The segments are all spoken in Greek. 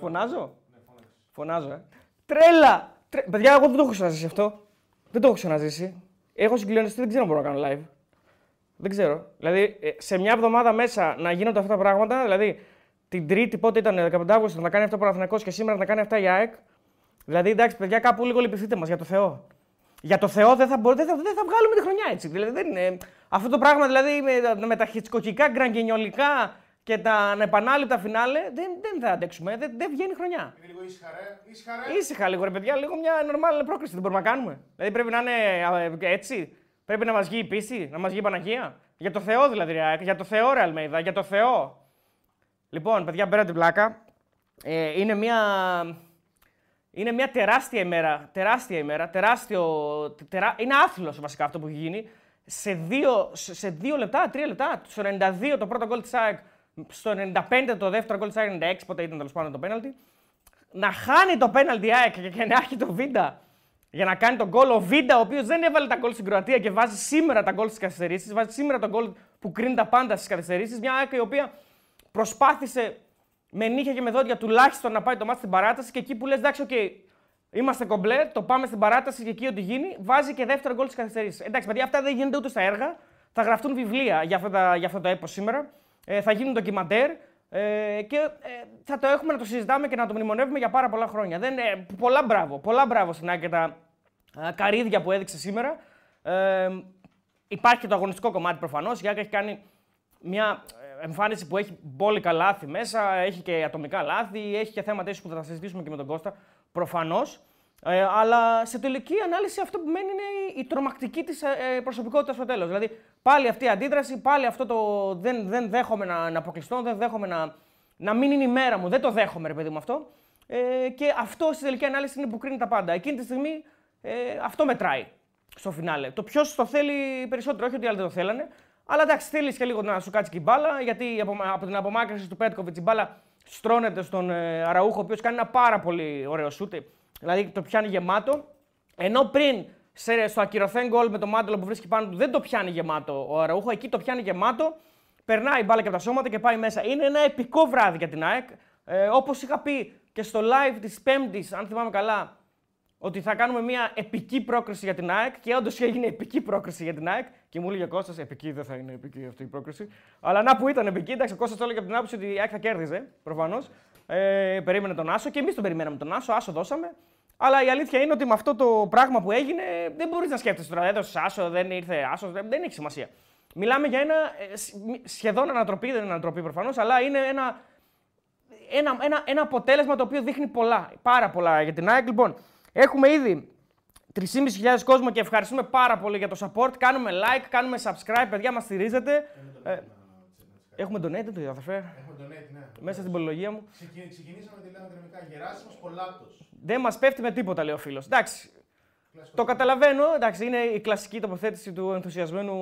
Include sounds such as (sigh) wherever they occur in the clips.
Φωνάζω; Φωνάζω, ε. Τρέλα! Τρε... Παιδιά, εγώ δεν το έχω ξαναζήσει αυτό. Δεν το έχω ξαναζήσει. Έχω συγκλονιστεί, δεν ξέρω αν μπορώ να κάνω live. Δεν ξέρω. Δηλαδή, ε, σε μια εβδομάδα μέσα να γίνονται αυτά τα πράγματα, δηλαδή την Τρίτη, πότε ήταν, 15 Αύγουστο, να κάνει αυτό ο Παναθηναϊκός και σήμερα να κάνει αυτά η ΑΕΚ. Δηλαδή, εντάξει, παιδιά, κάπου λίγο λυπηθείτε μας για το Θεό. Για το Θεό δεν θα, μπορώ, δεν θα, δεν θα βγάλουμε τη χρονιά έτσι. Δηλαδή, δεν είναι, αυτό το πράγμα δηλαδή με, με τα χιτσκοκικά, γκραγκενιολικά και τα επανάληπτα φινάλε δεν, δεν θα αντέξουμε. Δεν, δεν βγαίνει χρονιά. Είναι λίγο ήσυχα, ρε. Ήσυχα, ρε. Ήσυχα λίγο, ρε παιδιά, λίγο μια normal πρόκριση δεν μπορούμε να κάνουμε. Δηλαδή πρέπει να είναι α, έτσι. Πρέπει να μας βγει η πίστη, να μας βγει η Παναγία. Για το Θεό δηλαδή, ρε, για το Θεό, ρε Αλμέιδα, για το Θεό. Λοιπόν, παιδιά, πέρα την πλάκα. Ε, είναι μια. Είναι μια τεράστια ημέρα. Τεράστια ημέρα. Τεράστιο. Τερά... Είναι άθλος βασικά αυτό που έχει γίνει. Σε δύο, σε δύο λεπτά, τρία λεπτά. Στο 92 το πρώτο γκολ της ΑΕΚ. Στο 95 το δεύτερο γκολ της ΑΕΚ. 96 πότε ήταν τέλος πάντων το πέναλτι. Να χάνει το πέναλτι η ΑΕΚ και, και να έχει το Βίντα για να κάνει τον γκολ. Ο Βίντα, ο οποίος δεν έβαλε τα γκολ στην Κροατία και βάζει σήμερα τα γκολ στις καθυστερήσεις. Βάζει σήμερα τον γκολ που κρίνει τα πάντα στις καθυστερήσεις. Μια ΑΕΚ η οποία προσπάθησε με νύχια και με δόντια τουλάχιστον να πάει το μάτι στην παράταση και εκεί που λες, εντάξει, okay, είμαστε κομπλέ, το πάμε στην παράταση και εκεί ό,τι γίνει, βάζει και δεύτερο γκολ τη καθυστερήση. Εντάξει, παιδιά, αυτά δεν γίνονται ούτε στα έργα. Θα γραφτούν βιβλία για, αυτά τα, για αυτό το έπος σήμερα. Ε, θα γίνουν ντοκιμαντέρ ε, και ε, θα το έχουμε να το συζητάμε και να το μνημονεύουμε για πάρα πολλά χρόνια. Δεν, ε, πολλά μπράβο, πολλά μπράβο στην και τα ε, καρύδια που έδειξε σήμερα. Ε, υπάρχει και το αγωνιστικό κομμάτι προφανώς. Η Άκη έχει κάνει μια εμφάνιση που έχει μπόλικα λάθη μέσα, έχει και ατομικά λάθη, έχει και θέματα ίσως που θα συζητήσουμε και με τον Κώστα, προφανώς. Ε, αλλά σε τελική ανάλυση αυτό που μένει είναι η, τρομακτική της ε, προσωπικότητας στο τέλος. Δηλαδή πάλι αυτή η αντίδραση, πάλι αυτό το δεν, δεν δέχομαι να, να αποκλειστώ, δεν δέχομαι να, να μην είναι η μέρα μου, δεν το δέχομαι ρε παιδί μου αυτό. Ε, και αυτό στη τελική ανάλυση είναι που κρίνει τα πάντα. Εκείνη τη στιγμή ε, αυτό μετράει στο φινάλε. Το ποιος το θέλει περισσότερο, όχι ότι άλλοι δεν το θέλανε. Αλλά εντάξει, θέλεις και λίγο να σου κάτσει και η μπάλα, γιατί από, από την απομάκρυνση του Πέτκοβιτς η μπάλα στρώνεται στον ε, Αραούχο, ο οποίος κάνει ένα πάρα πολύ ωραίο σούτ. Δηλαδή το πιάνει γεμάτο. Ενώ πριν σε, στο ακυρωθέν γκολ με το μάντελο που βρίσκει πάνω του δεν το πιάνει γεμάτο ο Αραούχο, εκεί το πιάνει γεμάτο. Περνάει η μπάλα και από τα σώματα και πάει μέσα. Είναι ένα επικό βράδυ για την ΑΕΚ. Ε, Όπως είχα πει και στο live της Πέμπτης, αν θυμάμαι καλά, ότι θα κάνουμε μια επική πρόκριση για την ΑΕΚ και όντως έγινε επική πρόκριση για την ΑΕΚ. Και μου έλεγε ο Κώστας, επική δεν θα είναι επική αυτή η πρόκριση. Αλλά να που ήταν επική, εντάξει, ο Κώστας το έλεγε από την άποψη ότι η ΑΕΚ θα κέρδιζε προφανώς. Ε, περίμενε τον Άσο και εμείς τον περιμέναμε τον Άσο, Άσο δώσαμε. Αλλά η αλήθεια είναι ότι με αυτό το πράγμα που έγινε δεν μπορείς να σκέφτεσαι τώρα. Έδωσε Άσο, δεν ήρθε Άσος, δεν, δεν έχει σημασία. Μιλάμε για ένα ε, σχεδόν ανατροπή, δεν είναι ανατροπή προφανώς, αλλά είναι ένα, ένα, ένα, ένα αποτέλεσμα το οποίο δείχνει πολλά, πάρα πολλά για την ΑΕΚ. Λοιπόν, Έχουμε ήδη 3.500 κόσμο και ευχαριστούμε πάρα πολύ για το support. Κάνουμε like, κάνουμε subscribe, παιδιά, μας στηρίζετε. Ε, έχουμε donate, δεν το είδα, αδερφέ. Έχουμε donate, ναι. Μέσα στην πολυλογία μου. Ξεκινήσαμε τη λέμε δυναμικά. Γεράσιμος Πολάτος. Δεν μας πέφτει με τίποτα, λέει ο φίλος. Εντάξει, το καταλαβαίνω, εντάξει, είναι η κλασική τοποθέτηση του ενθουσιασμένου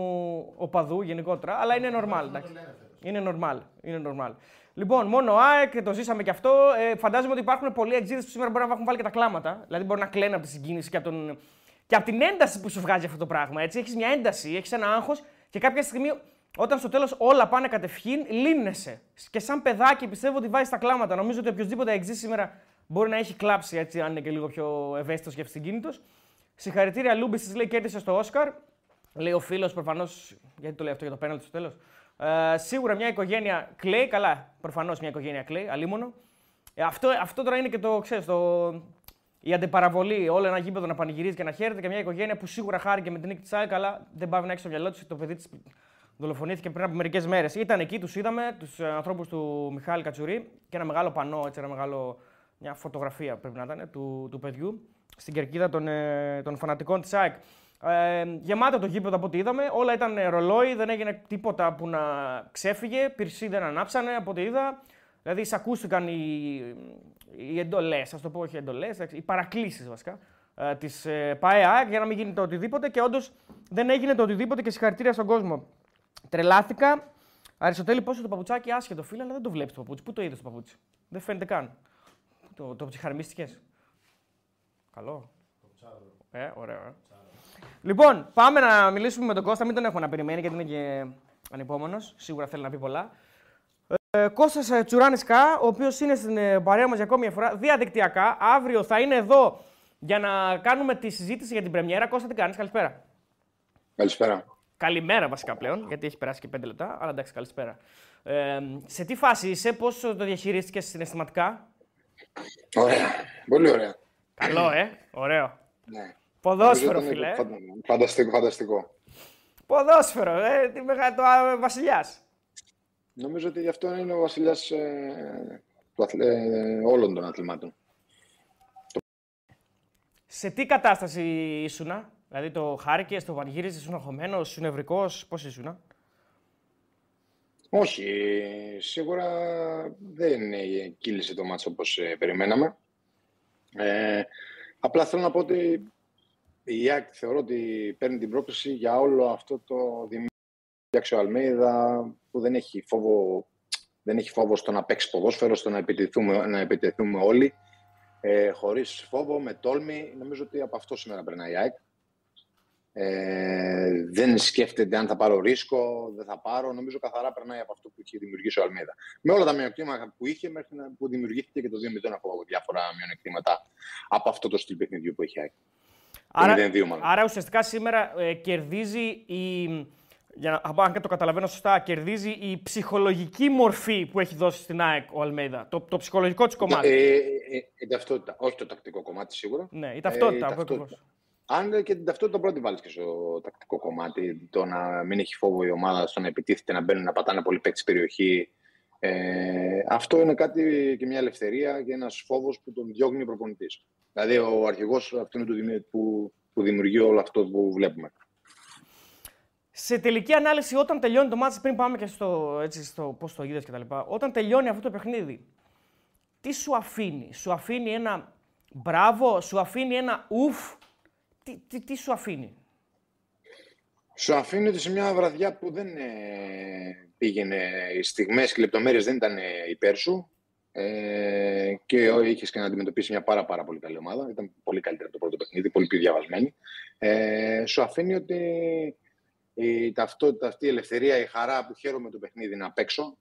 οπαδού γενικότερα, αλλά είναι normal. Εντάξει. Είναι normal. Είναι normal. Λοιπόν, μόνο ΑΕΚ, το ζήσαμε και αυτό. Ε, φαντάζομαι ότι υπάρχουν πολλοί εξήδες που σήμερα μπορεί να έχουν βάλει και τα κλάματα. Δηλαδή, μπορεί να κλαίνουν από τη συγκίνηση και από, τον... και από την ένταση που σου βγάζει αυτό το πράγμα. Έχεις μια ένταση, έχεις ένα άγχος και κάποια στιγμή, όταν στο τέλος όλα πάνε κατ' ευχήν, λύνεσαι. Και σαν παιδάκι πιστεύω ότι βάζει τα κλάματα. Νομίζω ότι οποιοδήποτε ΑΕΚτζής σήμερα μπορεί να έχει κλάψει, έτσι, αν είναι και λίγο πιο ευαίσθητος ευσυγκίνητος. Συγχαρητήρια, Λούμπης, της λέει κέρδισε στο Όσκαρ. Λέει ο φίλος προφανώς, γιατί το λέει αυτό για το πέναλτι στο τέλος. Ε, σίγουρα μια οικογένεια κλαίει, καλά, προφανώς μια οικογένεια κλαίει, αλίμονο. Ε, αυτό, αυτό τώρα είναι και το, ξέρεις, το, η αντιπαραβολή. Όλο ένα γήπεδο να πανηγυρίζει και να χαίρεται και μια οικογένεια που σίγουρα χάρηκε με την νίκη της ΑΕΚ, αλλά δεν πάει να έχει στο μυαλό της το παιδί της δολοφονήθηκε πριν από μερικές μέρες. Ήταν εκεί, τους είδαμε, τους ε, ανθρώπους του Μιχάλη Κατσουρί και ένα μεγάλο πανό, έτσι, ένα μεγάλο, μια φωτογραφία πρέπει να ήταν του, του παιδιού στην κερκίδα των, ε, των φανατικών της ΑΕΚ. Ε, γεμάτο το γήπεδο από ό,τι είδαμε. Όλα ήταν ρολόι, δεν έγινε τίποτα που να ξέφυγε. Πυρσί δεν ανάψανε από ό,τι είδα. Δηλαδή, εισακούστηκαν οι, οι εντολές, ας το πω, όχι εντολές, οι παρακλήσεις βασικά ε, της ε, ΠαΕΑ για να μην γίνει το οτιδήποτε. Και όντως δεν έγινε το οτιδήποτε και συγχαρητήρια στον κόσμο. Τρελάθηκα. Αριστοτέλη, πόσο το παπουτσάκι άσχετο φίλε, αλλά δεν το βλέπεις το παπούτσι. Πού το είδες το παπούτσι; Δεν φαίνεται καν. Το, το ψυχαρμίστηκες; Καλό. Ε, ωραίο, ε. Λοιπόν, πάμε να μιλήσουμε με τον Κώστα. Μην τον έχω να περιμένει γιατί είναι και ανυπόμονος. Σίγουρα θέλει να πει πολλά. Ε, Κώστας ε, Τσουράνης Κα, ο οποίος είναι στην ε, παρέα μας για ακόμη μια φορά, διαδικτυακά. Αύριο θα είναι εδώ για να κάνουμε τη συζήτηση για την πρεμιέρα. Κώστα, τι κάνεις, καλησπέρα. Καλησπέρα. Καλημέρα βασικά πλέον, γιατί έχει περάσει και πέντε λεπτά, αλλά εντάξει, καλησπέρα. Ε, σε τι φάση είσαι, πώς το διαχειρίστηκες συναισθηματικά; Ωραία. Πολύ ωραία. Καλό, ε, ωραίο. Ναι. Ποδόσφαιρο, Νομίζω φίλε. ήταν φαντα- Φανταστικό, φανταστικό. Ποδόσφαιρο, ε, τι μεγάλο το α, βασιλιάς. Νομίζω ότι γι' αυτό είναι ο βασιλιάς όλων των αθλημάτων. Σε τι κατάσταση ήσουνα, δηλαδή το χάρηκε, το πανηγύριζε, ήσουν αγχωμένος, ήσουν νευρικό, πώς ήσουνα; Όχι, σίγουρα δεν ε, κύλησε το μάτσο όπως ε, περιμέναμε. Ε, απλά θέλω να πω ότι η ΙΑΚ θεωρώ ότι παίρνει την πρόκληση για όλο αυτό το δημιουργία ο Αλμέιδα που δεν έχει φόβο, δεν έχει φόβο στο να παίξει ποδόσφαιρο, στο να επιτεθούμε, να επιτεθούμε όλοι. Ε, χωρίς φόβο, με τόλμη. Νομίζω ότι από αυτό σήμερα περνάει η ΑΕΚ. Ε, δεν σκέφτεται αν θα πάρω ρίσκο, δεν θα πάρω. Νομίζω καθαρά περνάει από αυτό που είχε δημιουργήσει ο Αλμίδα. Με όλα τα μειονεκτήματα που είχε μέχρι να, που δημιουργήθηκε και το 2-0 από διάφορα μειονεκτήματα από αυτό το στυλ παιχνιδιού που έχει. Άρα, 0-2 μάλλον. άρα ουσιαστικά σήμερα ε, κερδίζει η. Για να, αν και το καταλαβαίνω σωστά, κερδίζει η ψυχολογική μορφή που έχει δώσει στην ΑΕΚ ο Αλμέιδα. Το, το ψυχολογικό της κομμάτι. Ε, ε, ε, η ταυτότητα. Όχι το τακτικό κομμάτι σίγουρα. ναι, η ταυτότητα. Ε, η αυτό ταυτότητα. Ακριβώς. Αν και την ταυτότητα πρώτη βάλεις και στο τακτικό κομμάτι, το να μην έχει φόβο η ομάδα, στο να επιτίθεται, να μπαίνουν, να πατάνε πολύ παίκτη στην περιοχή. Ε, αυτό είναι κάτι και μια ελευθερία και ένας φόβος που τον διώχνει ο προπονητής. Δηλαδή, ο αρχηγός αυτού του δημιου- που, που δημιουργεί όλο αυτό που βλέπουμε. Σε τελική ανάλυση, όταν τελειώνει το μάτι, πριν πάμε και στο, έτσι, στο πώς το είδες κτλ. Όταν τελειώνει αυτό το παιχνίδι, τι σου αφήνει, Σου αφήνει ένα μπράβο, σου αφήνει ένα ουφ, τι, τι, τι σου αφήνει; Σου αφήνει ότι σε μια βραδιά που δεν ε, πήγαινε, οι στιγμές και οι λεπτομέρειες δεν ήταν ε, υπέρ σου ε, και είχες και να αντιμετωπίσεις μια πάρα, πάρα πολύ καλή ομάδα. Ήταν πολύ καλύτερα από το πρώτο παιχνίδι, πολύ πιο διαβασμένη. Ε, σου αφήνει ότι η ταυτότητα αυτή, η ελευθερία, η χαρά που χαίρομαι το παιχνίδι να παίξω,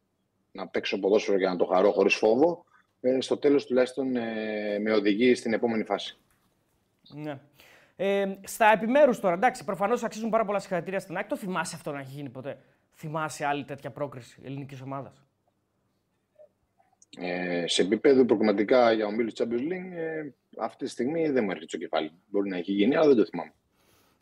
να παίξω ποδόσφαιρο και να το χαρώ χωρίς φόβο, ε, στο τέλος τουλάχιστον ε, με οδηγεί στην επόμενη φάση. Ναι. Ε, στα επιμέρους τώρα, εντάξει, προφανώς αξίζουν πάρα πολλά συγχαρητήρια στην ΑΕΚ. Το θυμάσαι αυτό να έχει γίνει ποτέ; Θυμάσαι άλλη τέτοια πρόκριση ελληνικής ομάδας; Ε, σε επίπεδο προγραμματικά για ομίλου Champions League, ε, αυτή τη στιγμή δεν μου έρχεται στο κεφάλι. Μπορεί να έχει γίνει, αλλά δεν το θυμάμαι.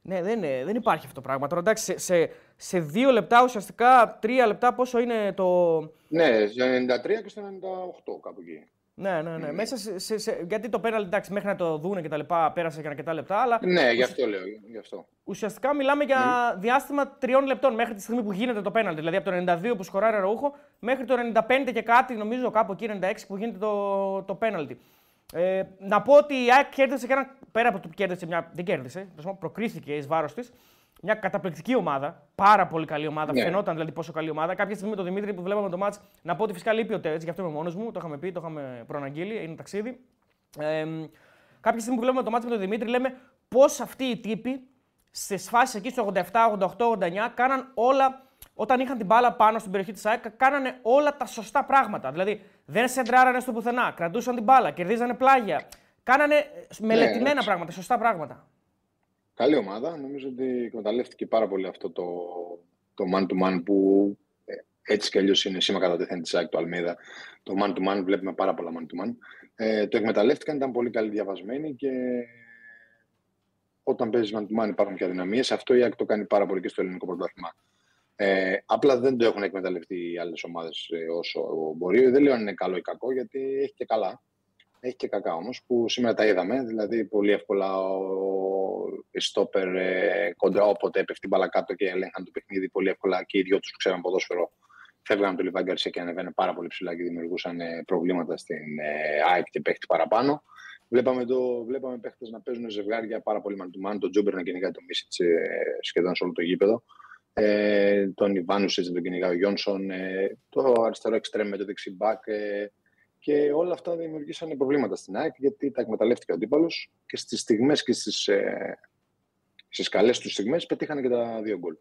Ναι, δεν, είναι- δεν υπάρχει αυτό το πράγμα. Τώρα εντάξει, σε, σε, σε δύο λεπτά ουσιαστικά, τρία λεπτά πόσο είναι το. Ναι, στο 93 και στο 98 κάπου εκεί. Ναι, ναι, ναι. Μέσα σε, σε, σε- γιατί το πέναλτι εντάξει, μέχρι να το δούνε και τα λοιπά πέρασε και αρκετά λεπτά, αλλά Ναι, γι' αυτό λέω. Γι αυτό. ουσιαστικά μιλάμε για διάστημα τριών λεπτών μέχρι τη στιγμή που γίνεται το πέναλτι. Δηλαδή από το 92 που σκοράρει Ραούχο μέχρι το 95 και κάτι, νομίζω κάπου εκεί 96 που γίνεται το, το πέναλτι. Ε, να πω ότι η ΑΕΚ κέρδισε και ένα. Πέρα από το που κέρδισε μια. Δεν κέρδισε, τέλος πάντων, προκρίθηκε εις βάρος της. Μια καταπληκτική ομάδα. Πάρα πολύ καλή ομάδα. Ναι. Φαινόταν δηλαδή πόσο καλή ομάδα. Κάποια στιγμή με τον Δημήτρη που βλέπαμε το μάτς, να πω ότι φυσικά λείπει ο Τέτσι, γι' αυτό είμαι μόνος μου. Το είχαμε πει, το είχαμε προαναγγείλει. Είναι ταξίδι. Ε, κάποια στιγμή που βλέπουμε το μάτς με τον Δημήτρη, λέμε πώς αυτοί οι τύποι σε φάσει εκεί στο 87, 88, 89 κάναν όλα. Όταν είχαν την μπάλα πάνω στην περιοχή της ΑΕΚ, κάνανε όλα τα σωστά πράγματα. Δηλαδή δεν σεντράρανε στο πουθενά, κρατούσαν την μπάλα, κερδίζανε πλάγια. Κάνανε ε, μελετημένα έτσι. πράγματα, σωστά πράγματα. Καλή ομάδα. Νομίζω ότι εκμεταλλεύτηκε πάρα πολύ αυτό το, το man-to-man που ε, έτσι κι αλλιώς είναι σήμα κατά τεθέν της ΑΕΚ του Αλμίδα. Το man-to-man βλέπουμε πάρα πολλά man-to-man. Ε, το εκμεταλλεύτηκαν, ήταν πολύ καλή διαβασμένοι και όταν παίζεις man-to-man υπάρχουν και αδυναμίες. Αυτό η ΑΕΚ το κάνει πάρα πολύ και στο ελληνικό πρωτάθλημα. Ε, απλά δεν το έχουν εκμεταλλευτεί οι άλλες ομάδες όσο μπορεί. Δεν λέω αν είναι καλό ή κακό, γιατί έχει και καλά. Έχει και κακά όμως, που σήμερα τα είδαμε. Δηλαδή, πολύ εύκολα ο στόπερ ε, κοντρά όποτε έπεφτε την μπάλα κάτω και έλεγχαν το παιχνίδι. Πολύ εύκολα και οι δυο τους που ξέραν ποδόσφαιρο φεύγαν από το Λιβάη Γκαρσία και ανεβαίνουν πάρα πολύ ψηλά και δημιουργούσαν ε, προβλήματα στην ε, ΑΕΚ και παίχτη παραπάνω. Βλέπαμε, το, βλέπαμε παίχτες να παίζουν ζευγάρια πάρα πολύ μαντουμάν. Τον Τζόμπερ να κυνηγάει το Μίσιτς ε, σχεδόν σε όλο το γήπεδο. Ε, τον Ιβάνουσιτς να τον κυνηγάει ο Γιόνσον. Ε, το αριστερό εξτρέμ με το δεξί μπακ. Ε, και όλα αυτά δημιουργήσαν προβλήματα στην ΑΕΚ γιατί τα εκμεταλλεύτηκε ο αντίπαλος και στις στιγμές και στις ε, στις καλές τους στιγμές πετύχανε και τα δύο γκολ.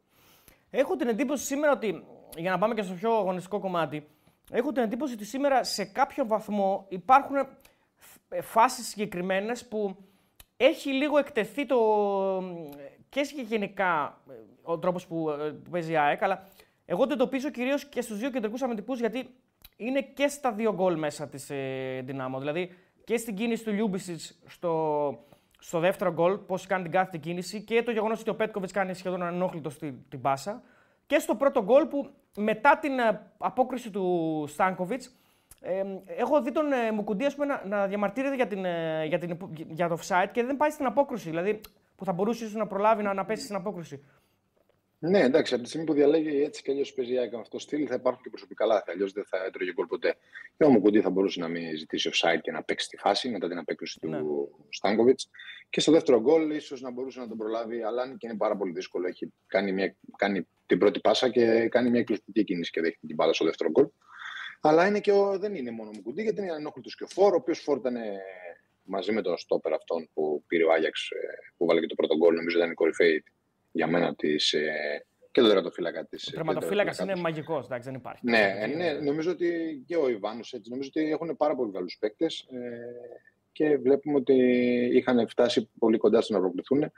Έχω την εντύπωση σήμερα ότι, για να πάμε και στο πιο αγωνιστικό κομμάτι, έχω την εντύπωση ότι σήμερα σε κάποιο βαθμό υπάρχουν ε, φάσεις συγκεκριμένες που έχει λίγο εκτεθεί το, και γενικά ε, ο τρόπος που, ε, που παίζει η ΑΕΚ, αλλά εγώ το εντοπίζω κυρίως και στους δύο κεντρικούς αμυντικούς γιατί είναι και στα δύο γκολ μέσα της ε, Δυνάμω. Δηλαδή και στην κίνηση του Λιούμπισιτς στο, στο δεύτερο γκολ, πώς κάνει την κάθε κίνηση και το γεγονός ότι ο Πέτκοβιτς κάνει σχεδόν ανενόχλητο στην την πάσα και στο πρώτο γκολ που μετά την απόκριση του Στάνκοβιτς ε, έχω δει τον ε, Μουκουντή να, να διαμαρτύρεται για, την, ε, για, την, για το offside και δεν πάει στην απόκριση. Δηλαδή που θα μπορούσε ίσως να προλάβει να, να πέσει στην απόκριση. Ναι, εντάξει, από τη στιγμή που διαλέγει έτσι και αλλιώς παίζει με αυτό το στυλ, θα υπάρχουν και προσωπικά λάθη. Αλλιώς δεν θα έτρωγε γκολ ποτέ. Και ο Μουκουντή θα μπορούσε να μην ζητήσει offside και να παίξει τη φάση μετά την απέκρουση ναι. του Στάνκοβιτς. Και στο δεύτερο γκολ, ίσως να μπορούσε να τον προλάβει, αλλά και είναι πάρα πολύ δύσκολο. Έχει κάνει, μια, κάνει την πρώτη πάσα και κάνει μια εκπληκτική κίνηση και δέχεται την μπάλα στο δεύτερο γκολ. Αλλά είναι και ο, δεν είναι μόνο ο Μουκουντή, γιατί είναι ανόχλητος και ο Φόρ, ο οποίος Φόρ ήταν μαζί με τον στόπερ αυτόν που πήρε ο Άγιαξ, ε, που βάλε και το πρώτο γκολ, νομίζω ήταν η κορυφαίη για μένα της, ε, και το τερματοφύλακα της. Ο τερματοφύλακας είναι μαγικός, εντάξει, δεν υπάρχει. Ναι, ναι, νομίζω ότι και ο Ιβάνος έτσι. Νομίζω ότι έχουν πάρα πολύ καλούς παίκτες ε, και βλέπουμε ότι είχαν φτάσει πολύ κοντά στο να προκληθούν.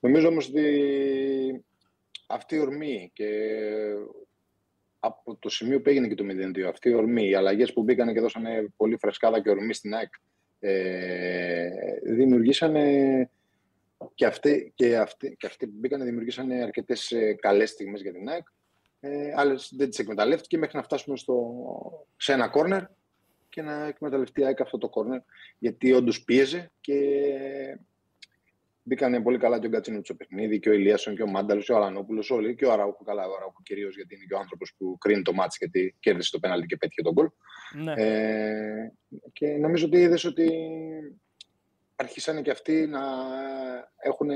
Νομίζω όμως ότι αυτή η ορμή και από το σημείο που έγινε και το 0-2, αυτή η ορμή, οι αλλαγές που μπήκαν και δώσανε πολύ φρεσκάδα και ορμή στην ΑΕΚ, ε, δημιουργήσαν και αυτοί, και, αυτοί, και αυτοί που μπήκαν δημιουργήσαν αρκετές ε, καλές στιγμές για την ΑΕΚ. Ε, Άλλες δεν τις εκμεταλλεύτηκε μέχρι να φτάσουμε στο, σε ένα κόρνερ και να εκμεταλλευτεί η ΑΕΚ αυτό το κόρνερ. Γιατί όντως πίεζε και μπήκαν πολύ καλά και ο Γκατσίνο στο παιχνίδι και ο Ηλίασον και ο Μάνταλος και ο Αλανόπουλος. Όλοι και ο Αραούχο. Καλά, ο Αραούχο κυρίως γιατί είναι και ο άνθρωπος που κρίνει το μάτσο γιατί κέρδισε το πέναλτι και πέτυχε τον γκολ. Ναι. Ε, και νομίζω ότι είδες ότι αρχίσανε και αυτοί να έχουν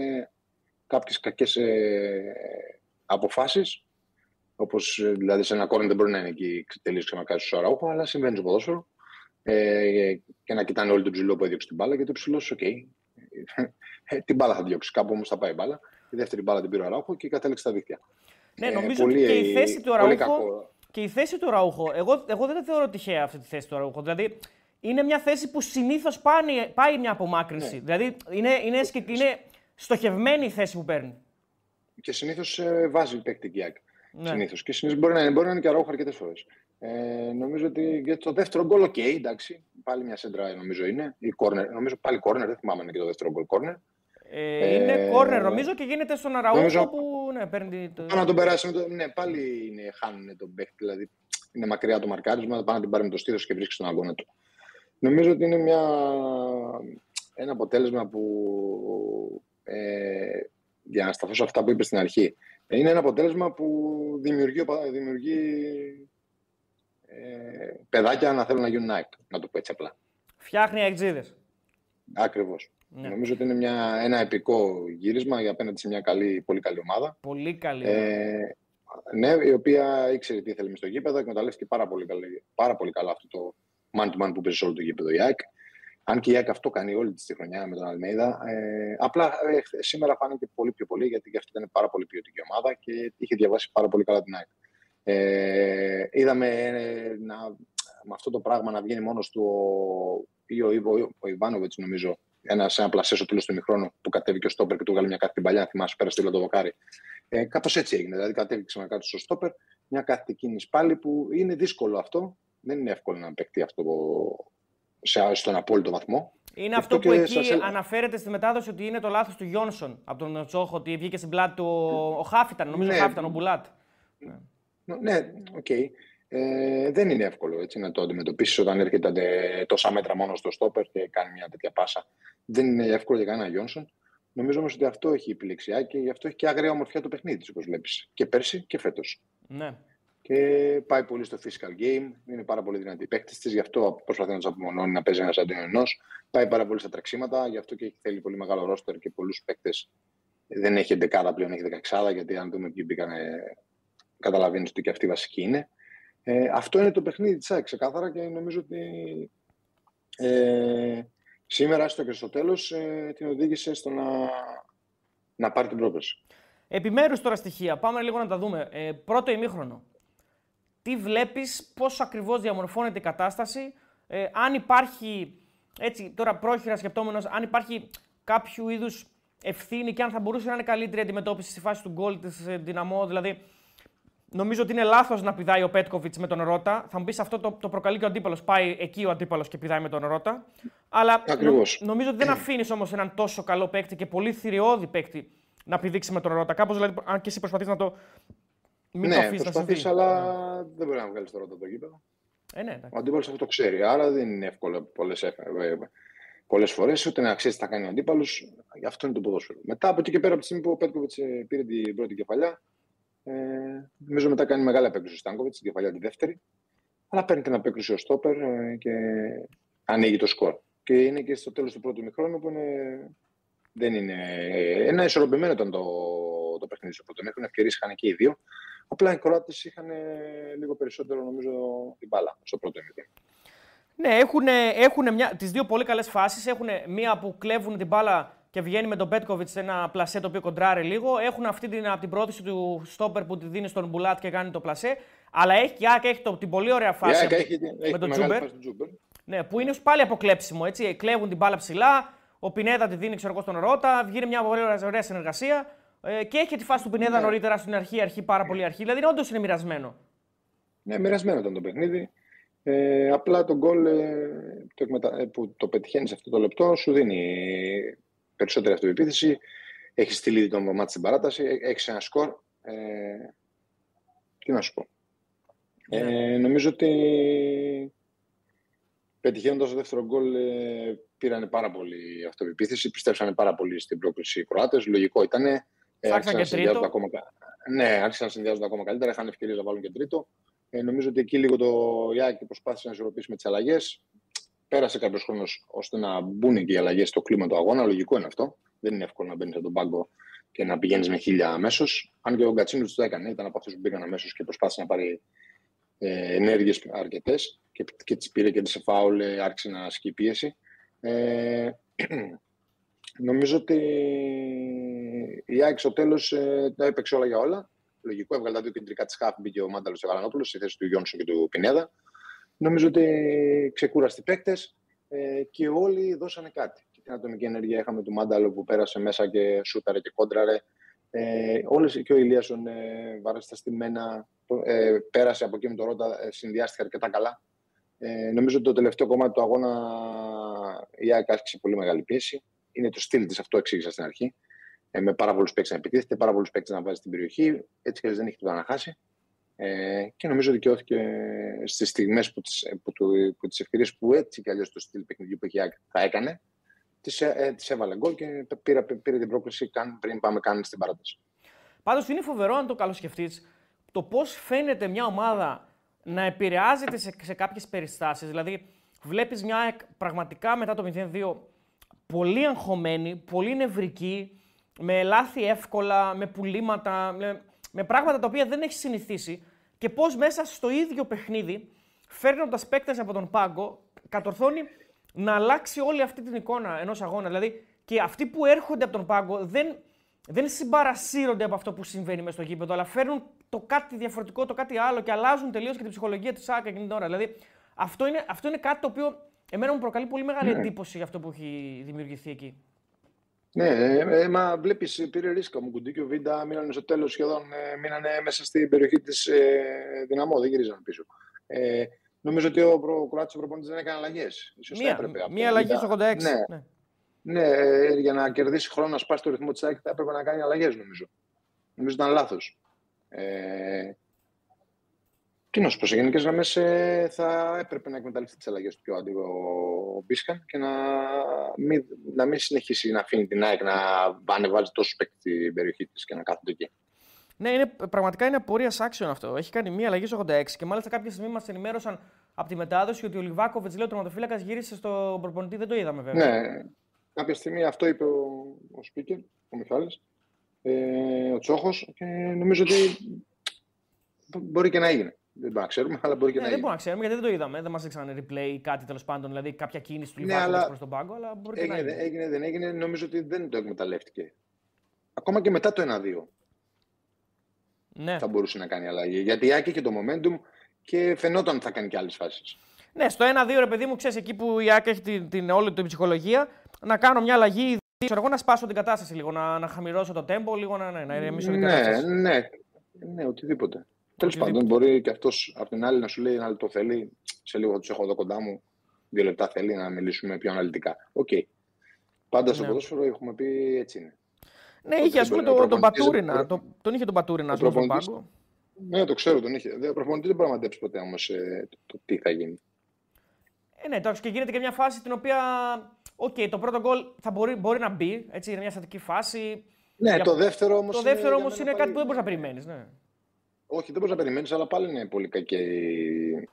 κάποιες κακές ε, αποφάσεις, όπως δηλαδή σε ένα κόρνο δεν μπορεί να είναι εκεί τελείως ξανακάσει στο Αραούχο, αλλά συμβαίνει στο ποδόσφαιρο. Ε, και να κοιτάνε όλοι τον ψηλό που έδιωξε την μπάλα, γιατί ο ψηλός, OK, okay. Ε, την μπάλα θα διώξει. Κάπου όμως θα πάει η μπάλα. Η δεύτερη μπάλα την πήρε ο Αραούχο και κατέληξε στα δίκτυα. Ναι, νομίζω ε, ότι και η θέση του Αραούχο. Και η θέση του Αραούχο, εγώ, εγώ δεν θεωρώ τυχαία αυτή τη θέση του Αραούχο. Δηλαδή, είναι μια θέση που συνήθως πάει μια απομάκρυνση. Ναι. Δηλαδή είναι, είναι, είναι στοχευμένη η θέση που παίρνει. Και συνήθως ε, βάζει παίκτη η ΑΕΚ. Ναι. Συνήθως. Και συνήθως μπορεί να είναι, μπορεί να είναι και Αραούχο αρκετές φορές. Ε, νομίζω ότι για το δεύτερο γκολ, OK, okay, εντάξει. Πάλι μια σέντρα νομίζω είναι. Ή κόρνερ, νομίζω πάλι κόρνερ, δεν θυμάμαι είναι και το δεύτερο γκολ κόρνερ. Ε, είναι ε, κόρνερ νομίζω και γίνεται στον Αραούχο νομίζω, που ναι, παίρνει το... Να τον περάσει, το, ναι, πάλι είναι, χάνουν τον παίκτη, δηλαδή είναι μακριά το μαρκάρισμα, θα πάνε να την πάρει με το στήθος και βρίσκει στον αγκώνα του. Νομίζω ότι είναι μια, ένα αποτέλεσμα που, ε, για να σταθώ σε αυτά που είπες στην αρχή, είναι ένα αποτέλεσμα που δημιουργεί, δημιουργεί ε, παιδάκια να θέλουν να γίνουν Nike, να το πω έτσι απλά. Φτιάχνει αεξίδες. Ακριβώς. Ναι. Νομίζω ότι είναι μια, ένα επικό γύρισμα για απέναντι σε μια καλή, πολύ καλή ομάδα. Πολύ καλή. Ε, ναι, η οποία ήξερε τι ήθελε μες στο γήπεδο, εκμεταλλεύτηκε πάρα πολύ, πάρα πολύ καλά αυτό το, man to man που παίζει σε όλο το γήπεδο η ΑΕΚ. Αν και η ΑΕΚ αυτό κάνει όλη τη χρονιά με τον Αλμέιδα. Ε, απλά ε, σήμερα φάνηκε πολύ πιο πολύ γιατί και αυτή ήταν πάρα πολύ ποιοτική ομάδα και είχε διαβάσει πάρα πολύ καλά την ΑΕΚ. Ε, είδαμε ε, να, με αυτό το πράγμα να βγαίνει μόνος του ο, ο, ο, ο Ιβάνοβιτς, νομίζω, ένα, σε ένα πλασές στο τέλος του ημιχρόνου που κατέβηκε ο Στόπερ και του έβγαλε μια κάθετη παλιά. Θυμάσαι, πέρασε το δοκάρι. Ε, Κάπως έτσι έγινε. Δηλαδή, κατέβηκε ξανακάτω στο Στόπερ, μια κάθετη κίνηση πάλι που είναι δύσκολο αυτό δεν είναι εύκολο να παιχτεί αυτό σε, στον απόλυτο βαθμό. Είναι αυτό που εκεί σας... αναφέρεται στη μετάδοση ότι είναι το λάθος του Γιόνσον από τον Τσόχο, ότι βγήκε στην πλάτη του ο Χάφιταν, νομίζω ναι. ο Χάφιταν, ο Μπουλάτ. Ναι, OK. Okay. Ε, δεν είναι εύκολο έτσι, να το αντιμετωπίσεις όταν έρχεται τόσα μέτρα μόνο στο στόπερ και κάνει μια τέτοια πάσα. Δεν είναι εύκολο για κανένα Γιόνσον. Νομίζω όμως ότι αυτό έχει επιλέξει η ΑΕΚ και γι' αυτό έχει και άγρια ομορφιά το παιχνίδι όπως βλέπεις. Και πέρσι και φέτος. Ναι και πάει πολύ στο physical game. Είναι πάρα πολύ δυνατοί παίκτες της, γι' αυτό προσπαθεί να τους απομονώνει να παίζει ένας αντίον ενός. Πάει πάρα πολύ στα τρεξίματα, γι' αυτό και θέλει πολύ μεγάλο ρόστερ και πολλούς παίκτες. Δεν έχει δεκάδα πλέον, έχει δεκαξάδα, γιατί αν δούμε ποιοι μπήκαν, καταλαβαίνεις ότι και αυτή βασική είναι. Ε, αυτό είναι το παιχνίδι της ΑΕΚ ξεκάθαρα και νομίζω ότι ε, σήμερα, έστω και στο τέλος, ε, την οδήγησε στο να, να πάρει την πρόπερση. Επιμέρους τώρα στοιχεία. Πάμε λίγο να τα δούμε. Ε, πρώτο ημίχρονο. Τι βλέπεις, πώς ακριβώς διαμορφώνεται η κατάσταση, ε, αν υπάρχει, έτσι τώρα πρόχειρα σκεπτόμενος, αν υπάρχει κάποιο είδους ευθύνη και αν θα μπορούσε να είναι καλύτερη αντιμετώπιση στη φάση του γκολ της Δυναμό. Δηλαδή, νομίζω ότι είναι λάθος να πηδάει ο Πέτκοβιτς με τον Ρότα. Θα μου πεις αυτό το, το προκαλεί και ο αντίπαλος. Πάει εκεί ο αντίπαλος και πηδάει με τον Ρότα. Αλλά νο, νομίζω ότι δεν αφήνεις όμως έναν τόσο καλό παίκτη και πολύ θηριώδη παίκτη να πηδήξει με τον Ρότα. Κάπως δηλαδή, αν και εσύ προσπαθείς να το. Μην ναι, το αφήσεις να συμβεί. αλλά δεν μπορεί να βγάλεις το Ρότα το γήπεδο. Ε, ναι, ο αντίπαλος αυτό το ξέρει. Άρα δεν είναι εύκολο πολλές πολλές φορές, ούτε να ξέρεις τι θα κάνει ο αντίπαλος. Γι' αυτό είναι το ποδόσφαιρο. Μετά από εκεί και πέρα, από τη στιγμή που ο Πέτκοβιτς ε, πήρε την πρώτη κεφαλιά, ε, νομίζω μετά κάνει μεγάλη απέκρουση ο Στάνκοβιτς, την κεφαλιά τη δεύτερη. Αλλά παίρνει την απέκρουση ο Στόπερ ε, και ανοίγει το σκορ. Και είναι και στο τέλος του πρώτου μηχρόνου που είναι, δεν είναι. Ε, ένα ισορροπημένο ήταν το, το παιχνίδι στο πρώτο μήχρονο. Ευκαιρίες είχαν και οι δύο. Απλά οι Κροάτες είχαν λίγο περισσότερο, νομίζω, την μπάλα στο πρώτο μήχρονο. Ναι, έχουν, έχουν μια, τις δύο πολύ καλές φάσεις. Έχουν μία που κλέβουν την μπάλα και βγαίνει με τον Πέτκοβιτς σε ένα πλασέ το οποίο κοντράρει λίγο. Έχουν αυτή την, από την πρόθεση του στόπερ που τη δίνει στον Μπουλάτ και κάνει το πλασέ. Αλλά έχει και έχει το, την πολύ ωραία φάση από, έχει, με έχει τον Τζούμπερ. Ναι, που είναι πάλι αποκλέψιμο. Έτσι. Κλέβουν την μπάλα ψηλά. Ο Πινέδα τη δίνει ξέρω, στον Ρότα. Βγαίνει μια πολύ ωραία συνεργασία. Ε, και έχει τη φάση του Πινέδα ναι. νωρίτερα στην αρχή, αρχή, πάρα πολύ αρχή. Δηλαδή όντως είναι μοιρασμένο. Ναι, μοιρασμένο ήταν το παιχνίδι. Ε, απλά το γκολ ε, το ε, που το πετυχαίνεις σε αυτό το λεπτό σου δίνει περισσότερη αυτοεπίθεση. Έχεις στείλει το μάτι στην παράταση, ε, έχεις ένα σκορ. Ε, τι να σου πω. Ε, ναι. νομίζω ότι πετυχαίνοντας το δεύτερο γκολ ε, πήραν πάρα πολύ αυτοεπίθεση, πιστέψανε πάρα πολύ στην πρόκληση οι Κροάτες. Λογικό ήταν. Ε, άρχισαν και τρίτο. Ακόμα, ναι, άρχισαν να συνδυάζονται ακόμα καλύτερα. Είχαν ευκαιρίες να βάλουν και τρίτο. Ε, νομίζω ότι εκεί λίγο το Ιάκη προσπάθησε να ισορροπήσει με τις αλλαγές. Πέρασε κάποιος χρόνος ώστε να μπουν και οι αλλαγές στο κλίμα του αγώνα. Λογικό είναι αυτό. Δεν είναι εύκολο να μπαίνεις από τον πάγκο και να πηγαίνεις με χίλια αμέσως. Αν και ο Γκατσίνο το έκανε, ήταν από αυτούς που μπήκαν αμέσως και προσπάθησε να πάρει ε, ενέργειες αρκετές και, και τις πήρε και τις φάουλ, ε, άρχισε να ασκεί πίεση. Ε, (clears throat) νομίζω ότι η Άκη στο τέλος ε, τα έπαιξε όλα για όλα λογικό. Έβγαλε τα δύο κεντρικά της Χάφ, μπήκε ο Μάνταλος ο Γαλανόπουλο στη θέση του Γιόνσον και του Πινέδα. Νομίζω ότι ξεκούραστοι παίκτες ε, και όλοι δώσανε κάτι. Και την ατομική ενέργεια είχαμε του Μάνταλο που πέρασε μέσα και σούταρε και κόντραρε. Ε, όλες, και ο Ηλίασον ε, βάρεσε τα στημένα, ε, πέρασε από εκεί με το Ρότα, ε, συνδυάστηκε αρκετά καλά. Ε, νομίζω ότι το τελευταίο κομμάτι του αγώνα η ΑΕΚ άσκησε πολύ μεγάλη πίεση. Είναι το στυλ της, αυτό εξήγησα στην αρχή ε, με πάρα πολλούς παίκτες να επιτίθεται, πάρα πολλούς παίκτες να βάζει στην περιοχή. Έτσι και δεν έχει τίποτα να χάσει. Ε, και νομίζω δικαιώθηκε στις στιγμές που τις που, που ευκαιρίες που έτσι κι αλλιώς το στυλ παιχνιδιού που έχει θα έκανε, τις ε, τις έβαλε γκολ και πήρε, πήρε την πρόκληση πριν πάμε καν στην παράταση. Πάντως είναι φοβερό αν το καλοσκεφτείς το πώς φαίνεται μια ομάδα να επηρεάζεται σε, σε κάποιες περιστάσεις. Δηλαδή, βλέπεις μια πραγματικά μετά το 0-2 πολύ αγχωμένη, πολύ νευρική, με λάθη εύκολα, με πουλήματα, με, με πράγματα τα οποία δεν έχει συνηθίσει και πώς μέσα στο ίδιο παιχνίδι, φέρνοντας παίκτες από τον πάγκο, κατορθώνει να αλλάξει όλη αυτή την εικόνα ενός αγώνα. Δηλαδή και αυτοί που έρχονται από τον πάγκο δεν, δεν συμπαρασύρονται από αυτό που συμβαίνει μέσα στο γήπεδο, αλλά φέρνουν το κάτι διαφορετικό, το κάτι άλλο και αλλάζουν τελείως και την ψυχολογία της ΣΑΚΑ εκείνη την ώρα. Δηλαδή αυτό είναι, αυτό είναι κάτι το οποίο εμένα μου προκαλεί πολύ μεγάλη ναι. εντύπωση για αυτό που έχει δημιουργηθεί εκεί. Ναι, ε, ε, μα βλέπεις, πήρε ρίσκα μου κουντί και ο Βίντα μείνανε στο τέλος σχεδόν ε, μείνανε μέσα στην περιοχή της ε, δυναμό, δεν γυρίζαν πίσω. Ε, νομίζω ότι ο προ, Κροάτη προπονητής δεν έκανε αλλαγές. Μία, έπρεπε, μία αλλαγή στο 86. Ναι, ναι. ναι ε, για να κερδίσει χρόνο να σπάσει το ρυθμό της ΑΕΚ θα έπρεπε να κάνει αλλαγές, νομίζω. Νομίζω ήταν λάθος. Ε, τι να σου πω, σε γενικές γραμμές ε, θα έπρεπε να εκμεταλλευτείς τις αλλαγές του πιο άντιγο ο Μπίσκαν και να μην, να μην συνεχίσει να αφήνει την ΑΕΚ να ανεβάζει τόσο παίκτη στην περιοχή της και να κάθονται εκεί. Ναι, είναι, πραγματικά είναι απορίας άξιον αυτό. Έχει κάνει μία αλλαγή στο 86 και μάλιστα κάποια στιγμή μας ενημέρωσαν από τη μετάδοση ότι ο Λιβάκοβιτς, λέει ο τροματοφύλακα, γύρισε στο προπονητή. Δεν το είδαμε βέβαια. Ναι, κάποια στιγμή αυτό είπε ο, ο Σπίκερ, ο Μιχάλης, ε, ο Τσόχος και νομίζω ότι μπορεί και να έγινε. Δεν μπορούμε να ξέρουμε, αλλά μπορεί και ναι, να Δεν μπορούμε να ξέρουμε γιατί δεν το είδαμε. Δεν μας δείξαν replay ή κάτι τέλος πάντων, δηλαδή κάποια κίνηση του ναι, αλλά... προς τον πάγκο. Αλλά μπορεί έγινε, και να έγινε. έγινε, δεν έγινε. Νομίζω ότι δεν το εκμεταλλεύτηκε. Ακόμα και μετά το 1-2. Ναι. Θα μπορούσε να κάνει αλλαγή. Γιατί είχε και το momentum και φαινόταν ότι θα κάνει και άλλες φάσεις. Ναι, στο 1-2 ρε παιδί μου, ξέρεις εκεί που η ΑΕΚ έχει την, την, όλη την ψυχολογία, να κάνω μια αλλαγή. Ξέρω εγώ να σπάσω την κατάσταση λίγο, να, να χαμηλώσω το τέμπο, λίγο να, ναι, να ηρεμήσω την Ναι, κατάσταση. ναι, ναι, οτιδήποτε. Τέλος Οτιδήποτε. πάντων, μπορεί και αυτός από την άλλη να σου λέει ένα λεπτό θέλει. Σε λίγο θα τους έχω εδώ κοντά μου. Δύο λεπτά θέλει να μιλήσουμε πιο αναλυτικά. Οκ. Πάντα στο Ναι. ποδόσφαιρο έχουμε πει έτσι είναι. Ναι, Ότι είχε ας δεν πούμε μπορεί- ο τον, τον προπονητής δεν Μπατουρίνα. μπορεί- τον, τον είχε τον Μπατουρίνα Ο στον προπονητής- πάγκο. Ναι, το ξέρω, τον είχε. Δεν- Ο προπονητή δεν μπορεί να μαντέψει ποτέ όμως το τι θα γίνει. Ε, ναι, εντάξει, και γίνεται και μια φάση την οποία. Οκ, το πρώτο γκολ θα μπορεί, μπορεί να μπει. Έτσι, είναι μια στατική φάση. Ναι, Για- το δεύτερο όμως. το δεύτερο όμως είναι κάτι που δεν μπορείς να περιμένεις. Ναι. Όχι, δεν μπορείς να περιμένεις, αλλά πάλι είναι πολύ κακή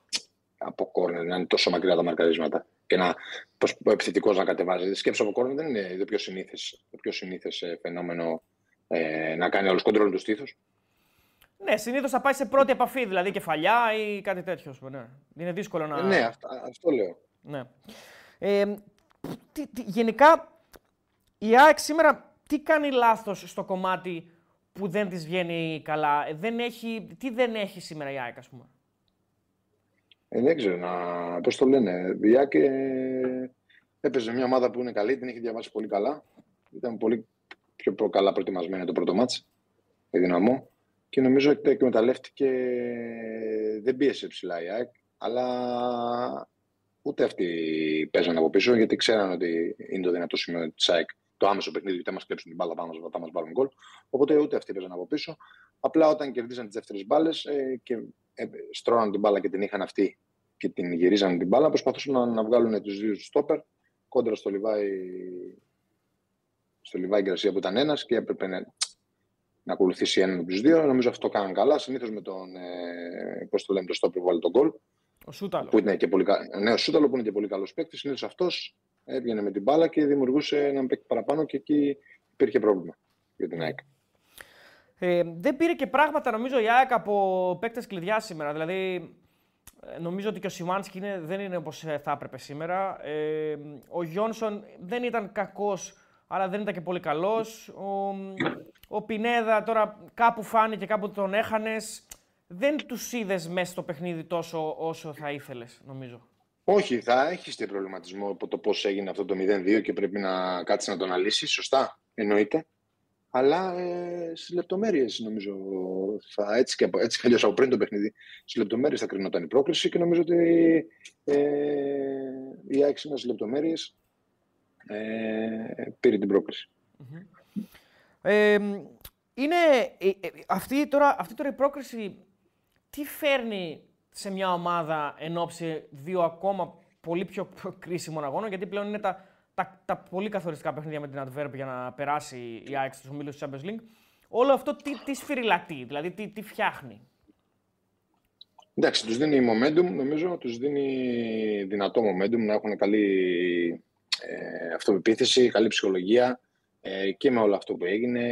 από κόρνερ να είναι τόσο μακριά τα μαρκαρίσματα και να πώς, ο επιθετικός να κατεβάζει. Σκέψω από κόρνερ δεν είναι το πιο συνήθες, το πιο συνήθες ε, φαινόμενο ε, να κάνει όλος κοντρόλ τους στήθους. Ναι, συνήθως θα πάει σε πρώτη επαφή, δηλαδή κεφαλιά ή κάτι τέτοιο. ας πούμε, Ναι. Είναι δύσκολο να. Ε, ναι, αυτό, αυτό λέω. Ναι. Ε, τι, τι- γενικά, η ΑΕΚ σήμερα τι κάνει λάθος στο κομμάτι που δεν της βγαίνει καλά. Ε, Δεν έχει, τι δεν έχει σήμερα η ΑΕΚ, ας πούμε; Ε, δεν ξέρω, να, πώς το λένε. Η ΑΕΚ ε, έπαιζε μια ομάδα που είναι καλή, την είχε διαβάσει πολύ καλά. Ήταν πολύ πιο προ- καλά προετοιμασμένη το πρώτο μάτς, η Δυναμό. Και νομίζω ότι το εκμεταλλεύτηκε, δεν πίεσε ψηλά η ΑΕΚ, αλλά ούτε αυτοί παίζαν από πίσω, γιατί ξέραν ότι είναι το δυνατό σημείο της ΑΕΚ το άμεσο παιχνίδι, γιατί θα μα κλέψουν την μπάλα, θα μας- θα μας πάρουν γκολ. Οπότε ούτε αυτοί παίζαν από πίσω. Απλά όταν κερδίζαν τις δεύτερες μπάλες ε, και ε, στρώναν την μπάλα και την είχαν αυτή και την γυρίζαν την μπάλα, προσπαθούσαν να, να βγάλουν τους δύο στόπερ κόντρα στο Λιβάη, στο Λιβάη Γκρασία που ήταν ένας και έπρεπε να, να ακολουθήσει έναν από τους δύο. Νομίζω αυτό κάναν καλά. Συνήθως με τον, ε, πώς το λέμε, το στόπερ που βάλει τον γκολ. Ο Σούταλος. Που ήταν και πολύ, κα- ναι, ο Σούταλος που είναι και πολύ καλός παίκτης. Συνήθως αυτός έβγαινε με την μπάλα και δημιουργούσε έναν παίκτη παραπάνω και εκεί υπήρχε πρόβλημα για την ΑΕΚ. Ε, δεν πήρε και πράγματα νομίζω η ΑΕΚ από παίκτες κλειδιά σήμερα. Δηλαδή, ε, νομίζω ότι και ο Σιμάνσκι είναι, δεν είναι όπως ε, θα έπρεπε σήμερα. Ε, ο Γιόνσον δεν ήταν κακός, αλλά δεν ήταν και πολύ καλός. Ο, ο Πινέδα τώρα κάπου φάνηκε, κάπου τον έχανες. Δεν τους είδες μέσα στο παιχνίδι τόσο όσο θα ήθελες, νομίζω. Όχι, θα έχεις και προβληματισμό από το πώς έγινε αυτό το 0-2 και πρέπει να κάτσεις να το αναλύσεις. Σωστά, εννοείται. Αλλά ε, στις λεπτομέρειες νομίζω. Θα, έτσι και, από- έτσι κι αλλιώς από πριν το παιχνίδι, στις λεπτομέρειες θα κρινόταν η πρόκληση και νομίζω ότι ε, η ΑΕΚ σήμερα στις λεπτομέρειες ε, πήρε την πρόκληση. Ε, είναι, ε, ε, αυτή, τώρα, αυτή τώρα η πρόκριση τι φέρνει σε μια ομάδα εν ώψη δύο ακόμα πολύ πιο (laughs) κρίσιμων αγώνων, γιατί πλέον είναι τα, τα, τα πολύ καθοριστικά παιχνίδια με την Adverb για να περάσει η ΑΕΚ στους ομίλους της Champions League. Όλο αυτό τι, τι σφυριλατεί, δηλαδή τι, τι φτιάχνει; Εντάξει, τους δίνει momentum, νομίζω, τους δίνει δυνατό momentum να έχουν καλή ε, αυτοπεποίθηση, καλή ψυχολογία ε, και με όλο αυτό που έγινε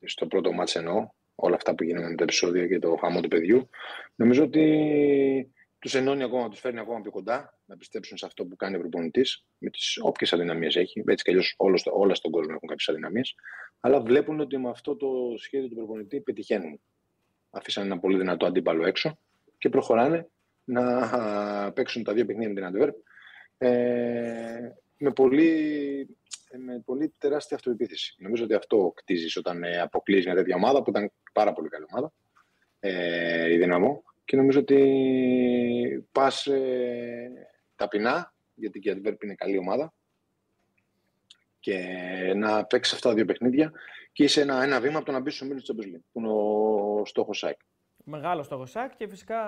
ε, στο πρώτο μάτς εννοώ, όλα αυτά που γίνανε με τα επεισόδια και το χαμό του παιδιού. Νομίζω ότι τους ενώνει ακόμα, τους φέρνει ακόμα πιο κοντά να πιστέψουν σε αυτό που κάνει ο προπονητής με τις όποιες αδυναμίες έχει. Έτσι κι αλλιώς όλος στο- όλα στον κόσμο έχουν κάποιες αδυναμίες. Αλλά βλέπουν ότι με αυτό το σχέδιο του προπονητή πετυχαίνουν αφήσαν ένα πολύ δυνατό αντίπαλο έξω και προχωράνε να παίξουν τα δύο παιχνίδια με την Αντβέρπ ε, με, πολύ, ε, με πολύ τεράστια αυτοεπίθεση. Νομίζω ότι αυτό κτίζεις όταν ε, αποκλείσει μια τέτοια ομάδα που ήταν πάρα πολύ καλή ομάδα, ε, η Δυναμό και νομίζω ότι πας ε, ταπεινά, γιατί και η Αντβέρπ είναι καλή ομάδα και να παίξεις αυτά τα δύο παιχνίδια και είσαι ένα, ένα βήμα από το να μπεις στο μίλιο της Champions League, που είναι ο στόχος ΣΑΕΚ. Μεγάλο στόχος ΣΑΚ και φυσικά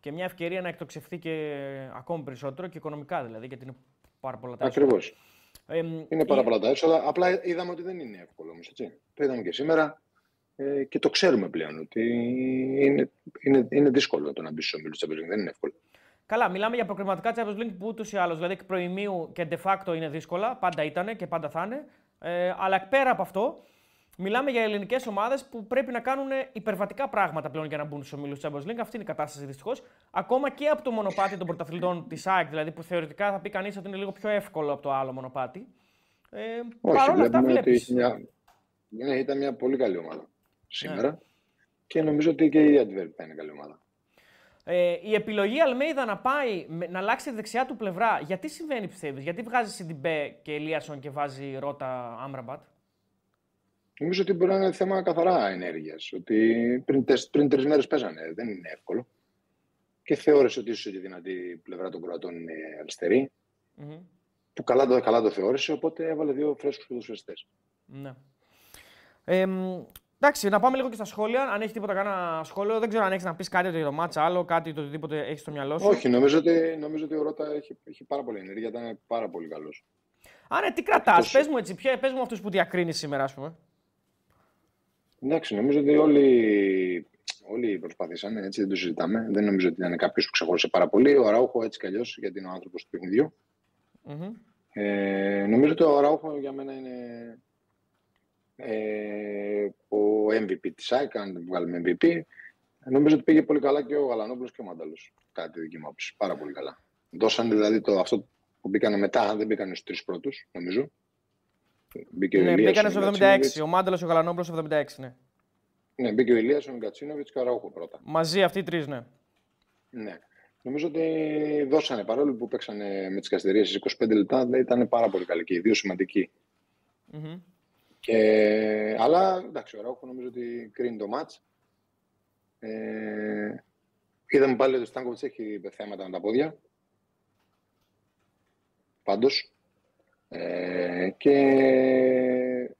και μια ευκαιρία να εκτοξευθεί και ακόμη περισσότερο και οικονομικά δηλαδή, γιατί είναι πάρα πολλά τα έσοδα. Ακριβώ. Ε, Είναι πάρα η- πολλά τα έσοδα. Απλά είδαμε ότι δεν είναι εύκολο όμως. Το είδαμε και σήμερα ε, και το ξέρουμε πλέον ότι είναι, είναι, είναι δύσκολο το να μπεις στο μίλιο της Champions League. Δεν είναι εύκολο. Καλά, μιλάμε για προκριματικά Champions League που ούτως ή άλλως, δηλαδή εκ προημίου και de facto είναι δύσκολα, πάντα ήταν και πάντα θα είναι. Ε, αλλά πέρα από αυτό, μιλάμε για ελληνικές ομάδες που πρέπει να κάνουν υπερβατικά πράγματα πλέον για να μπουν στους ομίλους της Champions League. Αυτή είναι η κατάσταση δυστυχώς. Ακόμα και από το μονοπάτι των πρωταθλητών της ΑΕΚ, δηλαδή που θεωρητικά θα πει κανείς ότι είναι λίγο πιο εύκολο από το άλλο μονοπάτι. Ε, Όχι, Παρ' όλα αυτά, βλέπουμε ότι βλέπεις. είχε μια, ναι, ήταν μια πολύ καλή ομάδα σήμερα. Και νομίζω ότι και η Adverb θα είναι καλή ομάδα. Ε, η επιλογή Αλμέιδα να πάει, με- να αλλάξει τη δεξιά του πλευρά, γιατί συμβαίνει πιστεύεις, γιατί βγάζει Σιντιμπέ και Ελίασον και βάζει Ρότα Άμραμπατ; Νομίζω ότι μπορεί να είναι θέμα καθαρά ενέργειας. Ότι πριν, τεσ- πριν τρεις μέρες παίζανε. Δεν είναι εύκολο. Και θεώρησε ότι ίσως η δυνατή πλευρά των Κροατών είναι αριστερή. Μμμ. Που καλά το, καλά το θεώρησε, οπότε έβαλε δύο φρέσκους ποδοσφαιριστές. Ναι. Ε, μ, εντάξει, να πάμε λίγο και στα σχόλια. Αν έχει τίποτα κανένα σχόλιο, δεν ξέρω αν έχεις να πεις κάτι για το μάτσα, άλλο κάτι, το οτιδήποτε έχεις στο μυαλό σου. Όχι, νομίζω ότι, νομίζω ότι ο Ρώτα έχει, έχει πάρα πολύ ενέργεια, ήταν πάρα πολύ καλός. Α, ναι, τι κρατάς, Αυτός- πες μου έτσι, ποια, πες μου αυτούς που διακρίνεις σήμερα, ας πούμε. Εντάξει, νομίζω ότι όλοι, όλοι προσπαθήσανε, έτσι δεν το συζητάμε. Δεν νομίζω ότι ήταν κάποιος που ξεχώρισε πάρα πολύ. Ο Αράουχο έτσι κι αλλιώς, γιατί είναι ο άνθρωπος του παιχνιδιού. Μμμ. Ε, νομίζω ότι ο Αράουχο για μένα είναι ε, ο MVP της ΑΕΚ, αν βγάλουμε MVP. Νομίζω ότι πήγε πολύ καλά και ο Γαλανόπουλος και ο Μάνταλος, κατά τη δική μου άποψη. Πάρα πολύ καλά. Δώσαν δηλαδή το, αυτό που μπήκανε μετά, δεν μπήκανε στους τρεις πρώτους, νομίζω. Μπήκε ο Ναι, Ηλίας, μπήκανε ο στο 76. Γκατσίνοβιτς. Ο Μάνταλο, ο Γαλανόπουλος στο 76, ναι. Ναι, μπήκε ο Ηλίας, ο Γκατσίνοβιτς και ο Αράουχο πρώτα. Μαζί αυτοί οι τρεις, ναι. Ναι. Νομίζω ότι δώσανε παρόλο που παίξανε με τις καστερίες στις 25 λεπτά, δεν ήταν πάρα πολύ καλή και οι δύο σημαντικοί. Μμμ. Και, αλλά εντάξει, ο Ράουχο νομίζω ότι κρίνει το μάτς. Ε, είδαμε πάλι ότι ο Στάνκοβιτς έχει θέματα με τα πόδια. Πάντως. Ε, και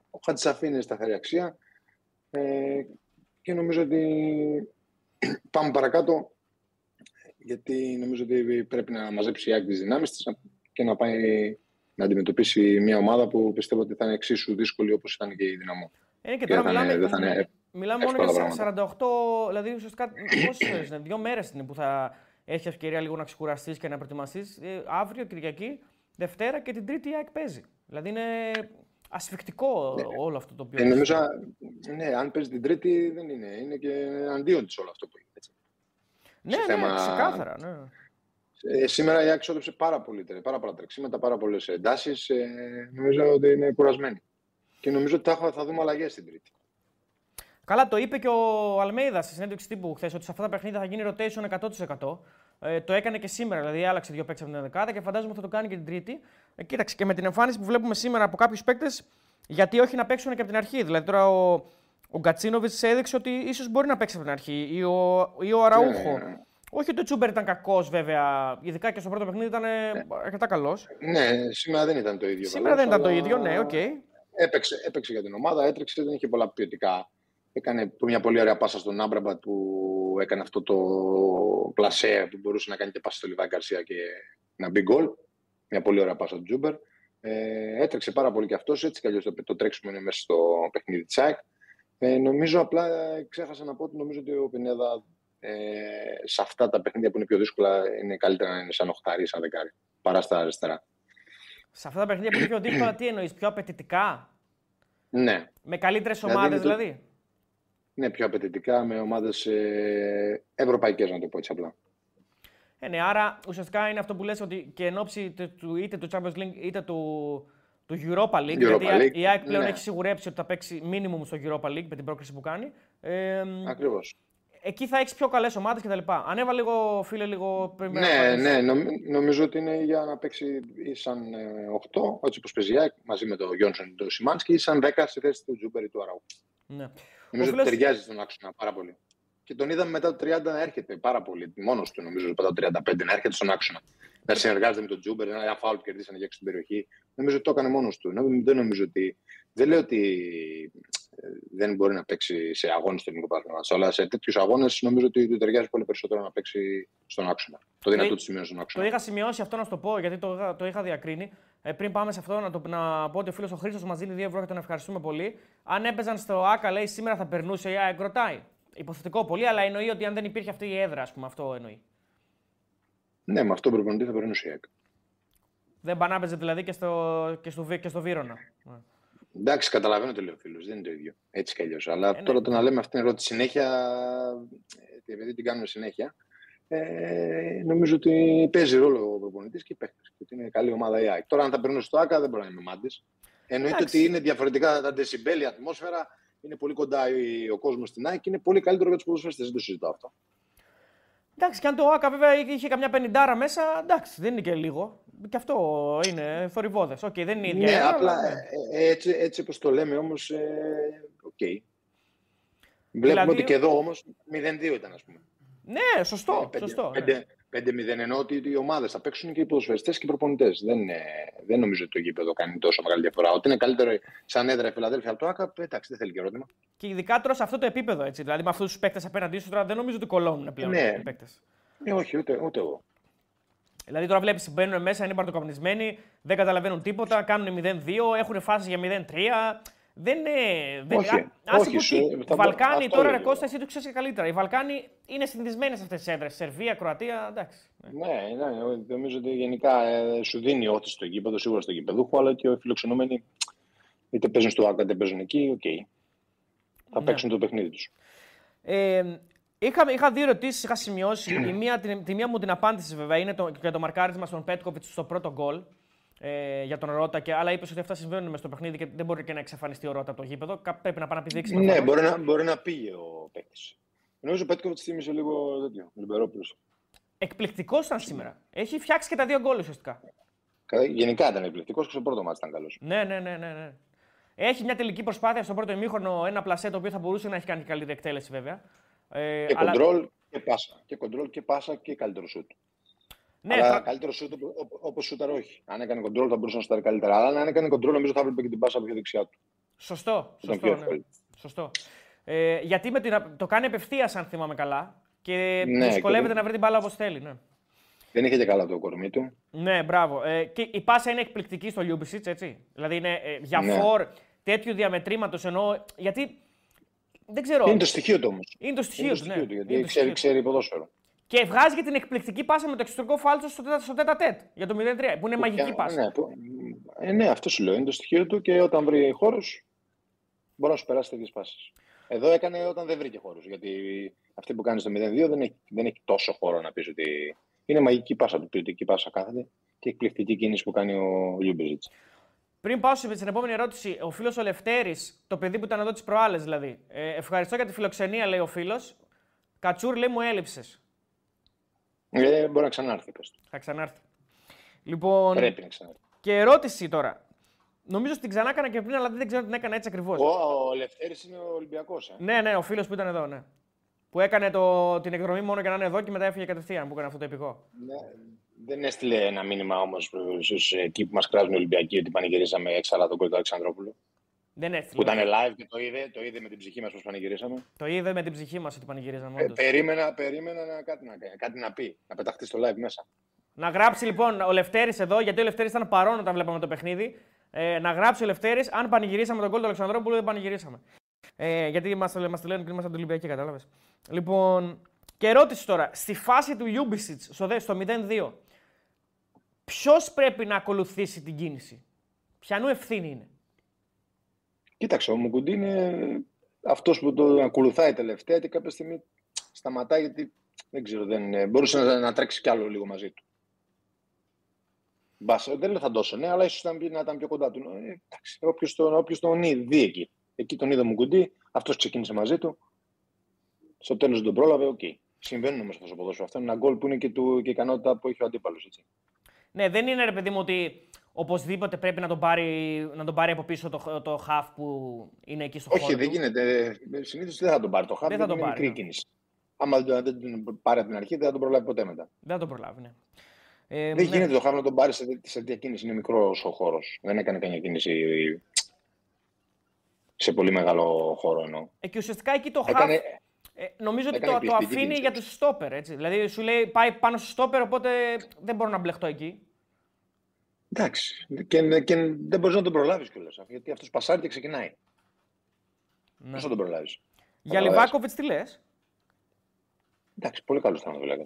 ο Χατσαφή είναι σταθερή αξία. Ε, και νομίζω ότι (clears throat) πάμε παρακάτω γιατί νομίζω ότι πρέπει να μαζέψει η ΑΕΚ τις δυνάμεις της και να πάει να αντιμετωπίσει μια ομάδα που πιστεύω ότι θα είναι εξίσου δύσκολη όπως ήταν και η Δυναμό. Είναι και Και τώρα δεν θα είναι- μιλάμε, δεν θα είναι μιλάμε μόνο εύκολα για πράγματα. 48, δηλαδή ουσιαστικά πόσες μέρε είναι, δύο μέρες είναι που θα έχει ευκαιρία λίγο να ξεκουραστείς και να προετοιμαστείς. Ε, αύριο, Κυριακή, Δευτέρα και την Τρίτη η ΑΕΚ παίζει. Δηλαδή είναι ασφικτικό όλο αυτό το οποίο. Ε, νομίζω, ναι, αν παίζει την Τρίτη δεν είναι. Είναι και αντίον της όλο αυτό που είναι. Έτσι. ναι, σε ναι, θέμα- ξεκάθαρα. Ναι. Ε, σήμερα η ΑΕΚ ξόδεψε πάρα, πολύ, τρε- πάρα πολλά τρεξίματα, πάρα πολλές εντάσεις. Ε, νομίζω ότι είναι κουρασμένη. Και νομίζω ότι θα, θα δούμε αλλαγές την Τρίτη. Καλά, το είπε και ο Αλμέιδας στη συνέντευξη τύπου χθες ότι σε αυτά τα παιχνίδια θα γίνει rotation 100%. Ε, το έκανε και σήμερα, δηλαδή άλλαξε δύο παίκτες από την δεκάδα και φαντάζομαι θα το κάνει και την Τρίτη. Ε, κοίταξε και με την εμφάνιση που βλέπουμε σήμερα από κάποιους παίκτες, γιατί όχι να παίξουν και από την αρχή. Δηλαδή τώρα ο, ο Γκατσίνοβιτς έδειξε ότι ίσως μπορεί να παίξει από την αρχή ή ο, ή ο Αραούχο. Ναι, ναι. Όχι ότι ο Τσούμπερ ήταν κακός, βέβαια. Ειδικά και στο πρώτο παιχνίδι ήταν ε, αρκετά καλός. Ναι, σήμερα δεν ήταν το ίδιο. Σήμερα καλός, δεν ήταν το αλλά ίδιο, ναι, οκ. Έπαιξε, έπαιξε για την ομάδα, έτρεξε, δεν είχε πολλά ποιοτικά. Έκανε μια πολύ ωραία πάσα στον Άμραμπατ που έκανε αυτό το πλασέ που μπορούσε να κάνει και πάσα στο Λιβάη Γκαρσία και να μπει γκολ. Μια πολύ ωραία πάσα του Τζούμπερ. Ε, έτρεξε πάρα πολύ και αυτός, έτσι κι αλλιώς το, το τρέξιμο είναι μέσα στο παιχνίδι της ΑΕΚ. Ε, νομίζω απλά ε, ξέχασα να πω ότι νομίζω ότι ο Πινέδα ε, σε αυτά τα παιχνίδια που είναι πιο δύσκολα είναι καλύτερα να είναι σαν οχτάρι, σαν δεκάρι, παρά στα αριστερά. Σε αυτά τα παιχνίδια που είναι πιο δύσκολα, τι εννοείς, πιο απαιτητικά; Ναι, Με καλύτερες Δηλαδή, ομάδες είναι το- δηλαδή; Ναι, πιο απαιτητικά με ομάδες ε, ευρωπαϊκές, να το πω έτσι απλά. Ε, ναι, άρα ουσιαστικά είναι αυτό που λες ότι και εν ώψη του, του- είτε του Champions League είτε του, του Europa League, Europa γιατί η ΑΕΚ- League, η ΑΕΚ πλέον ναι. έχει σιγουρέψει ότι θα παίξει minimum στο Europa League με την πρόκριση που κάνει. Ε, Ακριβώς. εκεί θα έχεις πιο καλές ομάδες κτλ. Ανέβα λίγο, φίλε, λίγο πριν. Ναι, ναι, νομ- νομίζω ότι είναι για να παίξει ή σαν ε, 8, έτσι όπως παίζει η ΑΕΚ, μαζί με τον Γιόνσον και τον Σιμάνσκι, ή σαν 10 στη θέση του Τζούμπερ ή του Αραού. ναι. Νομίζω Ο ότι φίλος- ταιριάζει στον άξονα πάρα πολύ. Και τον είδαμε μετά το 30 να έρχεται πάρα πολύ. Μόνος του νομίζω μετά το 35 να έρχεται στον άξονα. Να συνεργάζεται με τον Τζούμπερ, ένα φάουλ που κερδίσανε για έξω την περιοχή. Νομίζω ότι το έκανε μόνος του. Νο- Δεν νομίζω ότι. Δεν λέω ότι ε, δεν μπορεί να παίξει σε αγώνες στο ελληνικό πρωτάθλημα. Αλλά σε τέτοιους αγώνες νομίζω ότι του ταιριάζει πολύ περισσότερο να παίξει στον άξονα. Το δυνατό Το- του σημείο στον Το άξονα. είχα σημειώσει αυτό να σου το πω, γιατί το, είχα- το είχα διακρίνει. Ε, πριν πάμε σε αυτό, να, το, να πω ότι ο φίλος ο Χρήστος μας δίνει 2 ευρώ και τον ευχαριστούμε πολύ. Αν έπαιζαν στο ΑΚΑ, λέει σήμερα θα περνούσε η ΑΕΚ, ρωτάει. Υποθετικό πολύ, αλλά εννοεί ότι αν δεν υπήρχε αυτή η έδρα, ας πούμε, αυτό εννοεί. Ναι, με αυτό προπονητή θα περνούσε η ΑΕΚ. Δεν πανάπαιζε δηλαδή και στο, και στο, Βί- και στο Βύρονα. Ναι. Εντάξει, καταλαβαίνω τι λέει ο φίλος. Δεν είναι το ίδιο. Έτσι κι αλλιώς. Αλλά ναι. τώρα το να λέμε αυτήν την ερώτηση συνέχεια, ε, επειδή την κάνουμε συνέχεια, ε, νομίζω ότι παίζει ρόλο ο προπονητής και οι παίχτες. Και ότι είναι καλή ομάδα η ΑΕΚ. Τώρα, αν θα περνούσε στο ΟΑΚΑ, δεν μπορεί να είμαι μάντης. Εννοείται Εντάξει. ότι είναι διαφορετικά τα ντεσιμπέλ, η ατμόσφαιρα. είναι πολύ κοντά η- ο κόσμος στην ΑΕΚ και είναι πολύ καλύτερο για τους ποδοσφαιριστές. Δεν το συζητάω αυτό. Εντάξει, και αν το ΟΑΚΑ βέβαια είχε καμιά πενηντάρα μέσα, εντάξει, δεν είναι και λίγο. Και αυτό είναι θορυβόδε. Οκ, δεν είναι η ίδια. Ναι, έδρα, απλά αλλά, ε, ε, έτσι, έτσι όπως το λέμε όμως. Ε, οκ. Βλέπουμε Δηλαδή- ότι και εδώ όμως 0-2 ήταν, ας πούμε. Ναι, σωστό. Ε, πέντε- σωστό ναι. πέντε- 5-0 ενώ ότι οι ομάδες θα παίξουν και οι ποδοσφαιριστές και οι προπονητές. Δεν, είναι- δεν νομίζω ότι το γήπεδο κάνει τόσο μεγάλη διαφορά. Ότι είναι καλύτερο σαν έδρα η Φιλαδέλφια από το ΑΚΑ, εντάξει, δεν θέλει και ερώτημα. Και ειδικά τώρα σε αυτό το επίπεδο έτσι. Δηλαδή με αυτούς τους παίκτες απέναντί σου τώρα δεν νομίζω ότι κολώνουν πλέον Ναι. οι παίκτες. Ε, όχι, ούτε, ούτε εγώ. Δηλαδή τώρα βλέπεις μπαίνουν μέσα, είναι παρτοκαπνισμένοι, δεν καταλαβαίνουν τίποτα, κάνουν 0-2, έχουν φάσεις για 0-3. Δεν είναι. Δεν, Όχι, α- άσε όχι, που σου- τι, θα οι πω- Βαλκάνοι αυτό τώρα, ρε λέγω. Κώστα, εσύ το ξέρεις και καλύτερα. Οι Βαλκάνοι είναι συνηθισμένοι σε αυτές τις έδρες. Σερβία, Κροατία, εντάξει. Ναι, ναι, νομίζω ότι γενικά ε, σου δίνει ώθηση στο γήπεδο, σίγουρα στο γήπεδο, αλλά και οι φιλοξενούμενοι είτε παίζουν στο ΟΑΚΑ είτε παίζουν εκεί, οκ. Θα Ναι. παίξουν το παιχνίδι τους. Ε, είχα, είχα δύο ερωτήσεις, είχα σημειώσει. η μία, την, τη μία μου την απάντηση βέβαια είναι το, για το μαρκάρισμα στον Πέτκοβιτς στο πρώτο γκολ. Ε, για τον Ρότα, και, αλλά είπες ότι αυτά συμβαίνουν μες στο παιχνίδι και δεν μπορεί και να εξαφανιστεί ο Ρότα από το γήπεδο. Κα- Πρέπει να πάει να πηδήξει. με Ναι, αυτό. μπορεί να, μπορεί να πήγε ο παίκτης. Νομίζω ο Πέτκοβιτς θύμισε λίγο τέτοιο. Λιμπερόπουλος. Εκπληκτικός ήταν σήμερα. Έχει φτιάξει και τα δύο γκολ ουσιαστικά. Γενικά ήταν εκπληκτικός και στο πρώτο μάτι ήταν καλός. Ναι, ναι, ναι, ναι, ναι. Έχει μια τελική προσπάθεια στο πρώτο ημίχρονο, ένα πλασέ το οποίο θα μπορούσε να έχει κάνει καλύτερη εκτέλεση βέβαια. Ε, Και αλλά- κοντρόλ και πάσα. Και κοντρόλ και πάσα και καλύτερο σουτ. Ναι, αλλά θα- καλύτερο σουτ όπως σούταρ όχι. Αν έκανε κοντρόλ θα μπορούσε να σουτάρει καλύτερα. Αλλά αν έκανε κοντρόλ νομίζω θα έβλεπε και την πάσα από πιο δεξιά του. Σωστό. Ήταν Σωστό, πιο ναι. εύκολο. Σωστό. Ε, γιατί με την, το κάνει απευθείας, αν θυμάμαι καλά. Και Ναι, δυσκολεύεται και- να βρει την μπάλα όπως θέλει. Ναι. Δεν είχε και καλά το κορμί του. ναι, μπράβο. Ε, και η πάσα είναι εκπληκτική στο Λιούμπισιτς, έτσι. Δηλαδή είναι ε, για Ναι. φορ τέτοιου διαμετρήματος ενώ. Γιατί. Δεν ξέρω. Είναι το στοιχείο του όμως. Είναι το στοιχείο Είναι το του. Ναι. στοιχείο του γιατί Είναι το ξέρει, στοιχείο του. ξέρει ποδόσφαιρο. Και βγάζει και την εκπληκτική πάσα με το εξωτερικό φάλτσο στο, τετ α- στο τετ α τετ για το 0-3, που είναι μαγική Και- πάσα. Ναι, που- ε, ναι, αυτό σου λέω. Είναι το στοιχείο του και όταν βρει χώρους μπορεί να σου περάσει τέτοιες πάσες. Εδώ έκανε όταν δεν βρήκε χώρους. Γιατί αυτή που κάνεις στο 0-2 δεν έχει, δεν έχει τόσο χώρο να πεις ότι. Είναι μαγική πάσα του, ποιοτική πάσα κάθεται και εκπληκτική κίνηση που κάνει ο Λιούμπισιτς. Πριν πάω στην επόμενη ερώτηση, ο φίλος ο Λευτέρης, το παιδί που ήταν εδώ τις προάλλες δηλαδή. Ε, ευχαριστώ για τη φιλοξενία, λέει ο φίλος. Κατσούρ, λέει, μου έλειψες. Ε, μπορεί να ξανάρθει. Πες. του. Θα ξανάρθει. Λοιπόν, Πρέπει να ξανάρθει. και ερώτηση τώρα. Νομίζω ότι την ξανά έκανα και πριν, αλλά δεν ξέρω αν την έκανα έτσι ακριβώς. Ο, ο Λευτέρη είναι ο Ολυμπιακός. Ε. Ναι, ναι, ο φίλος που ήταν εδώ, ναι. Που έκανε το, την εκδρομή μόνο για να είναι εδώ και μετά έφυγε κατευθείαν που έκανε αυτό το επικό. Ναι, δεν έστειλε ένα μήνυμα όμως εκεί που μας κράζουν οι Ολυμπιακοί ότι πανηγυρίσαμε έξαλα τον κόλπο του Αλεξανδρόπουλου. Δεν Που έστειλε. ήταν live και το είδε, το είδε με την ψυχή μας πώς πανηγυρίσαμε. Το είδε με την ψυχή μας ότι πανηγυρίζαμε. Ε, όντως. περίμενα, περίμενα να, κάτι, να, κάτι να πει, να πεταχτεί στο live μέσα. Να γράψει λοιπόν ο Λευτέρης εδώ, γιατί ο Λευτέρης ήταν παρόν όταν βλέπαμε το παιχνίδι. Ε, να γράψει ο Λευτέρης αν πανηγυρίσαμε τον κόλ του Αλεξανδρόπουλου ή δεν πανηγυρίσαμε. Ε, γιατί μα το, μας το λένε και είμαστε Ολυμπιακοί, κατάλαβες. Λοιπόν, και ερώτηση τώρα. Στη φάση του Ιούμπισιτς στο, δε- στο 0-2, ποιος πρέπει να ακολουθήσει την κίνηση; Ποιανού ευθύνη είναι; Κοίταξε, ο Μουκουντή είναι αυτός που το ακολουθάει τελευταία και κάποια στιγμή σταματάει γιατί δεν ξέρω, δεν, ε, μπορούσε να, να τρέξει κι άλλο λίγο μαζί του. Μπας, δεν λέω θα δώσω, ναι, αλλά ίσως να, να ήταν πιο κοντά του. Ε, εντάξει, όποιος τον, όποιος τον είδε, δει εκεί. Εκεί τον είδε ο Μουκουντή, αυτός ξεκίνησε μαζί του. Στο τέλος δεν τον πρόλαβε, οκ. Συμβαίνουν όμως αυτό στο ποδόσφαιρο. Αυτό είναι ένα γκολ που είναι και, του, και η ικανότητα που έχει ο αντίπαλος. Ναι, δεν είναι ρε παιδί μου ότι οπωσδήποτε πρέπει να τον πάρει, να τον πάρει από πίσω το, το χαφ που είναι εκεί στο Όχι, χώρο δεν του. γίνεται. Συνήθως δεν θα τον πάρει το χάρτη. Δεν θα τον είναι πάρει, μικρή ναι. κίνηση. Άμα δεν δεν τον πάρει από την αρχή, δεν θα τον προλάβει ποτέ μετά. Δεν θα τον προλάβει, ναι. Ε, Δεν ναι. γίνεται το χάρτη να τον πάρει σε, σε τέτοια κίνηση. Είναι μικρός ο χώρος. Δεν έκανε καμία κίνηση σε πολύ μεγάλο χώρο εννοώ. Ε, και ουσιαστικά εκεί το half Έκανε, Ε, νομίζω ότι Έκανε το, το εκπληκτική αφήνει κίνηση. για τους στόπερ. Έτσι. Δηλαδή σου λέει πάει πάνω στο στόπερ, οπότε δεν μπορώ να μπλεχτώ εκεί. Εντάξει. Και, και δεν μπορείς να τον προλάβεις κιόλας. Γιατί αυτός πασάρει και ξεκινάει. Ναι. Πώς θα τον προλάβεις; Για Καταλαβαίνεις. Λιβάκοβιτς τι λες; Εντάξει, πολύ καλός τερματοφύλακα.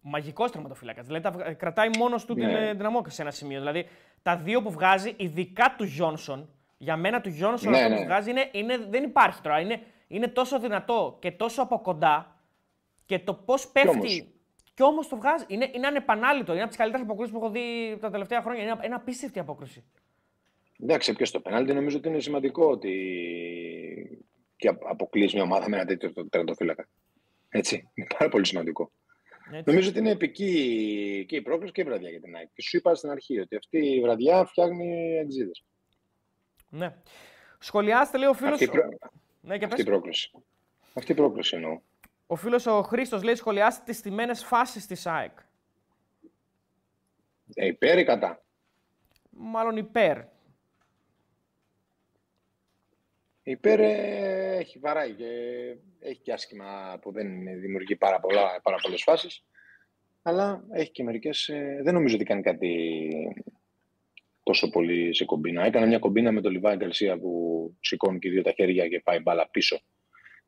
Μαγικός τερματοφύλακα. Δηλαδή τα, βγα- κρατάει μόνος του την, Ναι. ε, την αμόκρηση σε ένα σημείο. Δηλαδή τα δύο που βγάζει, ειδικά του Γιόνσον, για μένα του Γιόνσον Ναι, αυτό ναι. που βγάζει είναι, είναι, δεν υπάρχει τώρα. Είναι, είναι τόσο δυνατό και τόσο από κοντά και το πώς πέφτει. Όμως. Κι όμως το βγάζει. Είναι, είναι ανεπανάληπτο. Είναι από τις καλύτερες αποκρούσει που έχω δει τα τελευταία χρόνια. Είναι, είναι απίστευτη απόκριση. Εντάξει, ποιος το πέναλτι νομίζω ότι είναι σημαντικό ότι και αποκλείσει μια ομάδα με ένα τέτοιο τερματοφύλακα. Έτσι, είναι πάρα πολύ σημαντικό. Έτσι. Νομίζω ότι είναι επική και η πρόκληση και η βραδιά για την ΑΕΚ. Και σου είπα στην αρχή ότι αυτή η βραδιά φτιάχνει εξίδες. Ναι. Σχολιάστε, λέει ο φίλος. Αυτή, προ... ναι, και αυτή η πρόκληση. Αυτή η πρόκληση εννοώ. Ο φίλος ο Χρήστος λέει: Σχολιάστε τις τιμένε φάσεις της ΑΕΚ. Ε, υπέρ ή κατά; Μάλλον υπέρ. Υπέρ ε, έχει βαράει και έχει και άσχημα που δεν δημιουργεί πάρα, πολλά, πάρα πολλές φάσεις. Αλλά έχει και μερικές... Ε, δεν νομίζω ότι κάνει κάτι τόσο πολύ σε κομπίνα. Έκανε μια κομπίνα με τον Λιβάη Γκαρσία που σηκώνει και δύο τα χέρια και πάει μπάλα πίσω.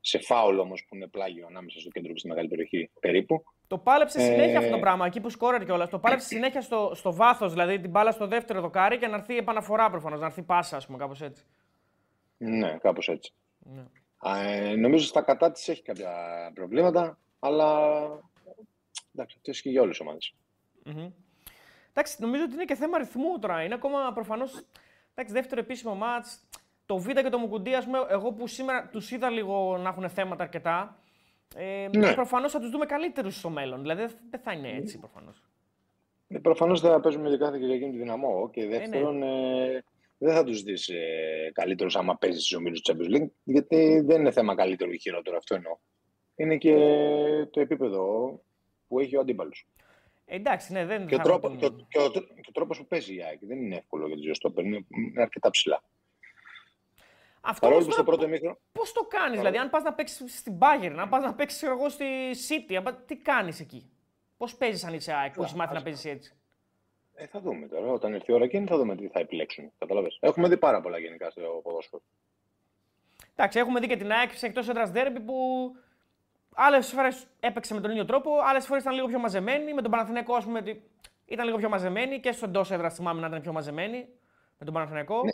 Σε φάουλ όμως που είναι πλάγιο ανάμεσα στο κέντρο και στη μεγάλη περιοχή περίπου. Το πάλεψε συνέχεια ε... αυτό το πράγμα, εκεί που σκόραρε κιόλας. Το πάλεψε συνέχεια στο, στο βάθος, δηλαδή την μπάλα στο δεύτερο δοκάρι και να έρθει επαναφορά προφανώς, να έρθει πάσα, ας πούμε, κάπως έτσι. Ναι, κάπως έτσι. Ναι. Ε, νομίζω στα κατά της έχει κάποια προβλήματα, αλλά εντάξει, αυτό ισχύει για όλες τις ομάδες. Mm-hmm. Εντάξει, νομίζω ότι είναι και θέμα ρυθμού τώρα. Είναι ακόμα προφανώς. δεύτερο επίσημο μάτς. Το Β και το Μουκουντή, ας πούμε, εγώ που σήμερα τους είδα λίγο να έχουν θέματα αρκετά. Ε, ναι. Προφανώς θα τους δούμε καλύτερους στο μέλλον. Δηλαδή δεν θα είναι έτσι προφανώς. Ε, προφανώς θα παίζουμε για κάθε Κυριακή τη δυναμό. Και δεύτερον, ε, ναι. ε, δεν θα τους δεις ε, καλύτερους άμα παίζεις στους ομίλους του Champions League, γιατί δεν είναι θέμα καλύτερο ή χειρότερο. Αυτό εννοώ. Είναι και το επίπεδο που έχει ο αντίπαλος. Εντάξει, ναι, δεν και, θα τρόπο, και, και, ο, και ο τρόπος που παίζει η ΑΕΚ δεν είναι εύκολο για τους Ζωστόπερ. Είναι, είναι αρκετά ψηλά. Αυτό Παρόλο που στο πρώτο μήκρο. Πώς το κάνεις, δηλαδή, αν πας να παίξεις στην Bayern, αν πας να παίξεις εγώ στη City, τι κάνεις εκεί; Πώς παίζεις αν είσαι ΑΕΚ, πώ έχεις μάθει να παίζεις έτσι; Ε, θα δούμε τώρα. Όταν έρθει η ώρα εκείνη θα δούμε τι θα επιλέξουν. Καταλαβες. Έχουμε δει πάρα πολλά γενικά στο ποδόσφαιρο. Εντάξει, έχουμε δει και την ΑΕΚ εκτός έδρας δέρμπι που άλλες φορές έπαιξε με τον ίδιο τρόπο, άλλες φορές ήταν λίγο πιο μαζεμένη. Με τον Παναθηναϊκό, ας πούμε, ήταν λίγο πιο μαζεμένη και στο εντός έδρας θυμάμαι να ήταν πιο μαζεμένη με τον Παναθηναϊκό; Ναι,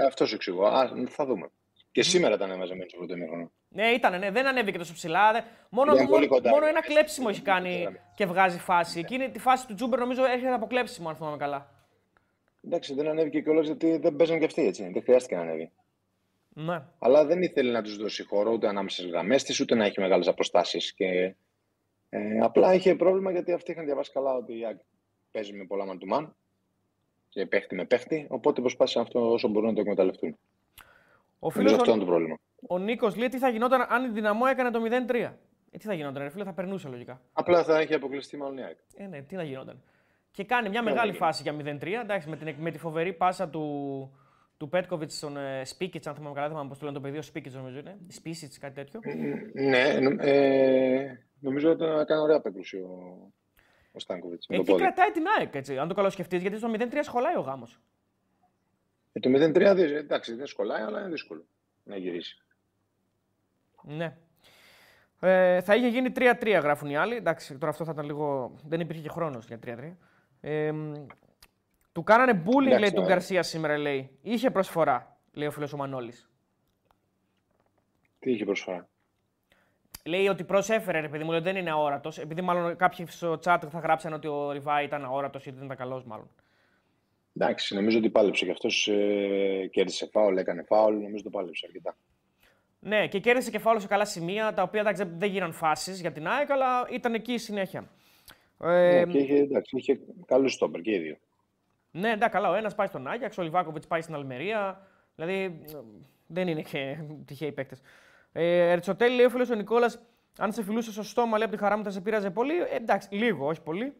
ε, αυτό σου εξηγώ. Α, θα δούμε. Και σήμερα ήταν μαζεμένο στο πρώτο ημίχρονο. Ναι, ήταν, ναι, δεν ανέβηκε τόσο ψηλά. Δε... Μόνο, μόνο, μόνο, ένα κλέψιμο έχει κάνει και βγάζει φάση. Εκείνη τη φάση του Τζούμπερ νομίζω έρχεται από κλέψιμο, αν θυμάμαι καλά. Εντάξει, δεν ανέβηκε κιόλας γιατί δεν παίζαν κι αυτοί έτσι. Δεν χρειάστηκε να ανέβει. Ναι. Αλλά δεν ήθελε να τους δώσει χώρο ούτε ανάμεσα στις γραμμές της, ούτε να έχει μεγάλες αποστάσεις. Και... Ε, απλά είχε πρόβλημα γιατί αυτοί είχαν διαβάσει καλά ότι η παίζει με πολλά μαντουμάν και παίχτη με παίχτη. Οπότε προσπάθησαν αυτό όσο μπορούν να το εκμεταλλευτούν. Ο φίλος, αυτό είναι το πρόβλημα. Ο Νίκος λέει τι θα γινόταν αν η δυναμό έκανε το 0-3. Ε, τι θα γινόταν, ρε φίλε, θα περνούσε λογικά. Απλά θα έχει αποκλειστεί μάλλον η Ε, ναι, τι θα γινόταν. Και κάνει μια μεγάλη φάση για 0-3. Εντάξει, με, την, με τη φοβερή πάσα του, του Πέτκοβιτς στον ε, Σπίκιτς, αν θυμάμαι καλά, δεν πώς το λένε το παιδί, ο Σπίκιτς νομίζω είναι. Σπίσιτς, κάτι τέτοιο. Ναι, ε, νομίζω ότι θα κάνει ωραία απέκρουση ο, ο Στάνκοβιτς. Εκεί κρατάει την ΑΕΚ, έτσι, αν το καλώς σκεφτείς, γιατί στο 0-3 σχολάει ο γάμος. Ε, το 0-3 εντάξει, δεν σκολάει, αλλά είναι δύσκολο να γυρίσει. Ναι. Ε, θα είχε γίνει 3-3, γράφουν οι άλλοι. Εντάξει, τώρα αυτό θα ήταν λίγο. Δεν υπήρχε και χρόνος για 3-3. Ε, του κάνανε bullying, λέει, τον Γκαρσία σήμερα, λέει. Είχε προσφορά, λέει ο φίλος ο Μανώλης. Τι είχε προσφορά; Λέει ότι προσέφερε, ρε παιδί μου, λέει, δεν είναι αόρατος. Επειδή μάλλον κάποιοι στο chat θα γράψαν ότι ο Ριβάη ήταν αόρατος ή δεν ήταν καλός, μάλλον. Εντάξει, νομίζω ότι πάλεψε και αυτός. Ε, κέρδισε φάουλ, έκανε φάουλ. Νομίζω ότι πάλεψε αρκετά. Ναι, και κέρδισε και φάουλ σε καλά σημεία, τα οποία εντάξει, δεν γίναν φάσεις για την ΑΕΚ, αλλά ήταν εκεί συνέχεια. Ε, ναι, και είχε, εντάξει, είχε καλούς στόπερ και οι δύο. Ναι, εντάξει, καλά. Ο ένας πάει στον Άγιαξ, ο Λιβάκοβιτς πάει στην Αλμερία. Δηλαδή δεν είναι και (laughs) τυχαίοι παίκτες. Ε, Ερτσοτέλη λέει ο φίλος ο Νικόλας, αν σε φιλούσε στο στόμα, λέει από τη χαρά μου θα σε πείραζε πολύ. Ε, εντάξει, λίγο, όχι πολύ.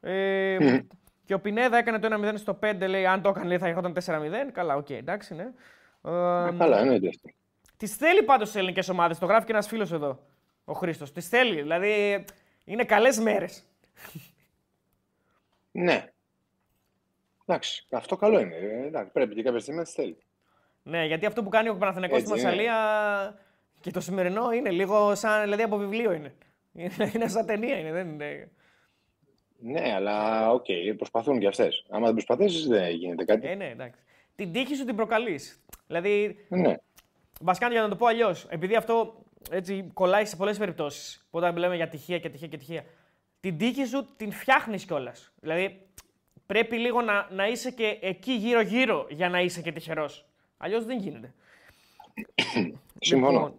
Ε, και ο Πινέδα έκανε το 1-0 στο 5, λέει αν το έκανε λέει, θα είχαν 4-0. Καλά, OK, okay, εντάξει, ναι. Ε, καλά, εννοείται αυτό. Τις θέλει πάντως στις ελληνικές ομάδες, το γράφει και ένας φίλος εδώ, ο Χρήστος. Τις θέλει, δηλαδή είναι καλές μέρες. Ναι. Εντάξει, αυτό καλό είναι. Ε, εντάξει, πρέπει και κάποια στιγμή να τις θέλει. Ναι, γιατί αυτό που κάνει ο Παναθηναϊκός στη Μασσαλία και το σημερινό είναι λίγο σαν, δηλαδή από βιβλίο είναι. Είναι σαν ταινία, είναι, δεν είναι. Ναι, αλλά OK, okay, προσπαθούν κι αυτές. Άμα δεν προσπαθήσεις, δεν γίνεται κάτι. Ε, ναι, εντάξει. Την τύχη σου την προκαλείς. Δηλαδή. Ναι. Βασικά, για να το πω αλλιώς, επειδή αυτό έτσι κολλάει σε πολλές περιπτώσεις. Όταν λέμε για τυχεία και τυχεία και τυχεία. Την τύχη σου την φτιάχνεις κιόλας. Δηλαδή, πρέπει λίγο να, να είσαι και εκεί γύρω-γύρω για να είσαι και τυχερός. Αλλιώς δεν γίνεται. Συμφωνώ. Λοιπόν,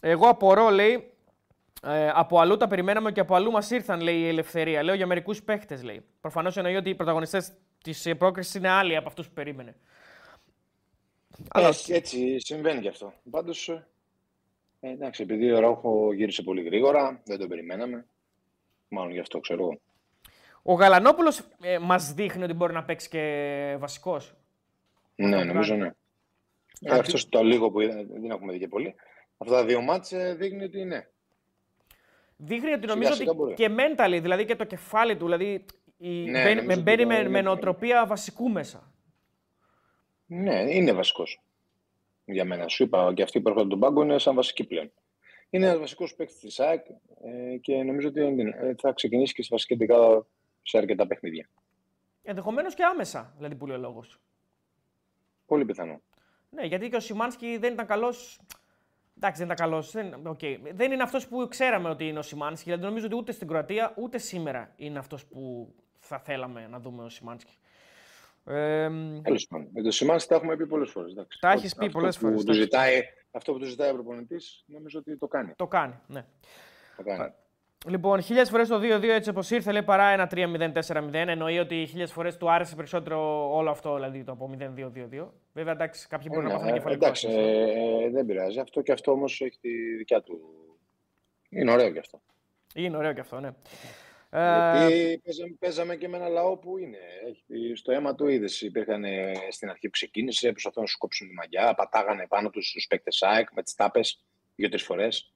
εγώ απορώ, λέει, ε, από αλλού τα περιμέναμε και από αλλού μας ήρθαν, λέει η ελευθερία. Λέω για μερικούς παίχτες, λέει. Προφανώς εννοεί ότι οι πρωταγωνιστές της πρόκριση είναι άλλοι από αυτούς που περίμενε. Αλλά Έτσι, έτσι συμβαίνει και αυτό. Πάντως, ε, εντάξει, επειδή ο Ράουχο γύρισε πολύ γρήγορα, δεν τον περιμέναμε. Μάλλον γι' αυτό ξέρω εγώ. ο Γαλανόπουλος ε, μας δείχνει ότι μπορεί να παίξει και βασικός. Ναι, νομίζω ναι. Ε, Αντί- αυτός το λίγο που είδα, δεν έχουμε δει και πολύ. Αυτά τα δύο μάτς ε, δείχνει ότι ναι. Δείχνει ότι Σιγά νομίζω σιγά ότι μπορεί. και mentally, δηλαδή και το κεφάλι του, δηλαδή η, Ναι, μπαίνει, νομίζω με, ότι μπαίνει το με, είναι με αυτό. νοοτροπία βασικού μέσα. Ναι, είναι βασικός. Για μένα. Σου είπα και αυτοί που έρχονται τον πάγκο είναι σαν βασική πλέον. Είναι ένας βασικός παίκτης της ΑΕΚ ε, και νομίζω ότι ε, θα ξεκινήσει και στη βασική δεκάδα σε αρκετά παιχνίδια. Ενδεχομένως και άμεσα, δηλαδή που λέει ο λόγος. Πολύ πιθανό. Ναι, γιατί και ο Σιμάνσκι δεν ήταν καλός. Εντάξει, δεν ήταν καλό. Δεν, οκ. δεν είναι αυτός που ξέραμε ότι είναι ο Σιμάνσκι. Δηλαδή, νομίζω ότι ούτε στην Κροατία ούτε σήμερα είναι αυτός που θα θέλαμε να δούμε ο Σιμάνσκι. Ε, Τέλος πάντων. Με το Σιμάνσκι τα έχουμε πει πολλές φορές. Τα έχεις πει πολλές φορές, Του εντάξει. ζητάει, αυτό που του ζητάει ο προπονητής νομίζω ότι το κάνει. το κάνει. Ναι. Το κάνει. Λοιπόν, χίλιες φορές το 2-2 έτσι όπως ήρθε, λέει παρά ένα 3-0-4-0. Εννοεί ότι χίλιες φορές του άρεσε περισσότερο όλο αυτό, δηλαδή το από 0-2-2-2. Βέβαια, εντάξει, κάποιοι μπορεί Ε, να ναι, πάθουν ε, κεφαλικό. εντάξει, ε, ε, δεν πειράζει. Αυτό και αυτό όμως έχει τη δικιά του. Είναι ωραίο και αυτό. Είναι ωραίο και αυτό, ναι. Ε, Γιατί παίζαμε, παίζαμε και με ένα λαό που είναι. Έχει, στο αίμα του είδες. Υπήρχαν ε, στην αρχή που ξεκίνησε, προσπαθούν να σου κόψουν τη μαγιά, πατάγανε πάνω τους τους παίκτες ΑΕΚ με τις τάπες δύο-τρεις φορές.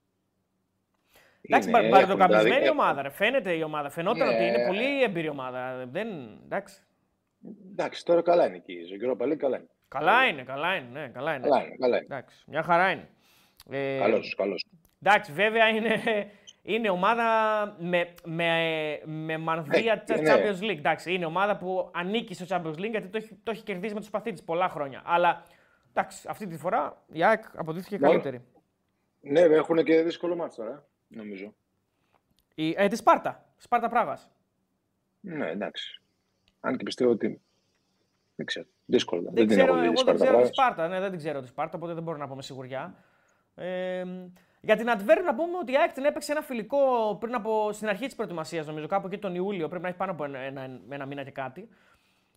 Εντάξει, Είναι, μπα- μπαρτοκαμισμένη έχουν- ομάδα. Ρε. Φαίνεται η ομάδα. Φαινόταν Ναι. ότι είναι πολύ έμπειρη ομάδα. Δεν, εντάξει. Εντάξει, τώρα καλά είναι εκεί. Η Europa League καλά είναι. Καλά είναι, καλά είναι. Ναι, καλά είναι. Καλά είναι, καλά είναι. Εντάξει, μια χαρά είναι. Ε, Καλός, καλός. Εντάξει, βέβαια είναι, είναι ομάδα με, με, με μανδύα Ε, της ναι. Champions League. Εντάξει, είναι ομάδα που ανήκει στο Champions League γιατί το έχει, το έχει κερδίσει με το σπαθί της πολλά χρόνια. Αλλά εντάξει, αυτή τη φορά η ΑΕΚ αποδείχθηκε Μόνο. καλύτερη. Ναι, έχουν και δύσκολο μάτι τώρα, νομίζω. Η, ε, τη Σπάρτα. Σπάρτα Πράγας. Ναι, εντάξει. Αν και πιστεύω ότι. Δεν ξέρω. Δύσκολο. Δεν, την ξέρω, έχω δει εγώ δεν Σπάρτα ξέρω τη Πράγας. Σπάρτα. Ναι, δεν την ξέρω τη Σπάρτα, οπότε δεν μπορώ να πω με σιγουριά. Ε, για την Αντβέρ να πούμε ότι η ΑΕΚ την έπαιξε ένα φιλικό πριν από, στην αρχή της προετοιμασίας, νομίζω, κάπου εκεί τον Ιούλιο. Πρέπει να έχει πάνω από ένα, ένα, ένα μήνα και κάτι.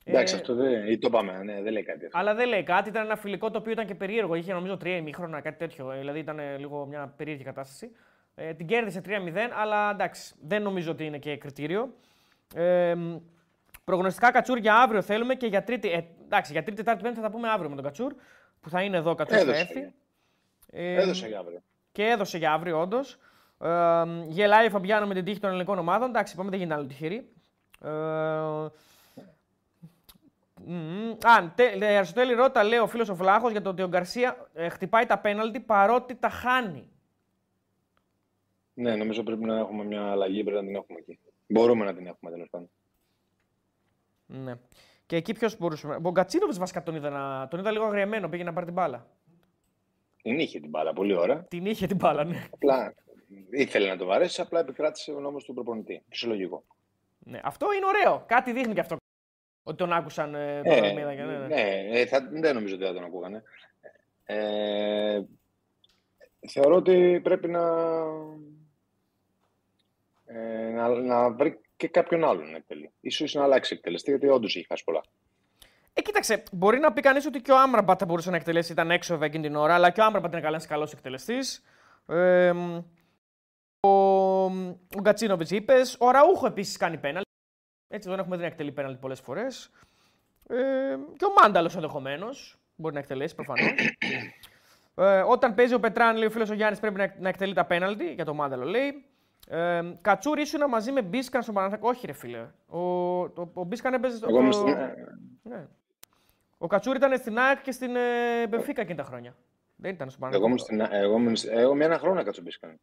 Εντάξει, Ε, αυτό δεν. ή το πάμε, ναι, δεν λέει κάτι αυτό. Αλλά δεν λέει κάτι. Ήταν ένα φιλικό το οποίο ήταν και περίεργο. Είχε νομίζω τρία ημίχρονα, κάτι τέτοιο. Ε, Δηλαδή ήταν ε, λίγο μια περίεργη κατάσταση. Ε, την κέρδισε 3-0, αλλά εντάξει, δεν νομίζω ότι είναι και κριτήριο. Ε, μ, προγνωστικά Κατσούρ για αύριο θέλουμε και για τρίτη. Ε, εντάξει, για τρίτη, τετάρτη, πέμπτη θα τα πούμε αύριο με τον Κατσούρ. Που θα είναι εδώ ο Κατσούρ θα Έδωσε. έρθει. Ε, Έδωσε για αύριο. και έδωσε για αύριο, όντως. Ε, γελάει ο Φαμπιάνο με την τύχη των ελληνικών ομάδων. Εντάξει, είπαμε δεν γίνεται άλλο τυχερή. Ε, μμμ. Α, τε- ε, Αριστοτέλη Ρώτα, λέει ο φίλος ο Βλάχος για το ότι ο Γκαρσία ε, χτυπάει τα πέναλτι παρότι τα χάνει. Ναι, νομίζω πρέπει να έχουμε μια αλλαγή, πρέπει να την έχουμε εκεί. Μπορούμε να την έχουμε τέλος πάντων. Ναι. Και εκεί ποιος μπορούσε. να- Ο Γκατσίνοβιτ βασικά τον είδα, να... τον είδα λίγο αγριεμένο, πήγε να πάρει την μπάλα. Την είχε την μπάλα, πολύ ώρα. Την είχε την μπάλα, ναι. Απλά ήθελε να το βαρέσει, απλά επικράτησε ο νόμος του προπονητή. Φυσιολογικό. ναι. Αυτό είναι ωραίο. Κάτι δείχνει και αυτό. Ότι τον άκουσαν ε, τον Ε, Αλμίδα και ναι, ναι. ναι, ε, θα, δεν νομίζω ότι θα τον ακούγανε. Ε, θεωρώ ότι πρέπει να, ε, να, να βρει και κάποιον άλλον να εκτελεί. Ίσως να αλλάξει εκτελεστή, γιατί όντως έχει χάσει πολλά. Ε, κοίταξε, μπορεί να πει κανείς ότι και ο Άμραμπατ θα μπορούσε να εκτελέσει, ήταν έξω βέβαια εκείνη την ώρα, αλλά και ο Άμραμπατ είναι καλά καλός εκτελεστής. Ε, μ, ο ο Γκατσίνοβιτς είπες. Ο Ραούχο επίσης κάνει πέναλτι. Έτσι δεν έχουμε δει να εκτελεί πέναλτι πολλές φορές. Ε, και ο Μάνταλος ενδεχομένως. Μπορεί να εκτελέσει προφανώς. ε, όταν παίζει ο Πετράν, λέει ο φίλος ο Γιάννης, πρέπει να, να εκτελεί τα πέναλτι. Για το Μάνταλο λέει. Ε, Κατσούρ ήσουν μαζί με Μπίσκαν στο Παναθηναϊκό. Όχι, ρε φίλε. Ο, ο, ο Μπίσκαν έπαιζε στο. Εγώ είμαι το- στην- ναι. Ο Κατσούρ ήταν στην ΑΕΚ και στην ε, Μπενφίκα εκείνη τα χρόνια. Δεν ήταν στο Εγώ ήμουν Παναθηναϊκό. στην- εγώ ήμουν- εγώ με ένα χρόνο κατσομπίσκαν.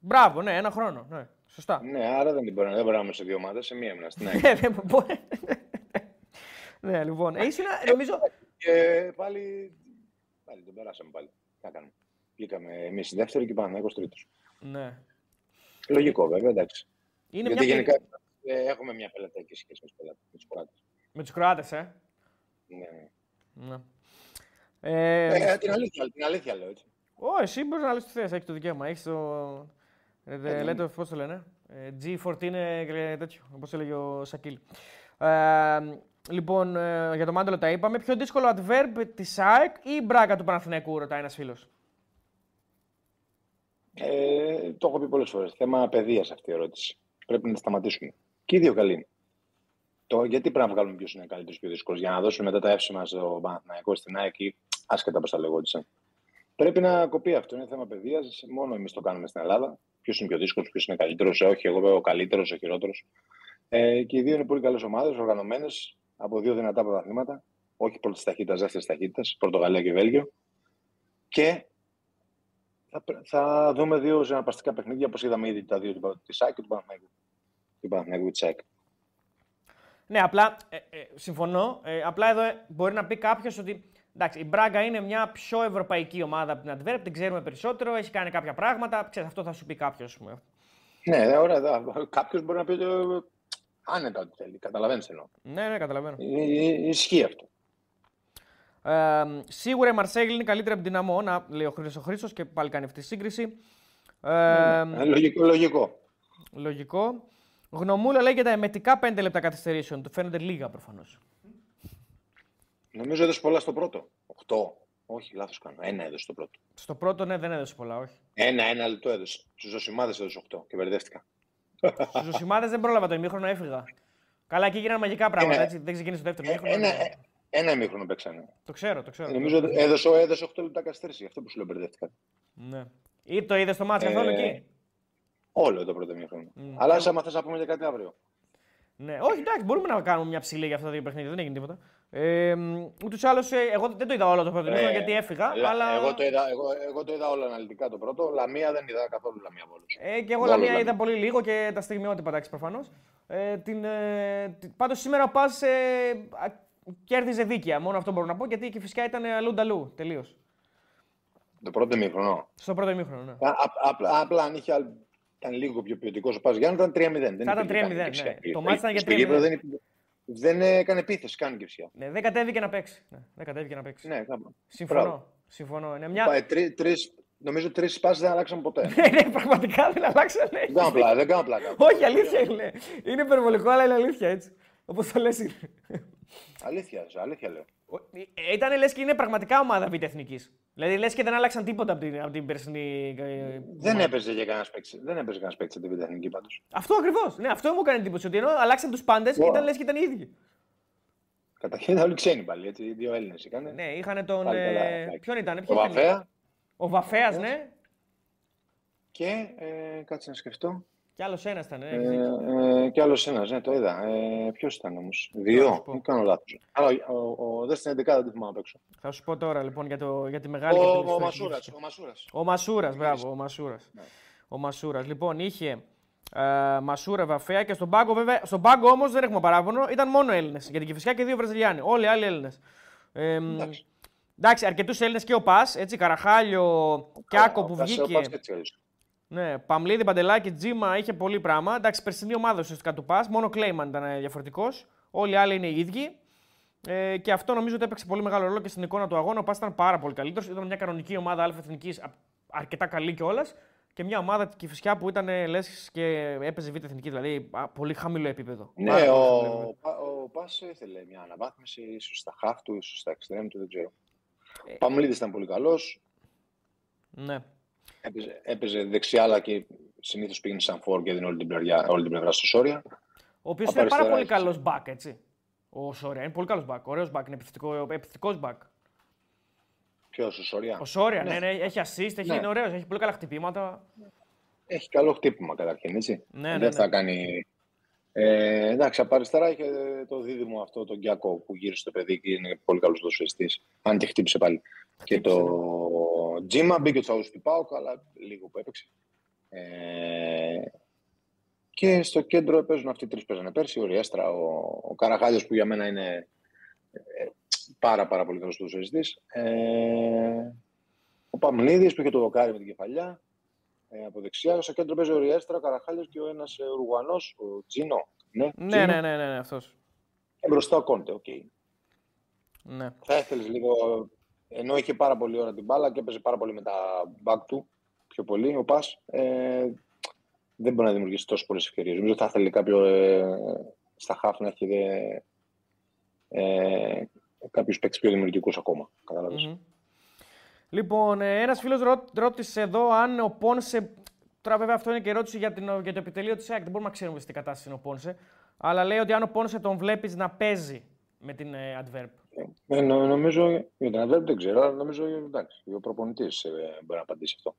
Μπράβο, ναι, ένα χρόνο. Ναι. Σωστά. Ναι, άρα δεν μπορεί, δεν μπορεί να είμαι σε δύο ομάδες, σε μία ήμουν στην ΑΕΚ. Ναι, (laughs) δεν μπορεί. ναι, λοιπόν. Ε, ήσουν, νομίζω. Και πάλι, πάλι τον περάσαμε πάλι. Τι να κάνουμε. Βγήκαμε εμείς στη δεύτερη και πάμε 23. Ναι. Λογικό βέβαια, εντάξει. Είναι Γιατί μια γενικά ε, έχουμε μια πελατειακή σχέση με τους Κροάτες. Με τους Κροάτες, ε; Ναι. Ναι. Ε, Ε, την, αλήθεια, την αλήθεια λέω έτσι. Ω, εσύ μπορείς να λες τι θες, έχεις το δικαίωμα. Έχεις το. Ε, δε- ναι. λέτε, πώς το λένε. Ε, G14 και τέτοιο, όπως έλεγε ο Σακίλ. Ε, λοιπόν, ε, για το Μάντελο τα είπαμε. Πιο δύσκολο adverb της ΑΕΚ ή η μπράκα του Παναθηναϊκού, ρωτάει ένας φίλος. Ε, το έχω πει πολλές φορές. Θέμα παιδείας αυτή η ερώτηση. Πρέπει να τη σταματήσουμε. Και οι δύο καλοί είναι. Το, γιατί πρέπει να βγάλουμε ποιο είναι καλύτερο και πιο δύσκολο, για να δώσουμε μετά τα εύσημα στο Παναθηναϊκό, στην ΑΕΚ ή άσχετα πώ τα λεγόντουσαν. Πρέπει να κοπεί αυτό. Είναι θέμα παιδείας. Μόνο εμείς το κάνουμε στην Ελλάδα. Ποιος είναι πιο δύσκολος, ποιος είναι καλύτερος. Όχι, εγώ είμαι ο καλύτερος, ο χειρότερος. Ε, και οι δύο είναι πολύ καλές ομάδες, οργανωμένες από δύο δυνατά πρωταθλήματα. Όχι πρώτης ταχύτητας, δεύτερης ταχύτητας, Πορτογαλία και Βέλγιο. Και θα, πρέ- θα δούμε δύο συναρπαστικά παιχνίδια, όπως είδαμε ήδη τα δύο τη ΣΑΚ και του Παναθηναϊκού. Του Παναθηναϊκού και τη ΣΑΚ. Ναι, απλά ε, ε, συμφωνώ. Ε, απλά εδώ ε, μπορεί να πει κάποιος ότι εντάξει, η Μπράγκα είναι μια πιο ευρωπαϊκή ομάδα από την Adverb, την ξέρουμε περισσότερο, έχει κάνει κάποια πράγματα. Ξέρεις, αυτό θα σου πει κάποιος. Ναι, ναι, ωραία. Κάποιος μπορεί να πει ότι ε, άνετα ό,τι θέλει. Καταλαβαίνεις εννοώ. Ναι, ναι, καταλαβαίνω. Ε, ε, Ισχύει αυτό. Ε, σίγουρα η Μαρσέγλ είναι καλύτερη από την Δυναμό, να λέει ο Χρήστος ο Χρήστος και πάλι κάνει αυτή τη σύγκριση. Ε, Ε, λογικό, λογικό. Λογικό. Γνωμούλα λέει για τα εμετικά 5 λεπτά καθυστερήσεων. Του φαίνονται λίγα προφανώς. Νομίζω έδωσε πολλά στο πρώτο. Οχτώ. Όχι, λάθος κάνω. Ένα έδωσε στο πρώτο. Στο πρώτο, ναι, δεν έδωσε πολλά, όχι. Ένα, ένα λεπτό έδωσε. Στου Ζωσιμάδες έδωσε οχτώ και μπερδεύτηκα. Στου Ζωσιμάδες δεν πρόλαβα το ημίχρονο, έφυγα. Καλά, εκεί γίνανε μαγικά πράγματα, Ένα- έτσι. Δεν ξεκίνησε το δεύτερο Ε, ημίχρονο. ένα, ναι. ε, ένα ημίχρονο παίξανε. Το ξέρω, το ξέρω. Νομίζω έδωσε, έδωσε 8 λεπτά καθυστέρηση. Αυτό που σου λέω μπερδεύτηκα. Ναι. Ή το είδες στο μάτσο Ε, καθόλου εκεί; Όλο το πρώτο ημίχρονο. Αλλά άμα θες να πούμε για κάτι αύριο. Ναι, όχι, εντάξει, μπορούμε να κάνουμε μια ψηλή για αυτά τα δύο παιχνίδια, δεν έγινε τίποτα. Ε, Ούτως ή άλλως, εγώ δεν το είδα όλο το πρώτο ημίχρονο Ε, γιατί έφυγα. Λα- αλλά... εγώ, το είδα, εγώ, εγώ το είδα όλο αναλυτικά το πρώτο. Λαμία δεν είδα καθόλου Λαμία Βόλος. Ε, και εγώ Όλο Λαμία Λαμία. είδα πολύ λίγο και τα στιγμιότυπα εντάξει προφανώς. Ε, την, ε, την- πάντως σήμερα ο Πας ε, α, κέρδιζε δίκαια. Μόνο αυτό μπορώ να πω γιατί και φυσικά ήταν αλλού νταλού τελείως. Το πρώτο ημίχρονο. Στο πρώτο ημίχρονο, ναι. Α- α- απλά, απλά αν είχε, άλλ- ήταν λίγο πιο ποιοτικός ο Πας Γιάννη, ήταν 3-0. Δεν Θα ήταν υπήρχε 3-0, καν κυψιά. ναι. Το μάτς ήταν για Στο γήπεδο 3-0. Δεν, υπήρχε- δεν έκανε επίθεση καν κυψιά. ναι. Δεν κατέβηκε να παίξει. Ναι, δεν κατέβηκε να παίξει. Ναι, κάπου. Συμφωνώ. Μπράβο. Συμφωνώ. Είναι μια... Πάει, τρι- τρεις- νομίζω τρεις σπάσεις δεν αλλάξαν ποτέ. (laughs) ναι, ναι, πραγματικά δεν αλλάξανε. δεν κάνω πλάκα. Δεν κάνω πλάκα. Όχι, αλήθεια είναι. Είναι υπερβολικό, αλλά είναι αλήθεια έτσι. Όπως το λες. Αλήθεια, αλήθεια λέω. Ήταν λες και είναι πραγματικά ομάδα β' εθνικής. Δηλαδή λες και δεν άλλαξαν τίποτα από την, από την περσινή. ε, Δεν έπαιζε για κανένας παίκτη. Δεν έπαιζε κανένας παίκτη στην τεχνική πάντως. Αυτό ακριβώς. Ναι, αυτό μου έκανε εντύπωση. Ότι ενώ αλλάξαν τους πάντες, Wow. ήταν λες και ήταν οι ίδιοι. Καταρχήν ήταν όλοι ξένοι πάλι. Έτσι. Οι δύο Έλληνες είχαν. Ναι, είχαν τον. Πάλι καλά, ε, εντάξει. ποιον ήταν, Ο ποιον ήταν; Βαφέα Ο Βαφέας, ναι. και. Ε, κάτσε να σκεφτώ. Κι άλλος ένας ήταν. Ναι, Ε, έχεις δίκιο. ε, και άλλος ένας, ναι, το είδα. Ε, Ποιος ήταν όμως; Να σου Δύο. πω. Δεν κάνω λάθος. Αλλά ο, ο, ο, δεν στην 11 δεν τη θυμάμαι απ' έξω. Θα σου πω τώρα λοιπόν για, το, για τη μεγάλη. Ο, και την ο, ιστορική Μασούρας. φυσική. Ο Μασούρας. Ο Μασούρας, μπράβο, ο Μασούρας. Ναι. Ο Μασούρας. Λοιπόν, είχε ε, Μασούρα Βαφέα και στον πάγκο, βέβαια. Στον πάγκο όμως δεν έχουμε παράπονο, ήταν μόνο Έλληνες. Γιατί και φυσικά και δύο Βραζιλιάνοι. Όλοι οι άλλοι Έλληνες. Ε, Εντάξει. εντάξει, αρκετούς Έλληνες και ο Πας, έτσι, Καραχάλιο, Κιάκο που Ο Πας- ο βγήκε. Πας έτσι αλλιώς. Ναι, Παμλίδη, Παντελάκη, Τζίμα είχε πολύ πράγμα. Εντάξει, περσινή ομάδα ουσιαστικά του Πας. Μόνο ο Κλέιμαν ήταν διαφορετικός. Όλοι οι άλλοι είναι οι ίδιοι. Ε, και αυτό νομίζω ότι έπαιξε πολύ μεγάλο ρόλο και στην εικόνα του αγώνα. Ο Πας ήταν πάρα πολύ καλύτερος. Ήταν μια κανονική ομάδα αλφα-εθνική, αρκετά καλή κιόλας. Και μια ομάδα τη φυσικά που ήταν λες και έπαιζε β' εθνική, δηλαδή α, πολύ χαμηλό επίπεδο. Ναι, Πάρα ο, πολύ χαμηλό επίπεδο. Πα- ο Πας ήθελε μια αναβάθμιση, ίσως στα χαφ του, ίσως στα εξτρέμ του, δεν ξέρω. Ε. Ο Παμλίδης ήταν πολύ καλός. Ναι. Έπαιζε, έπαιζε δεξιά, αλλά και συνήθως πήγαινε σαν φόρ και έδινε όλη την, πλευριά, όλη την πλευρά στο Σόρια. Ο οποίος Από είναι πάρα αριστερά πολύ έχεις. καλός back, έτσι. Ο Σόρια είναι πολύ καλός back. Ωραίος back, είναι επιθετικό back. Ποιος ο Σόρια; Ο Σόρια, ναι, Ναι. ναι, έχει assist, έχει, Ναι. είναι ωραίος, έχει πολύ καλά χτυπήματα. Έχει καλό χτύπημα καταρχήν, έτσι. Ναι, δεν ναι, θα ναι. κάνει. Ε, εντάξει, από αριστερά είχε το δίδυμο αυτό, τον Γκιακό που γύρισε το παιδί και είναι πολύ καλός δοσφαιριστή. Αν και χτύπησε πάλι. Και το Τζίμα μπήκε ο Τσαούς του Πάουκ, αλλά λίγο που έπαιξε. Ε, και στο κέντρο παίζουν αυτοί οι τρεις παίζανε πέρσι. Ο Ριέστρα, ο, ο Καραχάλιος που για μένα είναι ε, πάρα, πάρα πολύ καλός ποδοσφαιριστής. Ε, ο Παμλίδης που είχε το δοκάρι με την κεφαλιά. Ε, από δεξιά, στο κέντρο παίζει ο Ριέστρα, ο Καραχάλιος και ο ένας Ουρουγουανός, ο Τζίνο. Ναι, Ναι, Τζίνο. ναι, ναι, ναι, ναι αυτός. Και μπροστά ο Κόντε, οκ. Ναι. Θα ήθελες λίγο. Ενώ είχε πάρα πολύ ώρα την μπάλα και έπαιζε πάρα πολύ με τα back του, πιο πολύ ο Πας. Ε, δεν μπορεί να δημιουργήσει τόσο πολλές ευκαιρίες. Νομίζω θα ήθελε κάποιο ε, στα χάφ να έχει ε, ε, κάποιους παίκτες πιο δημιουργικούς ακόμα. Κατάλαβες. Μμμ. Λοιπόν, ε, ένας φίλος ρώ, ρώτησε εδώ αν ο Πόνσε. Τώρα, βέβαια, αυτό είναι και ερώτηση για, την, για το επιτελείο της ΑΕΚ. Δεν μπορούμε να ξέρουμε σε τι κατάσταση είναι ο Πόνσε. Αλλά λέει ότι αν ο Πόνσε τον βλέπεις να παίζει με την ε, Adverb. Ε, νο- νομίζω για την Adverb δεν ξέρω, αλλά νομίζω εντάξει, ο προπονητής μπορεί να απαντήσει αυτό.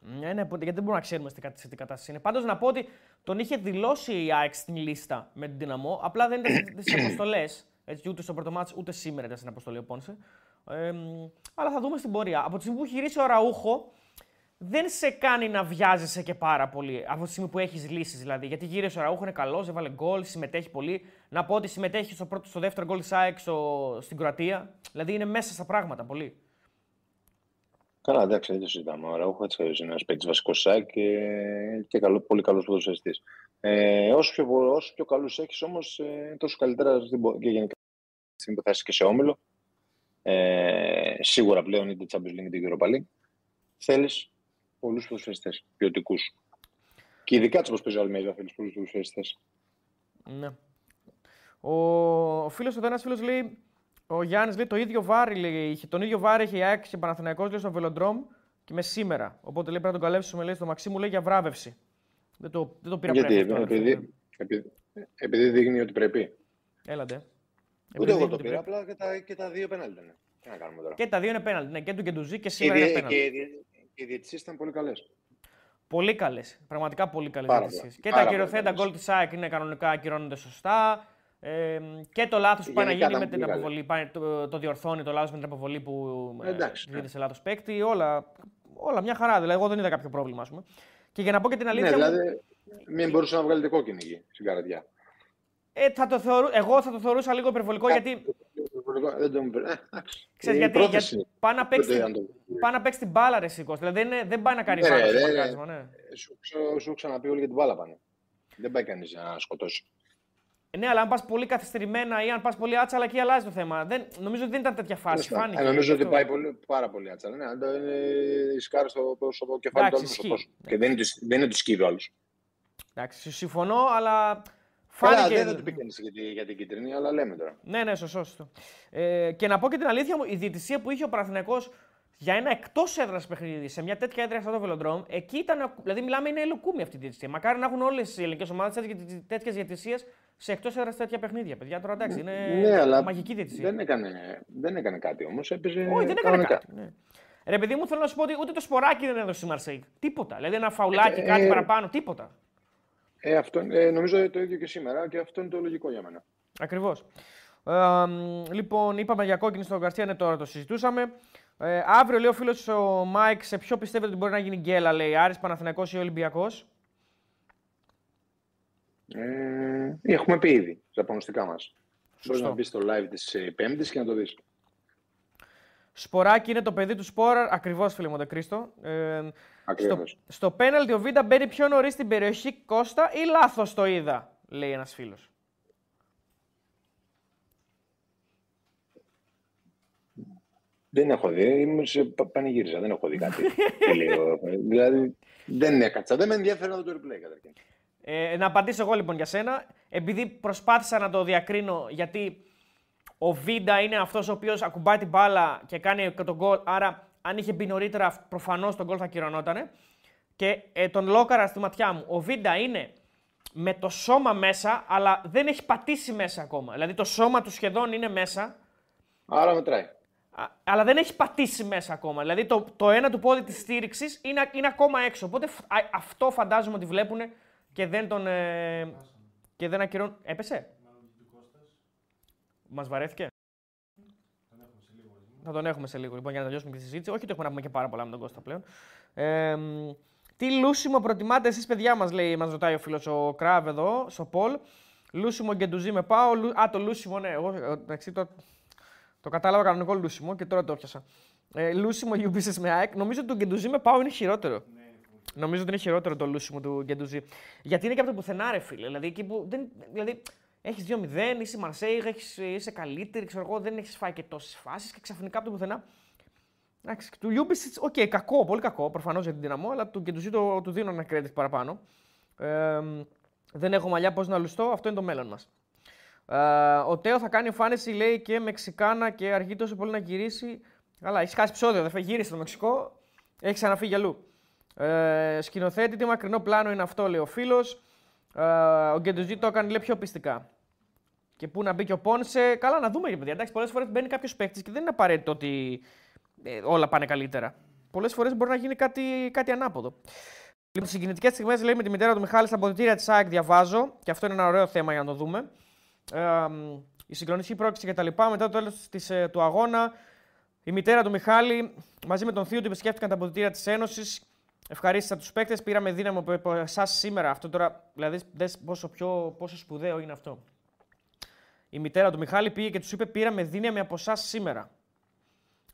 Ναι, ναι, γιατί δεν μπορούμε να ξέρουμε σε τι κα- σε τι κατάσταση είναι. Πάντως να πω ότι τον είχε δηλώσει η ΑΕΚ στην λίστα με την Δυναμό, απλά δεν ήταν στι αποστολές. Έτσι, ούτε στο πρώτο μάτς, ούτε σήμερα ήταν στην αποστολή ο Πόνσε. Ε, μ, αλλά θα δούμε στην πορεία. Από τη στιγμή που έχει γυρίσει ο Ραούχο, δεν σε κάνει να βιάζεσαι και πάρα πολύ. Από τη στιγμή που έχεις λύσεις δηλαδή. Γιατί γύρισε ο Ραούχο, είναι καλός, έβαλε γκολ, συμμετέχει πολύ. Να πω ότι συμμετέχει στο, πρώτο, στο δεύτερο γκολ της ΑΕΚ στο, στην Κροατία. Δηλαδή είναι μέσα στα πράγματα πολύ. Καλά, εντάξει, δεν το συζητάμε. Ο Ραούχο έτσι είναι ένας παίκτης βασικός ΣΑΚ και, και καλός, πολύ καλός ποδοσφαιριστής. Ε, όσο, πιο, όσο πιο καλούς έχεις όμως, ε, τόσο καλύτερα στην πο- και γενικά στη στιγμή που θα είσαι και σε όμιλο. Ε, σίγουρα πλέον είτε Champions League είτε Europa League. Θέλεις πολλούς ποδοσφαιριστές ποιοτικούς. Και ειδικά τους όπως παίζει ο Αλμέιδα, θέλει πολλού ποδοσφαιριστές. Ναι. Ο, ο φίλος εδώ, ένας φίλος λέει, ο Γιάννης λέει το ίδιο βάρη, λέει, είχε, τον ίδιο βάρη είχε η ΑΕΚ και ο Παναθηναϊκός λέει στο Βελοντρόμ και με σήμερα. Οπότε λέει πρέπει να τον καλέψουμε λέει, στο Μαξίμου λέει για βράβευση. Δεν το, δεν το πήρα Γιατί, πρέφος τώρα, επειδή, φίλε. επειδή, επειδή δείχνει ότι πρέπει. Έλατε. Ούτε Επειδή εγώ δείχνει το ότι πήρα, πρέπει. απλά και τα, και τα δύο πέναλτι είναι. Τι να κάνουμε τώρα. Και τα δύο είναι πέναλτι. Ναι, και του Κεντουζή και Και, σήμερα οι είναι διε- πέναλτι. και, οι διε- και οι διαιτησίες ήταν πολύ καλές. Πολύ καλές. Πραγματικά πολύ καλές Πάρα διαιτησίες. πολύ. Και Πάρα τα πολύ κυριοθέντα καλές. γκολ της ΑΕΚ είναι κανονικά ακυρώνονται σωστά. Ε, και το λάθος που πάει να Γενικά γίνει με ήταν την πολύ αποβολή. Πάει, το, το διορθώνει το λάθος με την αποβολή που ε, Εντάξει, ναι. γίνεται σε λάθος παίκτη. Όλα, όλα μια χαρά. Δηλαδή, εγώ δεν είδα κάποιο πρόβλημα, ας πούμε. Και για να πω και την αλήθεια. Ναι, μου, δηλαδή μην μπορούσε να βγάλετε κόκκινη εκεί στην καρδιά. ε, θα το θεωρού, εγώ θα το θεωρούσα λίγο υπερβολικό γιατί. Δεν τον ε, εντάξει. Ξέρεις, Η γιατί, πρόθεση. γιατί πάει να παίξει Τότε την, αν το- πάει να παίξει την μπάλα, ρε Σίκος. Δηλαδή δεν, είναι- δεν πάει να κάνει Ναι, πάνω ρε, στο ρε, μαρκάρισμα, ναι. Σου, σου, σου έχω ξαναπεί όλοι για την μπάλα πάνε. Δεν πάει κανείς να σκοτώσει. Ε, Ναι, αλλά αν πας πολύ καθυστερημένα ή αν πας πολύ άτσαλα, εκεί αλλάζει το θέμα. Δεν, νομίζω ότι δεν ήταν τέτοια φάση. Φάνηκε. Ε, νομίζω ότι Αυτό. πάει πολύ, πάρα πολύ άτσα. Ναι, αν το είναι ισκάρι στο, στο κεφάλι του Εντάξει, άλλου. ισχύει. Και δεν είναι, του- δεν είναι του σκύβει ο άλλος. Εντάξει, συμφωνώ, αλλά Καλά, φάνηκε. δεν θα του πει κανείς για, τη- για την κίτρινη, αλλά λέμε τώρα. Ναι, ναι, σωστό. σωστό. Ε, και να πω και την αλήθεια μου, η διαιτησία που είχε ο Παναθηναϊκός για ένα εκτός έδρας παιχνίδι σε μια τέτοια έδρα σαν το Βελοντρόμ, εκεί ήταν. Δηλαδή, μιλάμε είναι ελοκούμη αυτή η διαιτησία. Μακάρι να έχουν όλες οι ελληνικές ομάδες τέτοιες διαιτησίες σε εκτός έδρας τέτοια παιχνίδια. Παιδιά, τώρα εντάξει, είναι ναι, αλλά μαγική διαιτησία. δεν έκανε, δεν έκανε κάτι όμως. Έπαιζε Όχι, δεν έκανε κανονικά. κάτι. Ναι. Ρε, παιδί μου, θέλω να σου πω ότι ούτε το σποράκι δεν έδωσε η Μαρσέη. Τίποτα. Δηλαδή, ένα φαουλάκι, Ε, κάτι ε, παραπάνω, τίποτα. Ε, αυτό, ε, νομίζω το ίδιο και σήμερα και αυτό είναι το λογικό για μένα. Ακριβώς. Ε, μ, λοιπόν, είπαμε για κόκκινη στον Γκαρσία, ναι, τώρα το συζητούσαμε. Ε, αύριο λέει ο φίλος ο Μάικ, σε ποιο πιστεύετε ότι μπορεί να γίνει γκέλα, λέει Άρης, Παναθηναϊκός ή Ολυμπιακός; Ε, έχουμε πει ήδη στα προγνωστικά μας. Μπορείς Σωστό. να μπεις στο live της Πέμπτης και να το δεις. Σποράκι είναι το παιδί του Σπόρα, ακριβώς φίλε Μοντεκρίστο. Ε, στο, Ακριβώς. στο πέναλτι ο Βίντα μπαίνει πιο νωρίς στην περιοχή Κώστα ή λάθος το είδα, λέει ένας φίλος. Δεν έχω δει, ήμουν σε πα- πανηγύριζα, δεν έχω δει κάτι. Λίγο. (laughs) δηλαδή δεν έκατσα, δεν με ενδιαφέρει να δω το replay καταρχήν. Ε, να απαντήσω εγώ λοιπόν για σένα. Επειδή προσπάθησα να το διακρίνω, γιατί ο Βίντα είναι αυτός ο οποίος ακουμπάει την μπάλα και κάνει και τον γκολ. Άρα, αν είχε μπει νωρίτερα, προφανώς τον γκολ θα κυρωνότανε. Και ε, τον λόκαρα στη ματιά μου. Ο Βίντα είναι με το σώμα μέσα, αλλά δεν έχει πατήσει μέσα ακόμα. Δηλαδή, το σώμα του σχεδόν είναι μέσα, Άρα μετράει. α- αλλά δεν έχει πατήσει μέσα ακόμα. Δηλαδή, το, το ένα του πόδι της στήριξης είναι, είναι ακόμα έξω. Οπότε φ- α- αυτό φαντάζομαι ότι βλέπουν και δεν τον. Ε, και δεν ακυρώνουν. Έπεσε; Μας βαρέθηκε; Θα τον έχουμε σε λίγο λοιπόν για να τελειώσουμε και τη συζήτηση. Όχι ότι έχουμε να πούμε και πάρα πολλά με τον Κώστα πλέον. Ε, μ, τι λούσιμο προτιμάτε εσείς, παιδιά μας, λέει, μας ρωτάει ο φίλος ο Κράβ εδώ, στο Πολ. Λούσιμο Γκεντουζί με πάω. Λου... Α, το λούσιμο, ναι. Εγώ, ε, εντάξει, το, το κατάλαβα κανονικό λούσιμο και τώρα το έπιασα. Ε, λούσιμο Ιουμπίσε με ΑΕΚ. Νομίζω ότι το Γκεντουζί με πάω είναι χειρότερο. Νομίζω ότι είναι χειρότερο το λούσιμο του Γκεντουζή. Γιατί είναι και από το πουθενά, ρε φίλε. Δηλαδή, εκεί που δεν, δηλαδή έχεις 2-0, είσαι η Μαρσέη, έχεις, είσαι καλύτερη, ξέρω εγώ, δεν έχεις φάει και τόσες φάσεις και ξαφνικά από το πουθενά. Εντάξει, του Λιούμπισιτς, ok, okay, κακό, πολύ κακό προφανώς για την Ντιναμό, αλλά του Γκεντουζή το, του δίνω ένα credit παραπάνω. Ε, δεν έχω μαλλιά, πώς να λουστώ, αυτό είναι το μέλλον μας. Ε, ο Τέο θα κάνει εμφάνιση, λέει, και Μεξικάνα και αργεί τόσο πολύ να γυρίσει. Καλά, έχεις χάσει επεισόδιο, δεν γύρισε στο Μεξικό, έχεις ξαναφύγει αλλού. Ε, σκηνοθέτη, τι μακρινό πλάνο είναι αυτό, λέει ο φίλος. Ε, ο Γκεντουζί το έκανε λέει, πιο πιστικά. Και πού να μπει και ο Πόνσε. Καλά, να δούμε για παιδιά. Εντάξει, πολλές φορές μπαίνει κάποιος παίκτης και δεν είναι απαραίτητο ότι ε, όλα πάνε καλύτερα. Πολλές φορές μπορεί να γίνει κάτι, κάτι ανάποδο. Λοιπόν, συγκινητικές στιγμές λέει με τη μητέρα του Μιχάλης στα αποδητήρια της ΑΕΚ διαβάζω και αυτό είναι ένα ωραίο θέμα για να το δούμε. Ε, η συγκλονιστική πρόκληση και τα λοιπά. Μετά το τέλος ε, του αγώνα, η μητέρα του Μιχάλη μαζί με τον θείο του επισκέφτηκαν τα αποδητήρια της Ένωσης Ευχαρίστησα τους παίκτες. Πήραμε δύναμη από εσάς σήμερα. Αυτό τώρα, δηλαδή, δες πόσο, πιο, πόσο σπουδαίο είναι αυτό. Η μητέρα του Μιχάλη πήγε και τους είπε: Πήραμε δύναμη από εσάς σήμερα.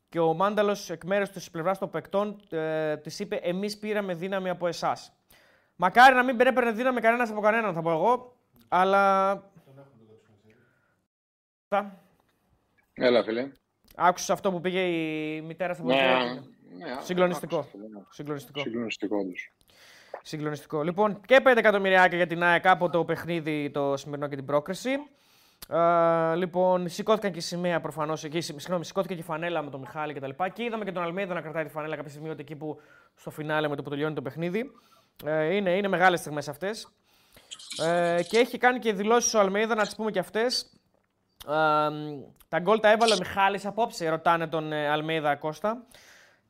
Και ο Μάνταλος, εκ μέρους της πλευράς των παικτών, ε, της είπε: Εμείς πήραμε δύναμη από εσάς. Μακάρι να μην έπαιρνε δύναμη κανένας από κανέναν, θα πω εγώ. Αλλά. Έλα, φίλε. Άκουσες αυτό που πήγε η μητέρα στα ναι, ναι, Συγκλονιστικό. Ναι. Συγκλονιστικό. Συγκλονιστικό, Συγκλονιστικό. Λοιπόν, και 5 εκατομμυριάκια για την ΑΕΚ από το παιχνίδι το σημερινό και την πρόκριση. Uh, λοιπόν, σηκώθηκαν και η σημαία προφανώς εκεί. Συγγνώμη, σηκώθηκε και η φανέλα με τον Μιχάλη κτλ. Και, και είδαμε και τον Αλμέδα να κρατάει τη φανέλα κάποια στιγμή εκεί που στο φινάλε με το που τελειώνει το παιχνίδι. Uh, είναι είναι μεγάλες στιγμές αυτές. Uh, και έχει κάνει και δηλώσεις ο Αλμέδα, να τις πούμε και αυτές. Uh, τα γκολ τα έβαλε ο Μιχάλης απόψε, ρωτάνε τον Αλμέδα Κώστα.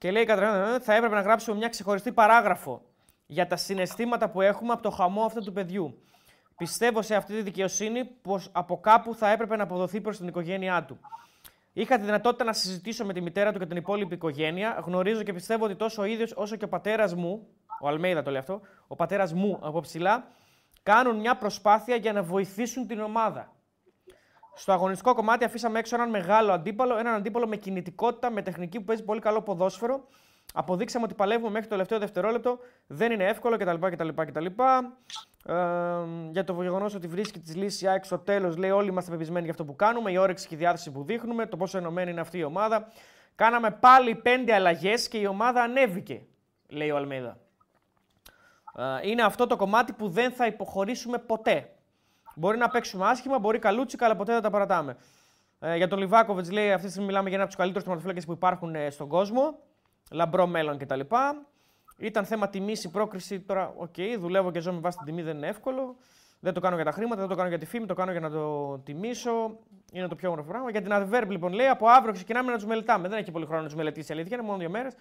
Και λέει κατά θα έπρεπε να γράψουμε μια ξεχωριστή παράγραφο για τα συναισθήματα που έχουμε από το χαμό αυτού του παιδιού. Πιστεύω σε αυτή τη δικαιοσύνη πως από κάπου θα έπρεπε να αποδοθεί προς την οικογένειά του. Είχα τη δυνατότητα να συζητήσω με τη μητέρα του και την υπόλοιπη οικογένεια. Γνωρίζω και πιστεύω ότι τόσο ο ίδιος όσο και ο πατέρας μου, ο Αλμέιδα το λέει αυτό, ο πατέρας μου από ψηλά, κάνουν μια προσπάθεια για να βοηθήσουν την ομάδα. Στο αγωνιστικό κομμάτι αφήσαμε έξω έναν μεγάλο αντίπαλο, έναν αντίπαλο με κινητικότητα, με τεχνική που παίζει πολύ καλό ποδόσφαιρο. Αποδείξαμε ότι παλεύουμε μέχρι το τελευταίο δευτερόλεπτο. Δεν είναι εύκολο κτλ. κτλ, κτλ. Ε, για το γεγονός ότι βρίσκει τη λύση ΑΕΚ στο τέλος, λέει: Όλοι είμαστε πεπισμένοι για αυτό που κάνουμε. Η όρεξη και η διάθεση που δείχνουμε, το πόσο ενωμένη είναι αυτή η ομάδα. Κάναμε πάλι πέντε αλλαγές και η ομάδα ανέβηκε, λέει ο Αλμίδα. Ε, είναι αυτό το κομμάτι που δεν θα υποχωρήσουμε ποτέ. Μπορεί να παίξουμε άσχημα, μπορεί καλούτσικα, αλλά ποτέ δεν τα παρατάμε. Ε, για τον Λιβάκοβιτς λέει: Αυτή τη στιγμή μιλάμε για ένα από τους καλύτερους τερματοφύλακες που υπάρχουν ε, στον κόσμο. Λαμπρό μέλλον κτλ. Ήταν θέμα τιμής η πρόκριση. Τώρα, ok, okay, δουλεύω και ζω με βάση την τιμή, δεν είναι εύκολο. Δεν το κάνω για τα χρήματα, δεν το κάνω για τη φήμη, το κάνω για να το τιμήσω. Είναι το πιο όμορφο πράγμα. Για την Αντβέρπ, λοιπόν, λέει: Από αύριο ξεκινάμε να τους μελετάμε. Δεν έχει πολύ χρόνο να τους μελετήσει αλήθεια, είναι μόνο δύο μέρες.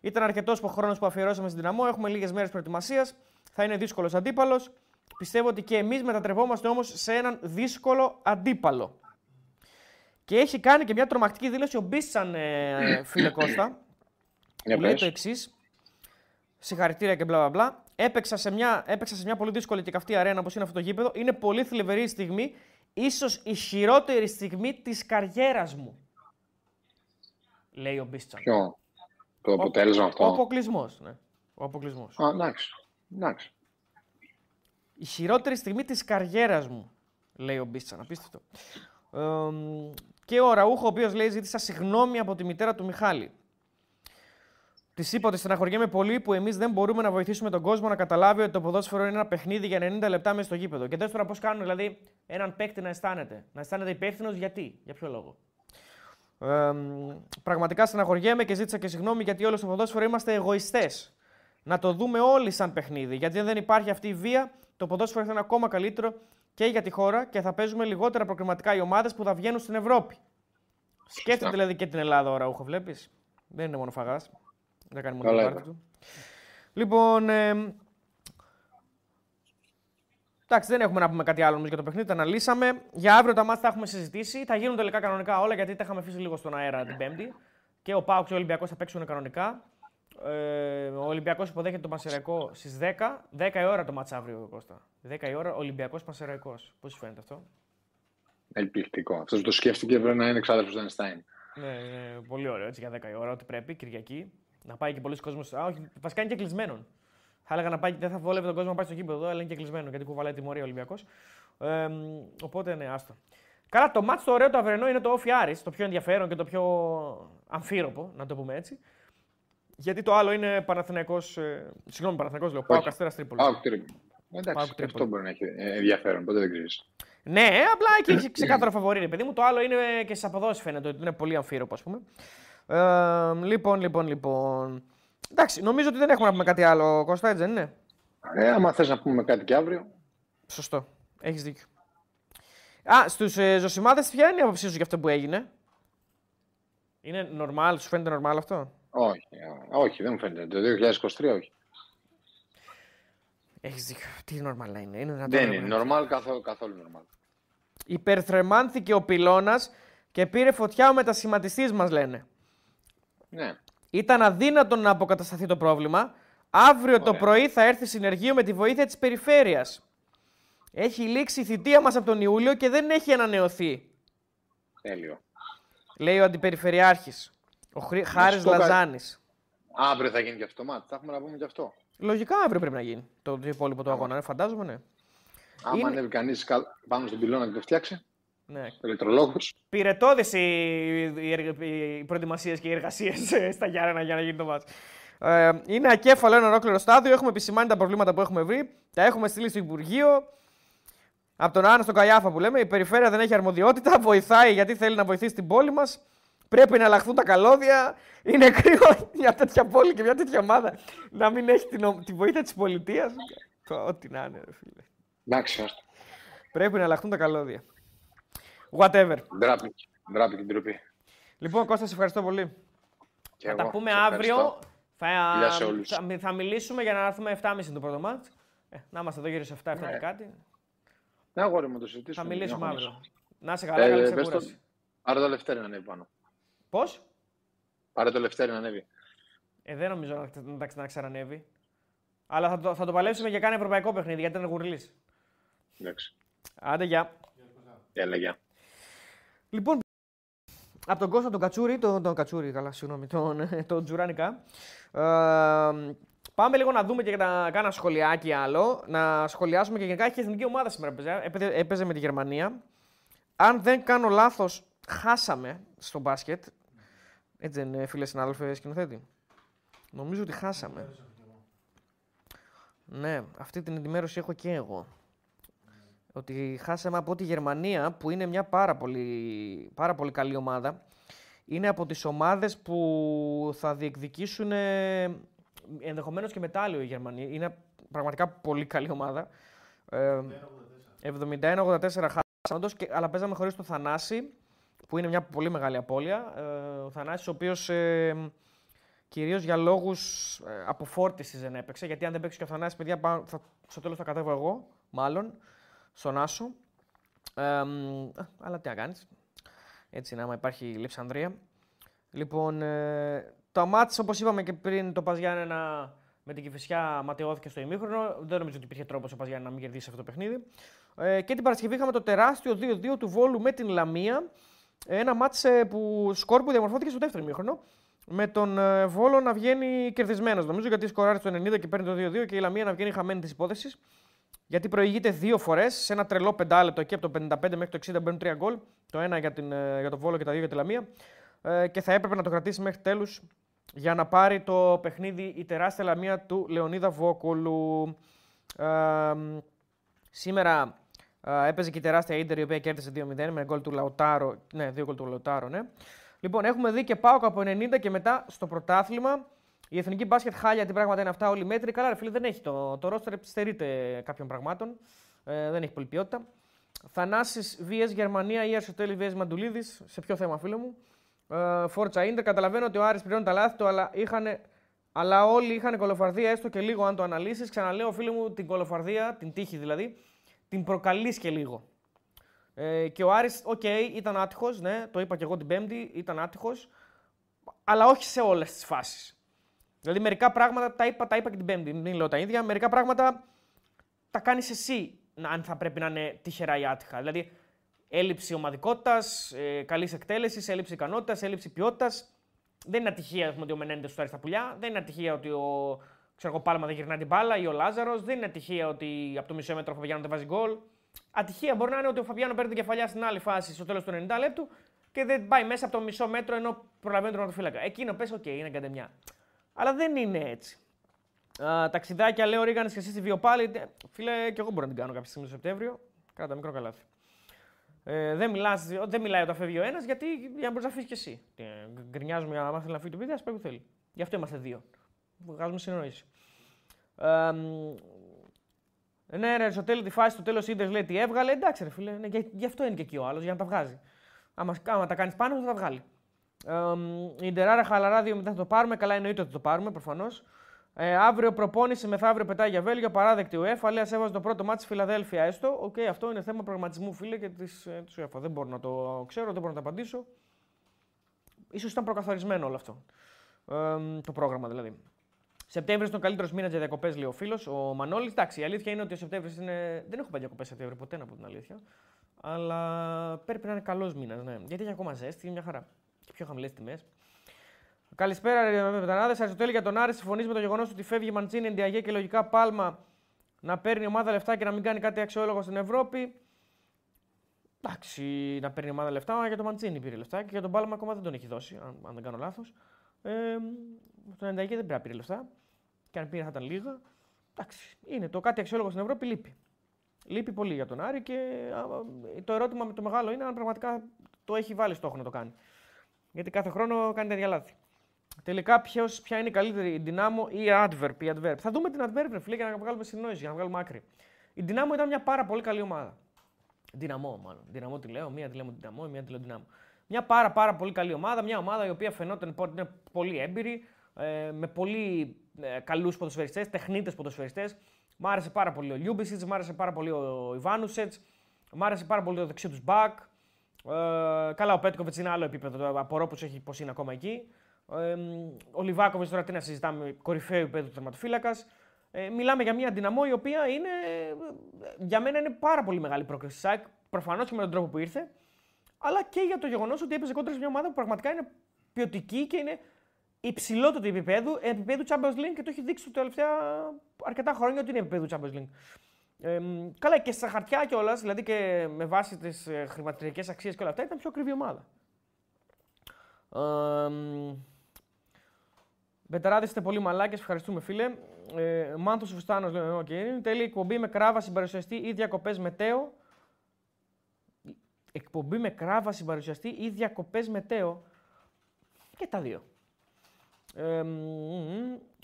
Ήταν αρκετός χρόνος που αφιερώσαμε στην Ντιναμό. Έχουμε λίγες μέρες προετοιμασίας. Θα είναι δύσκολος αντίπαλος. Πιστεύω ότι και εμείς μετατρεπόμαστε όμως σε έναν δύσκολο αντίπαλο. Και έχει κάνει και μια τρομακτική δήλωση ο Μπίσαν, ε, φίλε Κώστα, που λέει το εξής. Συγχαρητήρια και μπλα μπλα. Έπαιξα σε, μια, έπαιξα σε μια πολύ δύσκολη και καυτή αρένα όπως είναι αυτό το γήπεδο. Είναι πολύ θλιβερή στιγμή. Ίσως η χειρότερη στιγμή της καριέρας μου. Λέει ο Μπίσαν. Ποιο; Το αποτέλεσμα αυτό; Ο αποκλεισμός. Ναι. Ο αποκλεισμός. Α, εντάξει. εντάξει. Η χειρότερη στιγμή της καριέρας μου, λέει ο Μπίστσαν. Απίστευτο. Ε, και ο Ραούχο, ο οποίος λέει: Ζήτησα συγγνώμη από τη μητέρα του Μιχάλη. Της είπα ότι στεναχωριέμαι πολύ που εμείς δεν μπορούμε να βοηθήσουμε τον κόσμο να καταλάβει ότι το ποδόσφαιρο είναι ένα παιχνίδι για 90 λεπτά μέσα στο γήπεδο. Και τώρα πώς κάνουν δηλαδή έναν παίκτη να αισθάνεται. Να αισθάνεται υπεύθυνος γιατί, για ποιο λόγο. Ε, πραγματικά στεναχωριέμαι και ζήτησα και συγγνώμη γιατί όλοι στο ποδόσφαιρο είμαστε εγωιστές. Να το δούμε όλοι σαν παιχνίδι. Γιατί δεν υπάρχει αυτή η βία, το ποδόσφαιρο θα είναι ακόμα καλύτερο και για τη χώρα και θα παίζουμε λιγότερα προκριματικά οι ομάδες που θα βγαίνουν στην Ευρώπη. Σκέφτεται δηλαδή και την Ελλάδα ώρα, ούχο βλέπεις; Δεν είναι μόνο φαγάς. Δεν κάνει μόνο το του. Λοιπόν. Ε, εντάξει, δεν έχουμε να πούμε κάτι άλλο για το παιχνίδι. Τα αναλύσαμε. Για αύριο τα μάτια θα έχουμε συζητήσει. Θα γίνουν τελικά κανονικά όλα γιατί τα είχαμε αφήσει λίγο στον αέρα την Πέμπτη. Και ο Πάουκ και ο Ολυμπιακός θα παίξουν κανονικά. Ε, ο Ολυμπιακός υποδέχεται τον Πασεραϊκό στις 10. 10 η ώρα το μάτσα αύριο, Κώστα. 10 η ώρα Ολυμπιακός Πασεραϊκό. Πώς σου φαίνεται αυτό; Ελπικτικό. Αυτός το σκέφτηκε πρέπει να είναι εξάδελφο του Einstein. Ναι, ναι, πολύ ωραίο έτσι για 10 η ώρα, ό,τι πρέπει, Κυριακή. Να πάει και πολλοί κόσμο. Α, όχι, βασικά είναι και κλεισμένο. Θα έλεγα να πάει, δεν θα βόλευε τον κόσμο να πάει στο γήπεδο, αλλά είναι και κλεισμένο γιατί κουβαλάει τιμωρία ο Ολυμπιακός. Ε, οπότε ναι, άστο. Καλά, το μάτι το ωραίο το αυρενό είναι το Όφι Άρης, το πιο ενδιαφέρον και το πιο αμφίροπο, να το πούμε έτσι. Γιατί το άλλο είναι Παναθηναϊκός, ε, συγγνώμη, Παναθηναϊκός λέω, Πάο Καστέρας Τρίπολη. Πάω Τρίπολη. Εντάξει, Πάω και Τρίπολη. αυτό μπορεί να έχει ε, ενδιαφέρον, ποτέ δεν ξέρεις. Ναι, απλά εκεί έχει ξεκάθαρο φαβορή, ρε παιδί μου. Το άλλο είναι και στι αποδόσεις φαίνεται ότι είναι πολύ αμφίροπο, ας πούμε. Ε, λοιπόν, λοιπόν, λοιπόν. Εντάξει, νομίζω ότι δεν έχουμε να πούμε κάτι άλλο, Κώστα, έτσι δεν είναι. Ε, άμα θες να πούμε κάτι και αύριο, Σωστό. Έχεις δίκιο. Α, στους ε, Ζωσιμάδες, ποια είναι η άποψή σου για αυτό που έγινε; Είναι normal, σου φαίνεται normal αυτό; Όχι, ε, όχι, δεν μου φαίνεται. Το 2023 όχι. Έχεις δίκιο. Τι normal να είναι. είναι δυνατόν, Δεν ρε, είναι παιδί. normal, καθόλου, καθόλου normal. Υπερθρεμάνθηκε ο πυλώνας και πήρε φωτιά ο μετασχηματιστής, μας λένε. Ναι. Ήταν αδύνατο να αποκατασταθεί το πρόβλημα. Αύριο το Ωραία. πρωί θα έρθει συνεργείο με τη βοήθεια της περιφέρειας. Έχει λήξει η θητεία μας από τον Ιούλιο και δεν έχει ανανεωθεί, Τέλειο. λέει ο Αντιπεριφερειάρχης, ο Χρή... Χάρης πω κάτι. Λαζάνης. Αύριο θα γίνει και αυτό το μάτι. Θα έχουμε να πούμε και αυτό. Λογικά αύριο πρέπει να γίνει το υπόλοιπο του αγώνα, ε, φαντάζομαι, ναι. Άμα Είναι- ανέβει κανείς πάνω στον πυλώνα και το φτιάξει, ναι. ηλεκτρολόγο. Πυρετώδες οι, οι, εργ- οι προετοιμασίες και οι εργασίες ε, στα Γιάννενα για να γίνει το μάτς. Ε, είναι ακέφαλο ένα ολόκληρο στάδιο. Έχουμε επισημάνει τα προβλήματα που έχουμε βρει. Τα έχουμε στείλει στο Υπουργείο. Από τον Άννα στον Καϊάφα που λέμε. Η περιφέρεια δεν έχει αρμοδιότητα. Βοηθάει γιατί θέλει να βοηθήσει την πόλη μας. Πρέπει να αλλάχθουν τα καλώδια. Είναι (laughs) κρύο μια τέτοια πόλη και μια τέτοια ομάδα να μην έχει την, ο- τη βοήθεια της πολιτείας. Ό,τι να είναι, ρε φίλε. Εντάξει, άστο. Πρέπει να αλλάχθουν τα καλώδια. Whatever. Ντράπη. Ντράπη και ντροπή. Λοιπόν, Κώστα, σε ευχαριστώ πολύ. Και Θα τα εγώ πούμε σε αύριο. ευχαριστώ. Θα, Φιλιά σε όλους. θα, θα μιλήσουμε για να έρθουμε 7.30 το πρώτο μάτς. Ε, να είμαστε εδώ γύρω σε 7, 7 Ναι. και κάτι. Ναι, αγόρι μου, το Θα συζητήσουμε. μιλήσουμε δεν αύριο. έχω Να είσαι νύχτα. καλά, καλή Ε, πες το, ξεκούραση. πάρε το Λευτέρι να ανέβει πάνω. Πώς; Πάρε το Λευτέρι να ανέβει. Ε, δεν νομίζω να, να, να ξανανεύει. Αλλά θα το, θα το παλέψουμε για κάνει ευρωπαϊκό παιχνίδι, γιατί είναι γουρλής. Εντάξει. Άντε, γεια. Έλα, γεια. Λοιπόν, από τον Κώστα τον Κατσούρη, τον, τον Κατσούρη, καλά, συγγνώμη, τον, (laughs) τον Τζουράνικα. Ε, πάμε λίγο να δούμε και να κάνω ένα σχολιάκι άλλο. Να σχολιάσουμε και γενικά έχει εθνική ομάδα σήμερα. Έπαιζε, έπαιζε, έπαιζε με τη Γερμανία. Αν δεν κάνω λάθος, χάσαμε στο μπάσκετ. Έτσι δεν είναι, φίλε συνάδελφε σκηνοθέτη. Νομίζω ότι χάσαμε. Ναι, αυτή την ενημέρωση έχω και εγώ ότι χάσαμε από τη Γερμανία που είναι μια πάρα πολύ, πάρα πολύ καλή ομάδα. Είναι από τις ομάδες που θα διεκδικήσουν ε, ενδεχομένως και μετάλλιο η Γερμανία. Είναι πραγματικά πολύ καλή ομάδα. Ε, 71-84 χάσαμε όντως, και, αλλά παίζαμε χωρίς το Θανάση που είναι μια πολύ μεγάλη απώλεια. Ε, ο Θανάσης ο οποίος ε, κυρίως για λόγους ε, αποφόρτισης δεν έπαιξε γιατί αν δεν παίξει και ο Θανάσης παιδιά πάω- θα, στο τέλος θα κατέβω εγώ μάλλον στον Άσο. Ε, μ, α, αλλά τι να κάνεις. Έτσι είναι, άμα υπάρχει λειψανδρία. Λοιπόν, ε, το μάτς, όπως είπαμε και πριν, το Πας Γιάννενα με την Κηφισιά ματαιώθηκε στο ημίχρονο. Δεν νομίζω ότι υπήρχε τρόπος ο Πας Γιάννενα να μην κερδίσει αυτό το παιχνίδι. Ε, και την Παρασκευή είχαμε το τεράστιο 2-2 του Βόλου με την Λαμία. Ένα μάτς ε, που σκορ που διαμορφώθηκε στο δεύτερο ημίχρονο. Με τον ε, Βόλο να βγαίνει κερδισμένος, νομίζω, γιατί σκοράρει στο 90 και παίρνει το 2-2 και η Λαμία να βγαίνει χαμένη της υπόθεσης. Γιατί προηγείται δύο φορές σε ένα τρελό πεντάλεπτο εκεί από το 55 μέχρι το 60 μπαίνουν τρία γκολ. Το ένα για, την, ε, για το Βόλο και τα δύο για τη Λαμία. Ε, και θα έπρεπε να το κρατήσει μέχρι τέλους για να πάρει το παιχνίδι η τεράστια Λαμία του Λεωνίδα Βόκολου. Ε, σήμερα ε, έπαιζε και η τεράστια Ίντερ η οποία κέρδισε 2-0 με γκολ του Λαουτάρο. Ναι, δύο γκολ του Λαουτάρο, ναι. Λοιπόν, έχουμε δει και πάω από 90 και μετά στο πρωτάθλημα. Η εθνική μπάσκετ χάλια, τι πράγματα είναι αυτά, όλοι μέτρη. Καλά, ρε φίλε, δεν έχει το, το ρόστερ, στερείται κάποιων πραγμάτων. Ε, δεν έχει πολλή ποιότητα. Θανάσης VS Γερμανία ή Αρσοτέλη VS Μαντουλίδης. Σε ποιο θέμα, φίλε μου. Ε, Φόρτσα Ίντερ. Καταλαβαίνω ότι ο Άρης πληρώνει τα λάθη του, αλλά, είχαν, αλλά όλοι είχαν κολοφαρδία έστω και λίγο αν το αναλύσεις. Ξαναλέω, φίλε μου, την κολοφαρδία, την τύχη δηλαδή, την προκαλείς και λίγο. Ε, και ο Άρης, οκ, ήταν άτυχος, ναι, το είπα και εγώ την Πέμπτη, ήταν άτυχος, αλλά όχι σε όλες τις φάσεις. Δηλαδή, μερικά πράγματα τα είπα, τα είπα και την Πέμπτη, μην λέω τα ίδια. Μερικά πράγματα τα κάνεις εσύ να- αν θα πρέπει να είναι τυχερά ή άτυχα. Δηλαδή, έλλειψη ομαδικότητας, ε, καλής εκτέλεσης, έλλειψη ικανότητας, έλλειψη ποιότητας. Δεν είναι ατυχία ας πούμε, ότι ο Μενέντες του στα πουλιά. Δεν είναι ατυχία ότι ο, ξέρω εγώ, Πάλμα δεν γυρνάει την μπάλα ή ο Λάζαρος. Δεν είναι ατυχία ότι από το μισό μέτρο ο Φαβιάνο δεν βάζει γκολ. Ατυχία μπορεί να είναι ότι ο Φαβιάνο παίρνει την κεφαλιά στην άλλη φάση στο τέλος του 90 λεπτού και δεν πάει μέσα από το μισό μέτρο ενώ προλαβαίνει τον τερματοφύλακα. Εκείνο πες, οκ, είναι καντεμιά. Αλλά δεν είναι έτσι. Α, ταξιδάκια, λέω Ρίγανες και εσύ στη βιοπάλη. Ε, Φίλε, και εγώ μπορώ να την κάνω κάποια στιγμή το Σεπτέμβριο. Κράτα μικρό καλάθι. Ε, δεν, μιλάς, δεν μιλάει όταν φεύγει ο ένας γιατί για να μπορείς να φύγεις κι εσύ. Ε, γκρινιάζουμε για να μάθει να φύγει το παιδί, ας πρέπει θέλει. Γι' αυτό είμαστε δύο. Βγάζουμε συνεννόηση. Ε, ναι, ρε, στο τέλος τη φάση, στο τέλος είδες λέει τι έβγαλε. Εντάξει, ρε φίλε, ναι, γι' γι' αυτό είναι και εκεί ο άλλος, για να τα βγάζει. Άμα, άμα τα κάνεις πάνω, θα τα βγάλει. Ε, η Ντεράρα χαλαρά 2 μετά θα το πάρουμε. Καλά, εννοείται ότι το πάρουμε προφανώς. Ε, αύριο προπόνηση, μεθαύριο πετάει για Βέλγιο, απαράδεκτη UEFA. Λέει έβαζε το πρώτο μάτι στη Φιλαδέλφια έστω. Ok, okay, αυτό είναι θέμα προγραμματισμού, φίλε, και της ε, της UEFA. Δεν μπορώ να το ξέρω, δεν μπορώ να το απαντήσω. Σω ήταν προκαθορισμένο όλο αυτό. Ε, το πρόγραμμα δηλαδή. Σεπτέμβριος είναι ο καλύτερος μήνας για διακοπές, λέει ο φίλος, ο Μανώλης. Εντάξει, η αλήθεια είναι ότι ο Σεπτέμβριος είναι. Δεν έχω πάει διακοπές Σεπτέμβριο ποτέ, να πω την αλήθεια. Αλλά πρέπει να είναι καλός μήνας, ναι. Γιατί έχει ακόμα ζέστη, μια χαρά. Και πιο χαμηλές τιμές. Καλησπέρα, ρε Μετανάδε. Αριστοτέλη για τον Άρη. Συμφωνείς με το γεγονός ότι φεύγει η Μαντσίνη, Εντιαγέ και λογικά Πάλμα να παίρνει ομάδα λεφτά και να μην κάνει κάτι αξιόλογο στην Ευρώπη. Εντάξει, να παίρνει ομάδα λεφτά, για τον Μαντσίνη πήρε λεφτά και για τον Πάλμα ακόμα δεν τον έχει δώσει, αν, αν δεν κάνω λάθος. Ε, τον Εντιαγέ δεν πρέπει να πήρε λεφτά. Και αν πήρε θα ήταν λίγα. Εντάξει, είναι το κάτι αξιόλογο στην Ευρώπη λείπει. Λείπει πολύ για τον Άρη και το ερώτημα με το μεγάλο είναι αν πραγματικά το έχει βάλει στόχο να το κάνει. Γιατί κάθε χρόνο κάνει τέτοια λάθη. Τελικά, ποιος, ποια είναι η καλύτερη, η Δυνάμω ή η Adverb. Η Adverb. Θα δούμε την Adverb, φίλε, για να βγάλουμε συνεννόηση, για να βγάλουμε άκρη. Η Δυνάμω ήταν μια πάρα πολύ καλή ομάδα. Δυναμό, μάλλον. Δυναμό τη λέω, μία τη λέμε Δυναμό, μία τη λέω Δυνάμω. Μια πάρα, πάρα πολύ καλή ομάδα, μια ομάδα η οποία φαινόταν ότι είναι πολύ έμπειρη, ε, με πολύ ε, καλούς ποδοσφαιριστές, τεχνίτες ποδοσφαιριστές. Μ' άρεσε πάρα πολύ ο Λιούμπισιτς, μ' άρεσε πάρα πολύ ο Ιβάνουσετς, μ' άρεσε πάρα πολύ το δεξί τους μπακ. Ε, καλά, ο Πέτκοβιτς είναι άλλο επίπεδο. Το απορώ πώ είναι ακόμα εκεί. Ε, ο Λιβάκοβιτς τώρα τι να συζητάμε, κορυφαίο επίπεδο τερματοφύλακας. Ε, μιλάμε για μια δυναμό η οποία είναι, για μένα είναι πάρα πολύ μεγάλη πρόκληση. ΣΑΚ προφανώς και με τον τρόπο που ήρθε, αλλά και για το γεγονός ότι έπαιζε κόντρα σε μια ομάδα που πραγματικά είναι ποιοτική και είναι υψηλότερο του επίπεδου, επίπεδου Champions League και το έχει δείξει τα τελευταία αρκετά χρόνια ότι είναι επίπεδου Champions League. Ε, καλά, και στα χαρτιά κιόλας, δηλαδή και με βάση τις ε, χρηματιστηριακές αξίες και όλα αυτά, ήταν πιο ακριβή ομάδα. Ε, Μπεταράδε είστε πολύ μαλάκες, ευχαριστούμε φίλε. Ε, Μάνθο Φουστάνος λέει: okay. Τέλει εκπομπή με κράβαση παρουσιαστή ή διακοπές μετέο. Εκπομπή με κράβαση παρουσιαστή ή διακοπές μετέο. Και τα δύο. Ε,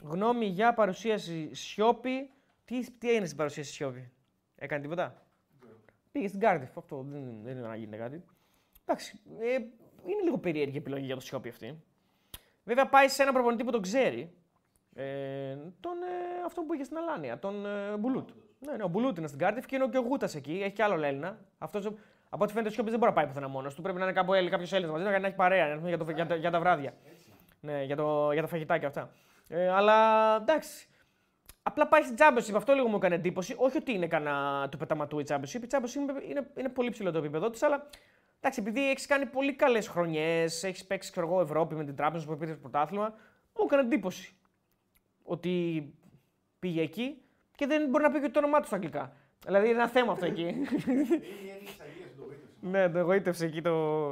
γνώμη για παρουσίαση Σιώπη. Τι, τι έγινε στην παρουσίαση Σιώπη, Έκανε τίποτα; Πήγε στην Κάρδιφ. Αυτό δεν, δεν είναι να γίνει κάτι. Εντάξει. Ε, είναι λίγο περίεργη επιλογή για το Σιώπη αυτή. Βέβαια πάει σε ένα προπονητή που τον ξέρει. Ε, τον, ε, αυτόν που είχε στην Αλάνια, τον ε, Μπουλούτ. Ναι, ναι, ο Μπουλούτ είναι στην Κάρντιφ και είναι και ο Γούτας εκεί. Έχει και άλλο Έλληνα. Αυτός, από ό,τι φαίνεται, ο Σιώπης δεν μπορεί να πάει πουθενά μόνος του. Πρέπει να είναι κάποιος Έλληνας μαζί να έχει παρέα για, το, για, για, τα βράδια. Ναι, για, το, για τα φαγητά αυτά. Ε, αλλά εντάξει. Απλά πάει στην Championship. Αυτό λίγο μου έκανε εντύπωση. Όχι ότι είναι κανένα του πεταματού η Championship. Η Championship είναι, είναι, είναι πολύ ψηλό το επίπεδο της, αλλά Εντάξει, επειδή έχεις κάνει πολύ καλές χρονιές, έχεις παίξει ξέρω εγώ, Ευρώπη με την τράπεζα που πήρες το πρωτάθλημα, μου έκανε εντύπωση ότι πήγε εκεί και δεν μπορεί να πει και το όνομά του στα αγγλικά. Δηλαδή είναι ένα θέμα αυτό εκεί. (laughs) ναι, το εγωίτευσε εκεί το,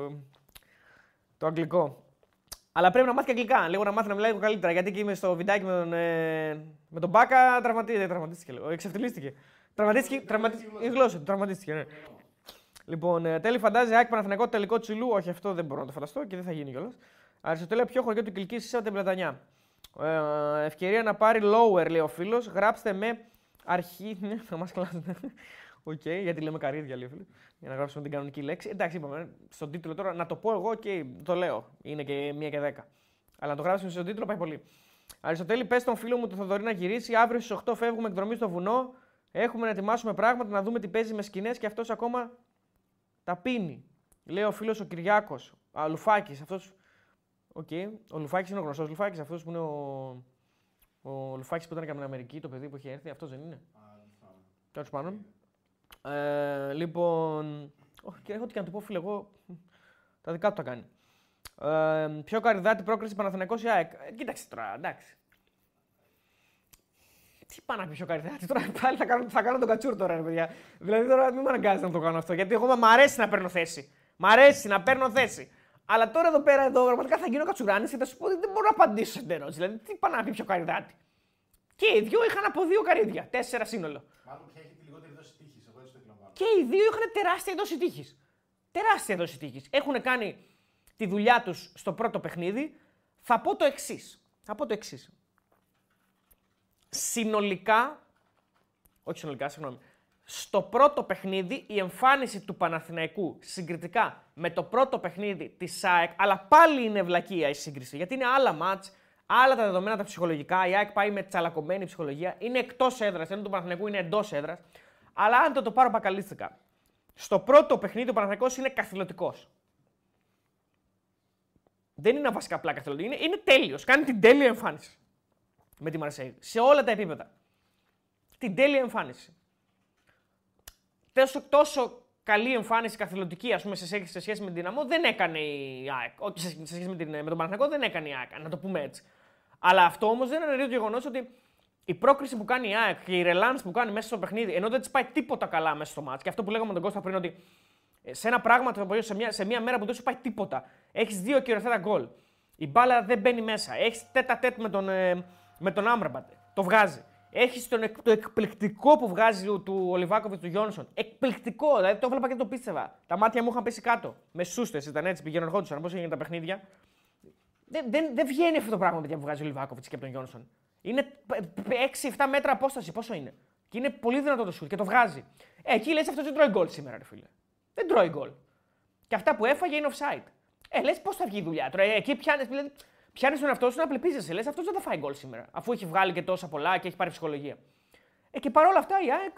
το αγγλικό. Αλλά πρέπει να μάθει και αγγλικά. Λίγο να μάθει να μιλάει λίγο καλύτερα. Γιατί εκεί είμαι στο βιντεάκι με τον, ε, με τον Μπάκα τραυματίστηκε. Τραυματίστηκε, λίγο. Εξευτελίστηκε. Τραυματίστηκε. Τραυματίστηκε. Η γλώσσα του τραυματίστηκε. Ναι. Λοιπόν, ε, τέλει φαντάζει Άκη Παναθηναϊκό τελικό τσιλού. Όχι, αυτό δεν μπορώ να το φανταστώ και δεν θα γίνει κιόλας. Αριστοτέλεια, πιο χωριό του Κυλκής είσαι την Πλατανιά; Ε, ευκαιρία να πάρει lower, λέει ο φίλος. Γράψτε με αρχή. Ναι, (laughs) θα μας κλάσουν. Οκ, okay, γιατί λέμε καρύδια, λέει ο φίλο. Για να γράψουμε την κανονική λέξη. Εντάξει, είπαμε στον τίτλο τώρα να το πω εγώ και το λέω. Είναι και μία και δέκα. Αλλά να το γράψουμε στον τίτλο πάει πολύ. Αριστοτέλη, πες τον φίλο μου το Θοδωρή να γυρίσει. Αύριο στις 8 φεύγουμε εκδρομή στο βουνό. Έχουμε να ετοιμάσουμε πράγματα, να δούμε τι παίζει με σκηνές και αυτός ακόμα τα πίνει. Λέει ο φίλος ο Κυριάκος. Ο Λουφάκης. Αυτός. Ok. Okay. Ο Λουφάκης είναι ο γνωστός Λουφάκης. Αυτός που είναι ο. Ο Λουφάκης που ήταν και από την Αμερική, το παιδί που έχει έρθει. Αυτός δεν είναι; Τέλος πάντων. Ε, λοιπόν. Όχι, και έχω και να του πω, φίλε, εγώ. Τα δικά του τα κάνει. Ε, πιο καριδάτη πρόκριση Παναθηναϊκός ή ΑΕΚ. Ε, κοίταξε τώρα, εντάξει. Τι πάει να πει πιο καριδάτη. Τώρα (laughs) πάλι θα κάνω, θα κάνω τον κατσούρ τώρα, ρε παιδιά. Δηλαδή τώρα μην με αναγκάζει να το κάνω αυτό. Γιατί εγώ μου αρέσει να παίρνω θέση. Μ' αρέσει να παίρνω θέση. Αλλά τώρα εδώ πέρα, εδώ, πραγματικά θα γίνω κατσουράνης και θα σου πω ότι δεν μπορώ να απαντήσω σε ερώτηση. Δηλαδή, τι πάει να πει πιο καριδάτη. Και οι δύο είχαν από δύο καρύδια. Τέσσερα σύνολο. Μάλλον ποια έχει τη λιγότερη δόση τύχη. Εγώ έτσι το εκλαμβάνω. Και οι δύο είχαν τεράστια δόση τύχη. Τεράστια δόση τύχη. Έχουν κάνει τη δουλειά τους στο πρώτο παιχνίδι. Θα πω το εξής. Θα πω το εξής. Συνολικά, όχι συνολικά, συγγνώμη, στο πρώτο παιχνίδι η εμφάνιση του Παναθηναϊκού συγκριτικά με το πρώτο παιχνίδι της ΑΕΚ, αλλά πάλι είναι βλακεία η σύγκριση, γιατί είναι άλλα μάτς, άλλα τα δεδομένα τα ψυχολογικά. Η ΑΕΚ πάει με τσαλακωμένη ψυχολογία, είναι εκτός έδρας, ενώ του Παναθηναϊκού είναι εντός έδρας. Αλλά αν το, το πάρω μπακαλίστικα, στο πρώτο παιχνίδι ο Παναθηναϊκός είναι καθηλωτικός. Δεν είναι βασικά απλά καθηλωτικός, είναι, είναι τέλειος. Κάνει την τέλεια εμφάνιση με τη Μαρσέη. Σε όλα τα επίπεδα. Την τέλεια εμφάνιση. Τόσο, τόσο καλή εμφάνιση καθηλωτική ας πούμε, σε, σχέση- σε σχέση με την Δυναμό δεν έκανε η ΑΕΚ. Όχι σε, σε σχέση με, την, με τον Παναθηναϊκό δεν έκανε η ΑΕΚ, να το πούμε έτσι. Αλλά αυτό όμως δεν αναιρεί το γεγονός ότι η πρόκριση που κάνει η ΑΕΚ και η ρελάνς που κάνει μέσα στο παιχνίδι, ενώ δεν της πάει τίποτα καλά μέσα στο μάτς, και αυτό που λέγαμε με τον Κώστα πριν, ότι ε, σε ένα πράγμα το οποίο σε μια, σε μια μέρα που δεν σου πάει τίποτα, έχεις δύο κυριοθέτα γκολ. Η μπάλα δεν μπαίνει μέσα. Έχεις τέτα τέτ με τον, ε, με τον Άμραμπατ. Το βγάζει. Έχεις το εκπληκτικό που βγάζει του, του Ολιβάκοβιτ του Γιόνσον. Εκπληκτικό, δηλαδή το έβλεπα και το πίστευα. Τα μάτια μου είχαν πέσει κάτω. Με σούστες ήταν έτσι, πηγαίνουν ερχόντουσαν. Πώ έγιναν τα παιχνίδια. Δεν, δεν, δεν βγαίνει αυτό το πράγμα παιδιά, που βγάζει ο Λιβάκοβιτ και από τον Γιόνσον. Είναι 6-7 μέτρα απόσταση. Πόσο είναι; Και είναι πολύ δυνατό το σουτ και το βγάζει. Ε, εκεί λες αυτός δεν τρώει γκολ σήμερα, ρε φίλε. Δεν τρώει γκολ. Και αυτά που έφαγε είναι offside. Ε, λες πώς θα βγει η δουλειά; Τώρα. Ε, εκεί πιάνεις δηλαδή, πιάνεις τον εαυτό σου να πλεπίζεσαι. Λες αυτός δεν θα φάει γκολ σήμερα. Αφού έχει βγάλει και τόσα πολλά και έχει πάρει ψυχολογία. Ε, και παρόλα αυτά η ΑΕΚ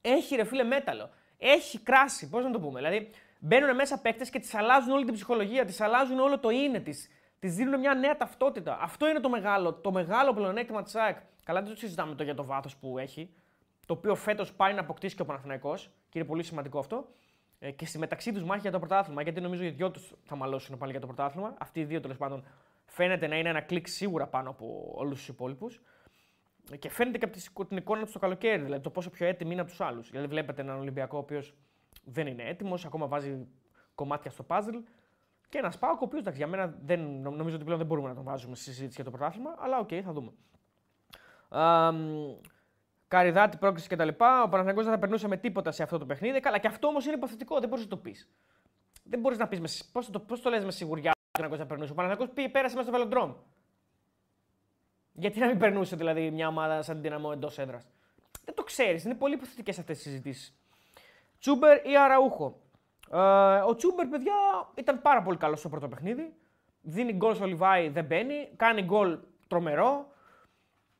έχει ρε φίλε μέταλλο. Έχει κράση, πώς να το πούμε. Δηλαδή μπαίνουν μέσα παίκτες και τη αλλάζουν όλη την ψυχολογία, τη αλλάζουν όλο το είναι της. Της δίνουν μια νέα ταυτότητα. Αυτό είναι το μεγάλο, το μεγάλο πλεονέκτημα της ΑΕΚ. Καλά, δεν το συζητάμε το για το βάθος που έχει. Το οποίο φέτος πάει να αποκτήσει και ο Παναθηναϊκός και είναι πολύ σημαντικό αυτό. Ε, και στη μεταξύ τους μάχη για το πρωτάθλημα. Γιατί νομίζω οι δυο τους θα μαλώσουν πάλι για το πρωτάθλημα. Αυτοί οι δύο τέλος πάντων φαίνεται να είναι ένα κλικ σίγουρα πάνω από όλους τους υπόλοιπους. Και φαίνεται και από τη- την εικόνα τους το καλοκαίρι, δηλαδή το πόσο πιο έτοιμοι είναι από τους άλλους. Δηλαδή, βλέπετε έναν Ολυμπιακό ο οποίος δεν είναι έτοιμος, ακόμα βάζει κομμάτια στο puzzle. Και ένας Πάοκ, ο οποίος εντάξει, για μένα δεν, νο- νομίζω ότι πλέον δεν μπορούμε να τον βάζουμε στη συζήτηση για το πρωτάθλημα, αλλά οκ, θα δούμε. Αμ, Καρυδάτη πρόκριση κτλ. Ο Παναθηναϊκός δεν θα περνούσε με τίποτα σε αυτό το παιχνίδι. Καλά, και αυτό όμως είναι υποθετικό, δεν μπορείς να το πεις. Δεν μπορείς να πεις. Πώς το, πώς το λες με σιγουριά ότι ο Παναθηναϊκός θα περνούσε. Ο Παναθηναϊκός πήγε, πέρασε μέσα στο Βελοντρόμ. Γιατί να μην περνούσε δηλαδή μια ομάδα σαν την Ντιναμό εντός έδρας. Δεν το ξέρεις. Είναι πολύ υποθετικές αυτές οι συζητήσεις. Τσούμπερ ή Αραούχο; Ε, ο Τσούμπερ, παιδιά, ήταν πάρα πολύ καλός στο πρώτο παιχνίδι. Δίνει γκολ στο Λιβάη, δεν μπαίνει. Κάνει γκολ τρομερό.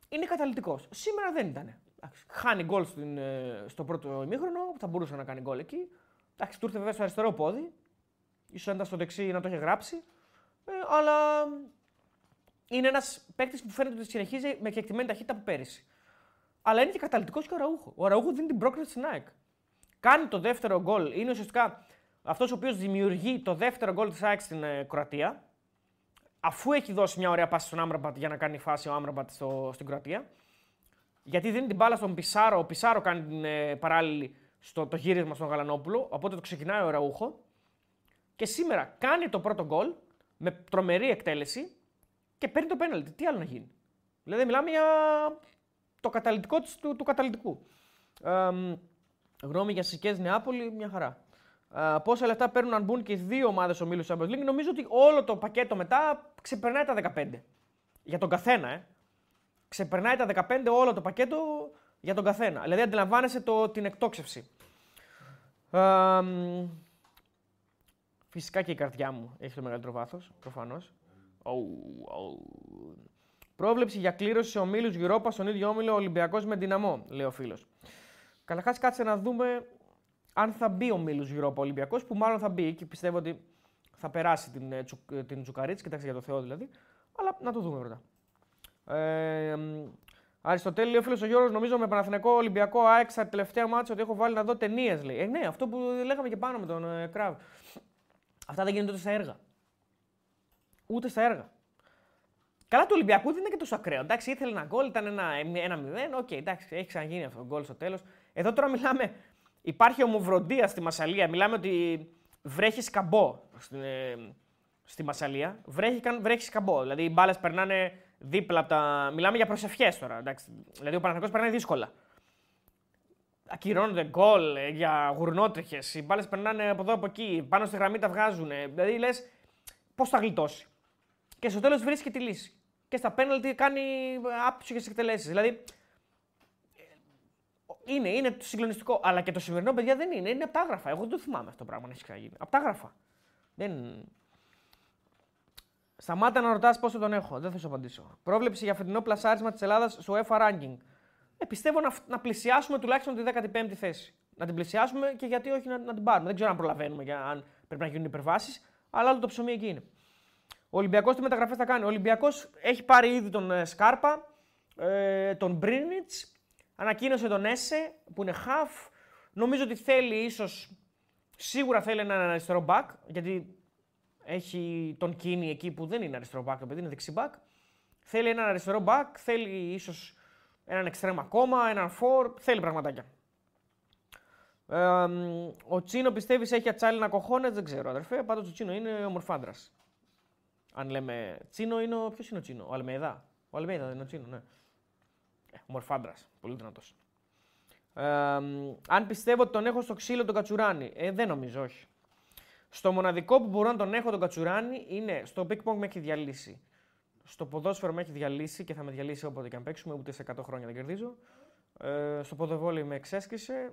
Είναι καταλητικός. Σήμερα δεν ήταν. Εντάξει, Χάνει γκολ στην, ε, στο πρώτο ημίχρονο, θα μπορούσε να κάνει γκολ εκεί. Εντάξει, του ήρθε βέβαια στο αριστερό πόδι. σω αν ήταν στο δεξί να το είχε γράψει. Ε, αλλά είναι ένας παίκτης που φαίνεται ότι συνεχίζει με κεκτημένη ταχύτητα από πέρυσι. Αλλά είναι και καταλητικός και ο Ραούχο. Ο Ραούχο δίνει την πρόκληση στην ΑΕΚ. Κάνει το δεύτερο γκολ. Είναι ουσιαστικά αυτός ο οποίος δημιουργεί το δεύτερο γκολ της ΑΕΚ στην ε, Κροατία. Αφού έχει δώσει μια ωραία πάση στον Άμραμπατ για να κάνει φάση ο Άμραμπατ στο, στην Κροατία. Γιατί δίνει την μπάλα στον Πισάρο. Ο Πισάρο κάνει την ε, παράλληλη στο το γύρισμα στον Γαλανόπουλο. Οπότε το ξεκινάει ο Ραούχο. Και σήμερα κάνει το πρώτο γκολ με τρομερή εκτέλεση και παίρνει το πέναλτι. Τι άλλο να γίνει; Δηλαδή μιλάμε για το καταλητικό της, του, του καταλητικού. Ε, γνώμη για Σικές Νεάπολη, μια χαρά. Ε, πόσα λεφτά παίρνουν αν μπουν και οι δύο ομάδες ομίλους Champions League, νομίζω ότι όλο το πακέτο μετά ξεπερνάει τα 15. Για τον καθένα, ε. Ξεπερνάει τα 15 όλο το πακέτο για τον καθένα. Δηλαδή αντιλαμβάνεσαι το, την εκτόξευση. Ε, μ, φυσικά και η καρδιά μου έχει το μεγαλύτερο βάθος, προφανώς. Πρόβλεψη για κλήρωση σε ομίλους Europa στον ίδιο όμιλο Ολυμπιακός με δυναμό, λέει ο φίλος. Καταρχάς, κάτσε να δούμε αν θα μπει ο Μίλους Europa Ολυμπιακός, που μάλλον θα μπει και πιστεύω ότι θα περάσει την, ε, τσου, ε, την Τζουκαρίτση, κοιτάξτε για το Θεό δηλαδή. Αλλά να το δούμε πρώτα. Ε, μ, Αριστοτέλη, λέει ο φίλος ο Γιώργος, νομίζω με Παναθηναϊκό Ολυμπιακό ΑΕΚ στα τελευταία μάτια ότι έχω βάλει να δω ταινίες. Λέει. Ε, ναι, αυτό που λέγαμε και πάνω με τον ε, Κράβ. Αυτά δεν γίνονται ούτε στα έργα. Ούτε στα έργα. Καλά, του Ολυμπιακού δεν είναι και τόσο ακραίο. Εντάξει, ήθελε ένα γκολ, ήταν ένα, ένα 0. Οκ, εντάξει, έχει ξαναγίνει αυτό το γκολ στο τέλος. Εδώ τώρα μιλάμε. Υπάρχει ομοβροντία στη Μασαλία. Μιλάμε ότι βρέχει σκαμπό στην, ε, στη Μασαλία. Βρέχει, καν- βρέχει σκαμπό. Δηλαδή οι μπάλες περνάνε δίπλα από τα. Μιλάμε για προσευχές τώρα. Εντάξει. Δηλαδή ο Παναγιώτο περνάει δύσκολα. Ακυρώνονται γκολ ε, για γουρνότριχες. Οι μπάλες περνάνε από εδώ από εκεί. Πάνω στη γραμμή τα βγάζουν. Δηλαδή λες πώς θα γλιτώσει. Και στο τέλος βρίσκει τη λύση. Και στα πέναλτι κάνει άψογες εκτελέσεις. Δηλαδή ε, είναι, είναι συγκλονιστικό. Αλλά και το σημερινό παιδιά δεν είναι. Είναι απτάγραφα. Εγώ δεν το θυμάμαι αυτό το πράγμα να έχει ξαναγίνει. Απτάγραφα. Δεν. Σταμάτα να ρωτάς πόσο τον έχω. Δεν θα σου απαντήσω. Πρόβλεψη για φετινό πλασάρισμα της Ελλάδας στο UEFA ranking. Ε, πιστεύω να, να πλησιάσουμε τουλάχιστον τη 15η θέση. Να την πλησιάσουμε και γιατί όχι να, να την πάρουμε. Δεν ξέρω αν προλαβαίνουμε για αν πρέπει να γίνουν υπερβάσεις, αλλά άλλο το ψωμί εκεί είναι. Ο Ολυμπιακός τι μεταγραφές θα κάνει. Ο Ολυμπιακός έχει πάρει ήδη τον ε, Σκάρπα, ε, τον Μπρίνιτς, ανακοίνωσε τον Έσε που είναι half. Νομίζω ότι θέλει ίσως. Σίγουρα θέλει έναν αριστερό back, γιατί έχει τον Κίνη εκεί που δεν είναι αριστερό back, το παιδί είναι δεξί back. Θέλει έναν αριστερό back, θέλει ίσως έναν εξτρέμ ακόμα, έναν φορ, θέλει πραγματάκια. Ε, ο Τσίνο πιστεύεις έχει ατσάλινα κοχώνε, δεν ξέρω αδερφέ. Πάντως ο Τσίνο είναι ομορφάντρα. Αν λέμε Τσίνο, είναι ο... ποιος είναι ο Τσίνο, ο Αλμέιδα. Ο Αλμέιδα δεν είναι ο Τσίνο, ναι. Ε, ομορφάντρα, πολύ δυνατός. Ε, αν πιστεύω ότι τον έχω στο ξύλο τον Κατσουράνη. Ε, δεν νομίζω, όχι. Στο μοναδικό που μπορώ να τον έχω τον Κατσουράνη είναι στο ping pong με έχει διαλύσει. Στο ποδόσφαιρο με έχει διαλύσει και θα με διαλύσει όποτε και αν παίξουμε, ούτε σε 100 χρόνια δεν κερδίζω. Ε, στο ποδοβόλι με εξέσκησε.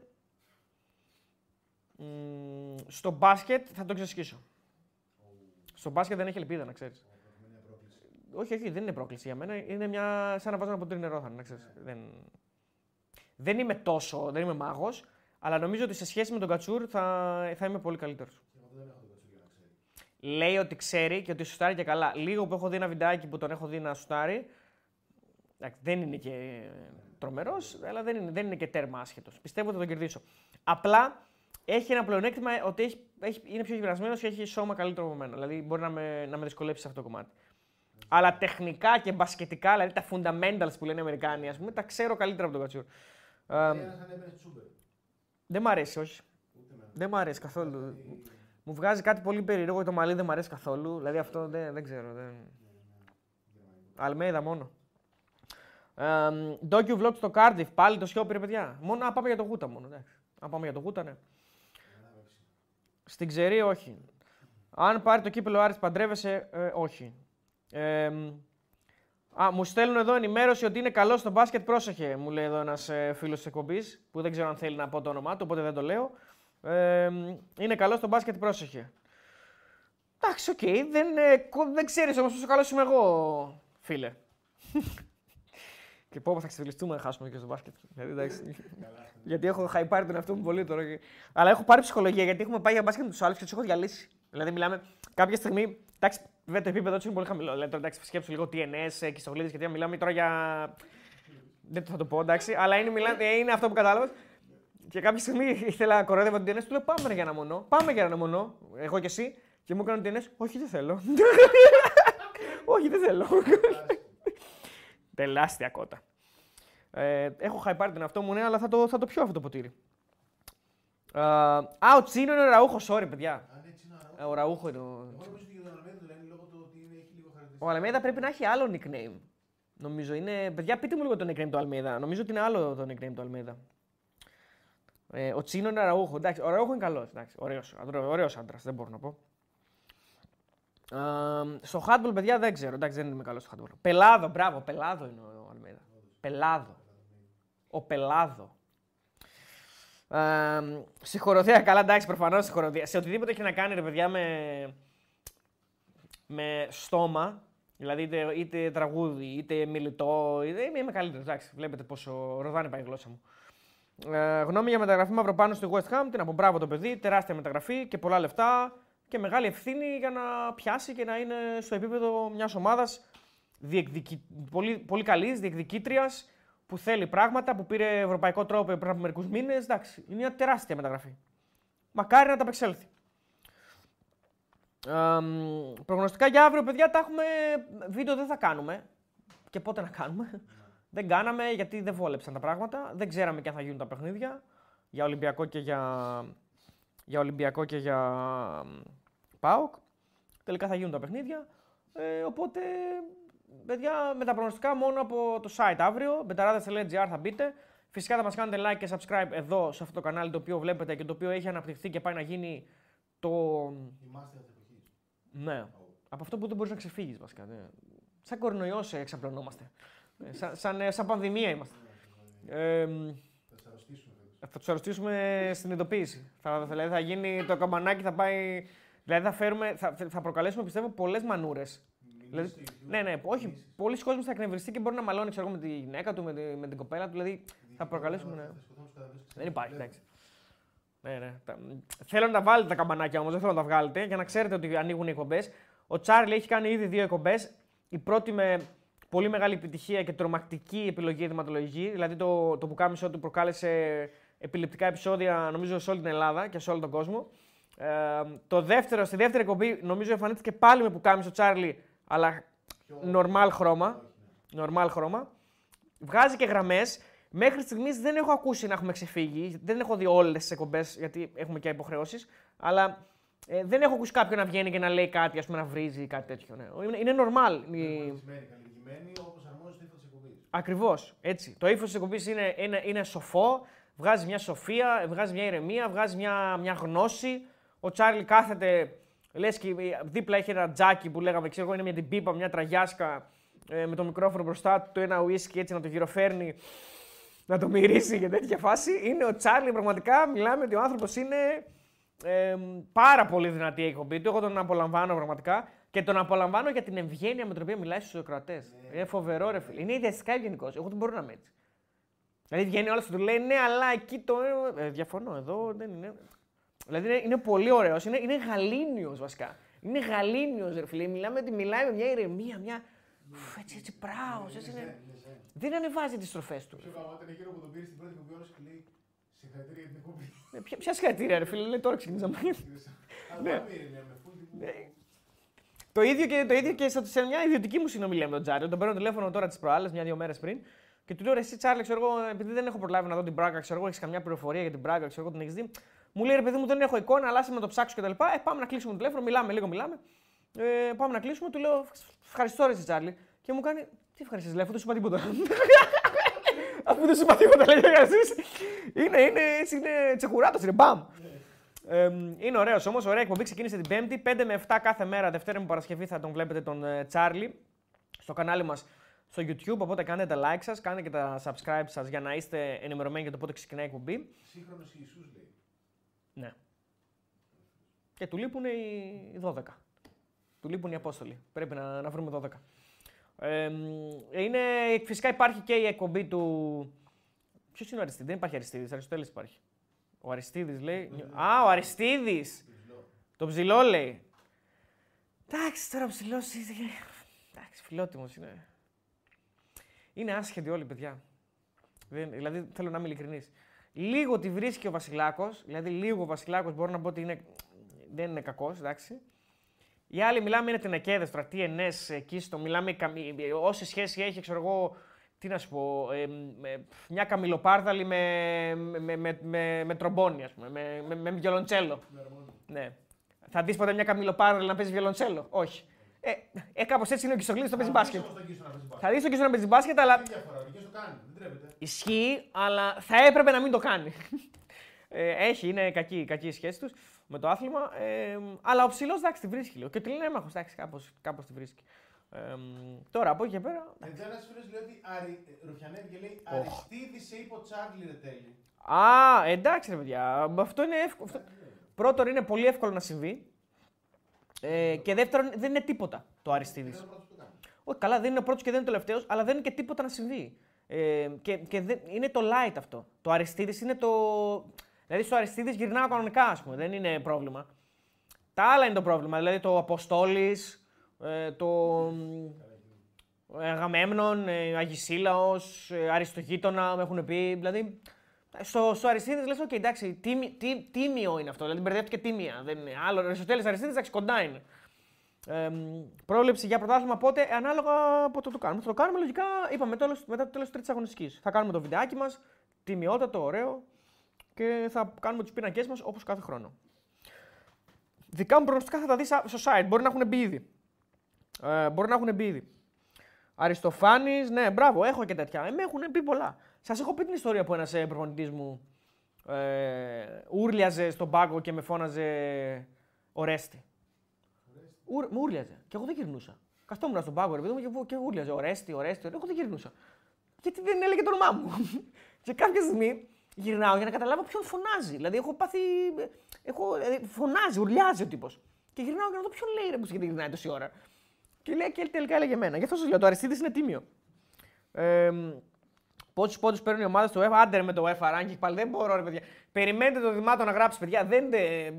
Μ, στο μπάσκετ θα τον ξεσκίσω. Στο μπάσκετ δεν έχει ελπίδα, να ξέρεις. Όχι, όχι, δεν είναι πρόκληση για μένα. Είναι μια. σαν να βάζω ένα ποτήρι νερό, θα είναι, να ξέρεις. Δεν... δεν είμαι τόσο. δεν είμαι μάγος, αλλά νομίζω ότι σε σχέση με τον Κατσούρ θα, θα είμαι πολύ καλύτερος. Λέει ότι ξέρει και ότι σουτάρει και καλά. Λίγο που έχω δει ένα βιντεάκι που τον έχω δει να σουτάρει. εντάξει, Δεν είναι και τρομερός, αλλά δεν είναι, δεν είναι και τέρμα άσχετος. Πιστεύω ότι θα τον κερδίσω. Απλά έχει ένα πλεονέκτημα ότι έχει, έχει, είναι πιο γυμνασμένος και έχει σώμα καλύτερο από μένα. Δηλαδή μπορεί να με, να με δυσκολέψει σε αυτό το κομμάτι. Αλλά τεχνικά και μπασκετικά, δηλαδή τα fundamentals που λένε οι Αμερικάνοι, ας πούμε, τα ξέρω καλύτερα από τον Κατσούρ. Ε, Ένα σαν έμπαινε τσούμπερ. δεν μ' αρέσει, όχι. Δεν μ' αρέσει καθόλου. Μου βγάζει κάτι πολύ περίεργο το μαλλί δεν μ' αρέσει καθόλου. Δηλαδή αυτό δεν, δεν ξέρω. Δεν... Αλμέιδα μόνο. Docu vlog στο Cardiff, πάλι το σιόπι ρε παιδιά. Μόνο να πάμε για το Γούτα μόνο. Εντάξει. Να πάμε για το Γούτα, ναι. Στην Ξερή, όχι. Αν πάρει το κύπελο Άρης, παντρεύεσαι, ε, όχι. Ε, α, μου στέλνουν εδώ ενημέρωση ότι είναι καλό στο μπάσκετ. Πρόσεχε, μου λέει εδώ ένας ε, φίλος της εκπομπής, που δεν ξέρω αν θέλει να πω το όνομά του, οπότε δεν το λέω. Ε, είναι καλό στο μπάσκετ, πρόσεχε. Εντάξει, οκ, δεν, ε, κο- δεν ξέρεις όμως πόσο καλός είμαι εγώ, φίλε. και πω, πω, θα ξεφτιλιστούμε να χάσουμε και στο μπάσκετ. Δηλαδή, εντάξει. γιατί έχω χαϊπάρει τον εαυτό μου πολύ τώρα. και- Αλλά έχω πάρει ψυχολογία γιατί έχουμε πάει για μπάσκετ με τους άλλους και τους έχω διαλύσει. Δηλαδή, μιλάμε κάποια στιγμή. Εντάξει, βέβαια το επίπεδο τους είναι πολύ χαμηλό. Δηλαδή, τώρα, εντάξει, σκέψου λίγο TNS και ιστογλίδε γιατί μιλάμε τώρα για. Δεν θα το πω, εντάξει, αλλά είναι, μιλά... ε, είναι αυτό που κατάλαβες. Και κάποια στιγμή ήθελα να κοροϊδεύω την TNS, του λέω πάμε για ένα μονό. Πάμε για ένα μονό, εγώ και εσύ. Και μου έκανε TNS, όχι δεν θέλω. (laughs) όχι δεν θέλω. Τεράστια κότα. Ε, έχω χαϊπάρει τον εαυτό μου, ναι, αλλά θα το, θα το πιω αυτό το ποτήρι. Ε, α, ο Τσίνο είναι ο Ραούχος, sorry, παιδιά. Ο Ραούχο είναι ο. Εγώ νομίζω ότι για τον Αλμέδα το λένε λόγω του ότι είναι, έχει λίγο χαρακτηριστικά. Ο Αλμέδα πρέπει να έχει άλλο nickname. Νομίζω είναι. Παιδιά, πείτε μου λίγο το nickname του Αλμέδα. Νομίζω ότι είναι άλλο το nickname του Αλμέδα. Ε, ο Τσίνο είναι Ραούχο. Εντάξει, ο Ραούχο είναι καλός. Ωραίος άντρας, δεν μπορώ να πω. Ε, στο handball, παιδιά, δεν ξέρω. Εντάξει, δεν είμαι καλός στο handball. Πελάδο, μπράβο, πελάδο είναι ο Αλμέδα. Πελάδο. Ο πελάδο. Ε, συγχωροθέα, καλά, εντάξει, προφανώς συγχωροθέα. Σε οτιδήποτε έχει να κάνει, ρε παιδιά, με, με στόμα, δηλαδή είτε, είτε τραγούδι, είτε μιλητό, είτε, είμαι, είμαι καλύτερος. Εντάξει, βλέπετε πόσο ροδάνει πάει η γλώσσα μου. Ε, γνώμη για μεταγραφή Μαυροπάνου στη West Ham. Την από μπράβο το παιδί, τεράστια μεταγραφή και πολλά λεφτά και μεγάλη ευθύνη για να πιάσει και να είναι στο επίπεδο μιας ομάδας διεκδικη... πολύ, πολύ καλής, διεκδικήτριας, που θέλει πράγματα, που πήρε ευρωπαϊκό τρόπο πριν από μερικούς μήνες. Εντάξει, είναι μια τεράστια μεταγραφή. Μακάρι να τα απεξέλθει. Αμ, προγνωστικά για αύριο, παιδιά, τα έχουμε. Βίντεο δεν θα κάνουμε. Και πότε να κάνουμε. δεν κάναμε γιατί δεν βόλεψαν τα πράγματα. Δεν ξέραμε και αν θα γίνουν τα παιχνίδια. Για Ολυμπιακό και για, για Ολυμπιακό και για μ, ΠΑΟΚ. Τελικά θα γίνουν τα παιχνίδια. Ε, οπότε, παιδιά, με τα προγνωστικά μόνο από το site αύριο. Μπεταράδε.gr θα μπείτε. Φυσικά θα μας κάνετε like και subscribe εδώ σε αυτό το κανάλι το οποίο βλέπετε και το οποίο έχει αναπτυχθεί και πάει να γίνει το, Η μάστερα της εποχής. ναι. Από αυτό που δεν μπορείς να ξεφύγεις, βασικά. Ναι. Σαν κορονοϊός εξαπλωνόμαστε. Ε, σαν, σαν, ε, σαν πανδημία είμαστε. Ε, μ, Θα σα αρρωστήσουμε φέτο. θα τους αρρωστήσουμε στην ειδοποίηση. Θα, δηλαδή θα γίνει το καμπανάκι, θα πάει. Δηλαδή θα, φέρουμε, θα, θα προκαλέσουμε πιστεύω πολλές μανούρες. Δηλαδή, στο YouTube. ναι, ναι, όχι. Μιλήσεις. Πολλοί κόσμοι θα εκνευριστεί και μπορεί να μαλώνει ξέρω, εγώ, με τη γυναίκα του, με, τη, με την κοπέλα του. Δηλαδή θα προκαλέσουμε. Ναι. Θα σκοτώσουμε στους καταδρέσεις. Δεν υπάρχει, Βλέπω. εντάξει. Ναι, ναι. Τα- Θέλω να τα βάλετε τα καμπανάκια όμως, δεν θέλω να τα βγάλετε για να ξέρετε ότι ανοίγουν οι εκπομπές. Ο Τσάρλι έχει κάνει ήδη δύο εκπομπές. Η πρώτη με πολύ μεγάλη επιτυχία και τρομακτική επιλογή ειδηματολογική. Δηλαδή το, το πουκάμισό του προκάλεσε επιληπτικά επεισόδια νομίζω σε όλη την Ελλάδα και σε όλο τον κόσμο. Ε, το δεύτερο, στη δεύτερη εκπομπή νομίζω εμφανίστηκε πάλι με πουκάμισο ο Τσάρλι, αλλά normal χρώμα. Normal χρώμα. Βγάζει και γραμμές. Μέχρι στιγμής δεν έχω ακούσει να έχουμε ξεφύγει. Δεν έχω δει όλες τις εκπομπές γιατί έχουμε και υποχρεώσεις. Αλλά ε, δεν έχω ακούσει κάποιον να βγαίνει και να λέει κάτι, ας πούμε, να βρίζει ή κάτι τέτοιο. Ναι. Είναι, είναι normal. η- Πολιτισμένη, καλλιεργημένη, όπως αρμόζει στο ύφος της εκπομπής. Ακριβώς. Έτσι. Το ύφος της εκπομπής είναι, είναι, είναι σοφό, βγάζει μια σοφία, βγάζει μια ηρεμία, βγάζει μια, μια γνώση. Ο Τσάρλι κάθεται, λες και δίπλα έχει ένα τζάκι που λέγαμε, ξέρω εγώ, είναι μια την πίπα, μια τραγιάσκα ε, με το μικρόφωνο μπροστά του, το ένα ουίσκι έτσι να το γυροφέρνει, να το μυρίσει και τέτοια φάση. Είναι ο Τσάρλι, πραγματικά μιλάμε ότι ο άνθρωπος είναι ε, πάρα πολύ δυνατή η εκπομπή του. Εγώ τον απολαμβάνω πραγματικά και τον απολαμβάνω για την ευγένεια με την οποία μιλάει στους ακροατέ. Είναι φοβερό, ρε φίλε. Είναι ιδιαστικά ευγενικός. Εγώ δεν μπορώ να είμαι έτσι. Δηλαδή βγαίνει όλος και του λέει ναι, αλλά εκεί το. Ε, διαφωνώ, εδώ δεν είναι. Δηλαδή είναι, είναι πολύ ωραίος. Είναι, είναι γαλήνιος βασικά. Είναι γαλήνιος, ρε φίλε. Μιλάμε ότι μιλάει με μια ηρεμία, μια. Ουφ, έτσι, έτσι, πράω. Έτσι, είναι... Δεν ανεβάζει τις στροφές του. Πιο γαμάτι είναι εκείνο που τον πήρε στην πρώτη εκπομπή όλος και λέει Συγχαρητήρια για την εκπομπή. Ε, Ποια, ποια συγχαρητήρια, ρε φίλε. Λέει τώρα ξεκινήσαμε. Αλλά Ναι. πάμε ήρεμη, με full τύπου. Το ίδιο και, το ίδιο και σε- σε μια ιδιωτική μου συνομιλία με τον Τζάρι. Τον παίρνω τηλέφωνο τώρα τις προάλλες, μια-δύο μέρες πριν. Και του λέω: «Ρε, Εσύ, Τσάρλι, ξέρω εγώ, επειδή δεν έχω προλάβει να δω την πράγκα, ξέρω εγώ, έχεις καμιά πληροφορία για την πράγκα, ξέρω εγώ, την έχεις δει. Μου λέει: Ρε, παιδί μου, δεν έχω εικόνα, αλλά άσε με το ψάξω κτλ. Ε, πάμε να κλείσουμε το τηλέφωνο, μιλάμε λίγο, μιλάμε. Ε, πάμε να κλείσουμε, του λέω: Ευχαριστώ, ρε, εσύ, Τσάρλι. Και μου κάνει: Τι ευχαριστώ, λέει, αφού δεν σου είπα τίποτα. (laughs) αφού δεν σου είπα τίποτα, λέει ο Γαζής. Είναι, είναι, έτσι, είναι τσεχουράτο, είναι μπαμ. Ε, είναι ωραίος όμως. Ωραία εκπομπή ξεκίνησε την Πέμπτη. 5 με 7 κάθε μέρα, Δευτέρα με Παρασκευή θα τον βλέπετε τον ε, Τσάρλι στο κανάλι μας στο YouTube. Οπότε κάντε τα like σας, κάντε και τα subscribe σας για να είστε ενημερωμένοι για το πότε ξεκινάει η εκπομπή. Σύγχρονος Ιησούς λέει. Ναι. Και του λείπουν οι 12. Του λείπουν οι Απόστολοι. Πρέπει να, να βρούμε 12. Ε, είναι, φυσικά υπάρχει και η εκπομπή του. Ποιος είναι ο Αριστίδης, δεν υπάρχει Αριστίδης, Αριστοτέλης υπάρχει. Ο Αριστίδης λέει. Α, ο Αριστίδης! Το ψηλό λέει. Εντάξει, τώρα ο ψηλός είναι. Εντάξει, φιλότιμος είναι. Είναι άσχετοι όλοι, παιδιά. Δεν, δηλαδή θέλω να είμαι ειλικρινής. Λίγο τη βρίσκει ο Βασιλάκος, δηλαδή λίγο ο Βασιλάκος μπορώ να πω ότι είναι, δεν είναι κακός, εντάξει. Οι άλλοι μιλάμε είναι τενεκέδες τώρα, τι ενέ εκεί στο μιλάμε, καμι- όση σχέση έχει, ξέρω εγώ, τι να σου πω, ε, με- μια καμιλοπάρδαλη με, με, με, με, με τρομπόνι, ας πούμε, με, με, με βιολοντσέλο. Ναι. Θα δεις ποτέ μια καμιλοπάρδαλη να παίζει βιολοντσέλο; Όχι. Ε, ε κάπως έτσι είναι ο Κιστογλίδη το παίζει μπάσκετ. Όμως τον κύριο να παίζει μπάσκετ. Θα δεις τον Κιστογλίδη να παίζει μπάσκετ, αλλά Ισχύει, αλλά θα έπρεπε να μην το κάνει. (laughs) Ε, έχει, είναι κακή, κακή η σχέση τους με το άθλημα. Ε, αλλά ο ψηλός εντάξει τη βρίσκει λίγο. Και ο τηλέμαχο εντάξει κάπως, κάπως τη βρίσκει. Ε, τώρα από εκεί και πέρα. Εδώ ένας φίλος λέει ότι Αρι... ε, Ρουφιανεύει και λέει Αριστίδη σε είπε ο Τσάρλι ρε τέλει. Α, εντάξει ρε παιδιά. Αυτό είναι εύκολο. Αυτό... Πρώτον, είναι πολύ εύκολο να συμβεί. Ε, και δεύτερον, δεν είναι τίποτα το Αριστίδη. Είναι ο πρώτος που το κάνει. Όχι, καλά, δεν είναι ο πρώτος και δεν είναι ο τελευταίος, αλλά δεν είναι και τίποτα να συμβεί. Ε, και και δεν, είναι το light αυτό. Το Αριστίδη είναι το. Δηλαδή, στο Αριστίδη γυρνάω κανονικά, ας πούμε, δεν είναι πρόβλημα. Τα άλλα είναι το πρόβλημα. Δηλαδή, το Αποστόλης, ε, το. ε, Αγαμέμνον, ε, Αγισίλαος, ε, Αριστογείτονα, μου έχουν πει. Δηλαδή, Στο, στο Αριστίδη λες: OK, εντάξει, τίμη, τι, τίμιο είναι αυτό. Δηλαδή μπερδεύτηκε τίμια. Δεν είναι. Άλλο Αριστοτέλης Αριστίδη, εντάξει, κοντά είναι. Ε, πρόληψη για πρωτάθλημα πότε, ανάλογα πότε το κάνουμε. Θα το κάνουμε λογικά, είπαμε, τέλος, μετά το τέλος της τρίτης αγωνιστικής. Θα κάνουμε το βιντεάκι μας, τιμιότατο, ωραίο και θα κάνουμε τους πίνακές μας όπως κάθε χρόνο. Δικά μου προγνωστικά θα τα δεις στο site. Μπορεί να έχουν μπει ήδη. Ε, μπορεί να έχουν μπει ήδη. Αριστοφάνης, ναι, μπράβο, έχω και τέτοια. Ε, με έχουν πει πολλά. Σας έχω πει την ιστορία που ένας ε, προπονητής μου ε, ούρλιαζε στον πάγκο και με φώναζε Ορέστη. Ούρ, μου ούρλιαζε. Και εγώ δεν γυρνούσα. Καστόμουν στον πάγκο, ρε παιδί μου, και, και ούρλιαζε. Ορέστη, Ορέστη. Εγώ δεν γυρνούσα. Γιατί δεν έλεγε το όνομά μου. (laughs) και κάποια στιγμή γυρνάω για να καταλάβω ποιον φωνάζει. Δηλαδή έχω πάθει. Έχω, δηλαδή, φωνάζει, ουρλιάζει ο τύπος. Και γυρνάω για να δω ποιον λέει ρε που γιατί γυρνάει τόση ώρα. Και λέει και τελικά έλεγε εμένα. Γι' αυτό σας λέω: Το Αριστίδης είναι τίμιο. Ε, Πόσους πόντους παίρνουν οι ομάδες στο UEFA, άντε με το UEFA ranking πάλι δεν μπορώ, ρε παιδιά. Περιμένετε το δημάτο να γράψει, παιδιά. Δεν,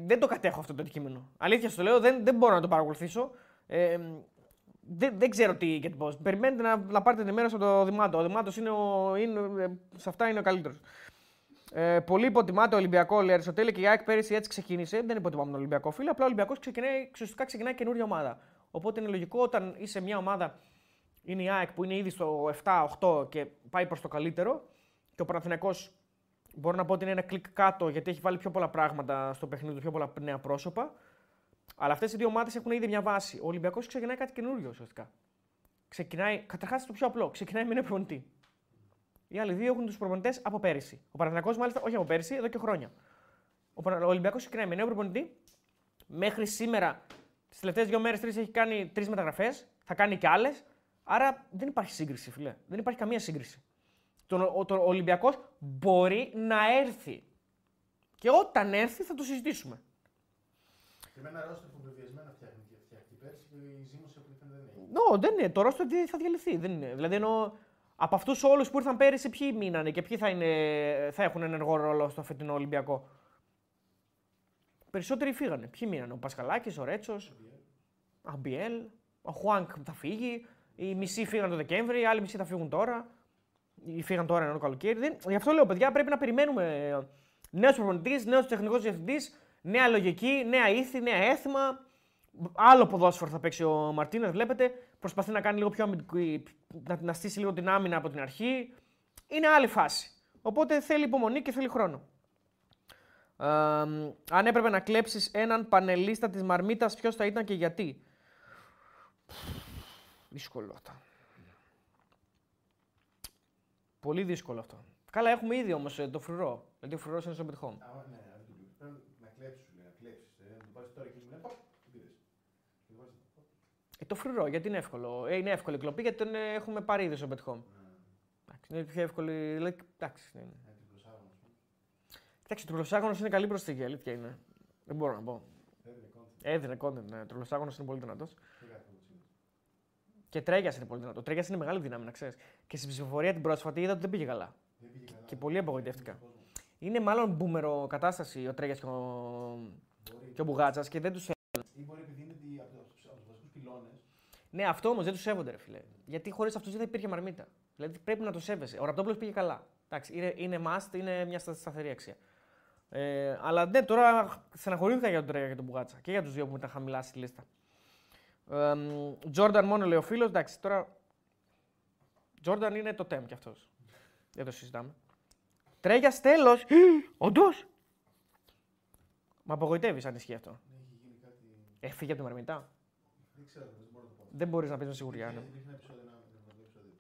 δεν, το κατέχω αυτό το αντικείμενο. Αλήθεια στο λέω, δεν, δεν μπορώ να το παρακολουθήσω. Ε, δεν, δεν ξέρω τι και πώ. Περιμένετε να, να πάρετε ενημέρωση από το Δημάτο. Ο Δημάτος είναι, ο, είναι, σε αυτά είναι ο καλύτερος. Ε, πολύ υποτιμάται ο Ολυμπιακό, λέει Αριστοτέλη και η ΑΕΚ πέρυσι έτσι ξεκίνησε. Δεν υποτιμάμε τον Ολυμπιακό φίλο, απλά ο Ολυμπιακός ξεκινάει, ξεστικά ξεκινάει καινούργια ομάδα. Οπότε είναι λογικό όταν είσαι μια ομάδα, είναι η ΑΕΚ που είναι ήδη στο 7-8 και πάει προς το καλύτερο, και ο Παναθηναϊκός μπορώ να πω ότι είναι ένα κλικ κάτω γιατί έχει βάλει πιο πολλά πράγματα στο παιχνίδι του, πιο πολλά νέα πρόσωπα. Αλλά αυτές οι δύο ομάδες έχουν ήδη μια βάση. Ο Ολυμπιακός ξεκινάει κάτι καινούριο ουσιαστικά. Ξεκινάει, καταρχάς το πιο απλό, ξεκινάει με ένα προπονητή. Οι άλλοι δύο έχουν τους προπονητές από πέρυσι. Ο Παναθηναϊκός μάλιστα όχι από πέρυσι, εδώ και χρόνια. Ο, ο Ολυμπιακός ξεκινάει με νέο προπονητή. Μέχρι σήμερα, τι τελευταίες δύο μέρες, τρεις έχει κάνει τρεις μεταγραφές. Θα κάνει και άλλες. Άρα δεν υπάρχει σύγκριση, φιλέ. Δεν υπάρχει καμία σύγκριση. Ο, ο, ο Ολυμπιακός μπορεί να έρθει. Και όταν έρθει θα το συζητήσουμε. Και με ένα ρόστο που βεβαιασμένα φτιάχνει και φτιάχνει. Πέρσι η ζήμωση από δεν είναι. No, δεν είναι. Το ρόστο θα διαλυθεί. Δεν είναι. Δηλαδή εννοώ, από αυτούς όλους που ήρθαν πέρυσι, ποιοι μείνανε και ποιοι θα, είναι, θα έχουν ενεργό ρόλο στο φετινό Ολυμπιακό; Περισσότεροι φύγανε. Ποιοι μείνανε, ο Πασχαλάκης, ο Ρέτσος, ο Αμπιέλ, ο Χουάνκ θα φύγει. Οι μισοί φύγαν το Δεκέμβρη, οι άλλοι μισοί θα φύγουν τώρα. Ή φύγαν τώρα ενώ το καλοκαίρι. Δεν... Γι' αυτό λέω, παιδιά, πρέπει να περιμένουμε νέος προπονητής, νέος τεχνικός διευθυντής, νέα λογική, νέα ήθη, νέα έθιμα. Άλλο ποδόσφαιρο θα παίξει ο Μαρτίνες, βλέπετε. Προσπαθεί να κάνει λίγο πιο αμυντική, να, να στήσει λίγο την άμυνα από την αρχή. Είναι άλλη φάση. Οπότε θέλει υπομονή και θέλει χρόνο. Ε, αν έπρεπε να κλέψεις έναν πανελίστα της Μαρμίτας, ποιος θα ήταν και γιατί; Δύσκολο αυτό. Πολύ δύσκολο αυτό. Καλά, έχουμε ήδη όμως το φρουρό. Δηλαδή, ο φρουρός είναι στο Bet Home. Α, ναι, να κλέψεις, να κλέψεις. Να το πάρεις τώρα και μου λέει, ε, το φρουρό, γιατί είναι εύκολο. Ε, είναι εύκολη κλοπή γιατί τον ε, έχουμε πάρει ήδη στο Bet Home. Mm. Είναι πιο εύκολη. Δηλαδή, εντάξει. Είναι. Εντάξει, το τρολοσάγωνο είναι καλή προσθήκη, αλήθεια είναι. Δεν μπορώ να πω. Έδινε content, ναι. Το είναι πολύ δυνατός. Και τρέγια είναι πολύ δυνατό. Ο τρέγια είναι μεγάλη δύναμη, να ξέρεις. Και στην ψηφοφορία την πρόσφατη είδα ότι δεν πήγε καλά. Και, και πολύ απογοητεύτηκα. Είναι μάλλον μπούμερο κατάσταση ο τρέγιας και ο, και ο Μπουγάτσας και δεν τους Ή μπορεί επειδή είναι από του βασικούς πυλώνες. Ναι, αυτό όμως δεν τους σέβονται, ρε φιλέ. Γιατί χωρίς αυτούς δεν θα υπήρχε μαρμίτα. Δηλαδή πρέπει να το σέβεσαι. Ο Ραπτόπουλος πήγε καλά. Εντάξει, είναι, είναι must, είναι μια σταθερή αξία. Ε, αλλά ναι, τώρα στεναχωρήθηκα για τον Τρέγια και τον Μπουγάτσα και για τους δύο που ήταν χαμηλά στη λίστα. Τζόρνταν μόνο λέει ο φίλος. Εντάξει, τώρα. Τζόρνταν είναι το τέμ κι αυτός. Δεν το συζητάμε. Τρέγια τέλο. (gasps) Όντως. Μα απογοητεύεις αν ισχύει αυτό. Έφυγε από τη Μαρμητά. Δεν ξέρω, δεν μπορώ να το πω. Δεν μπορείς να πεις με σιγουριά. Είχε- Ναι. είχε ένα επεισόδιο, ένα- ένα επεισόδιο.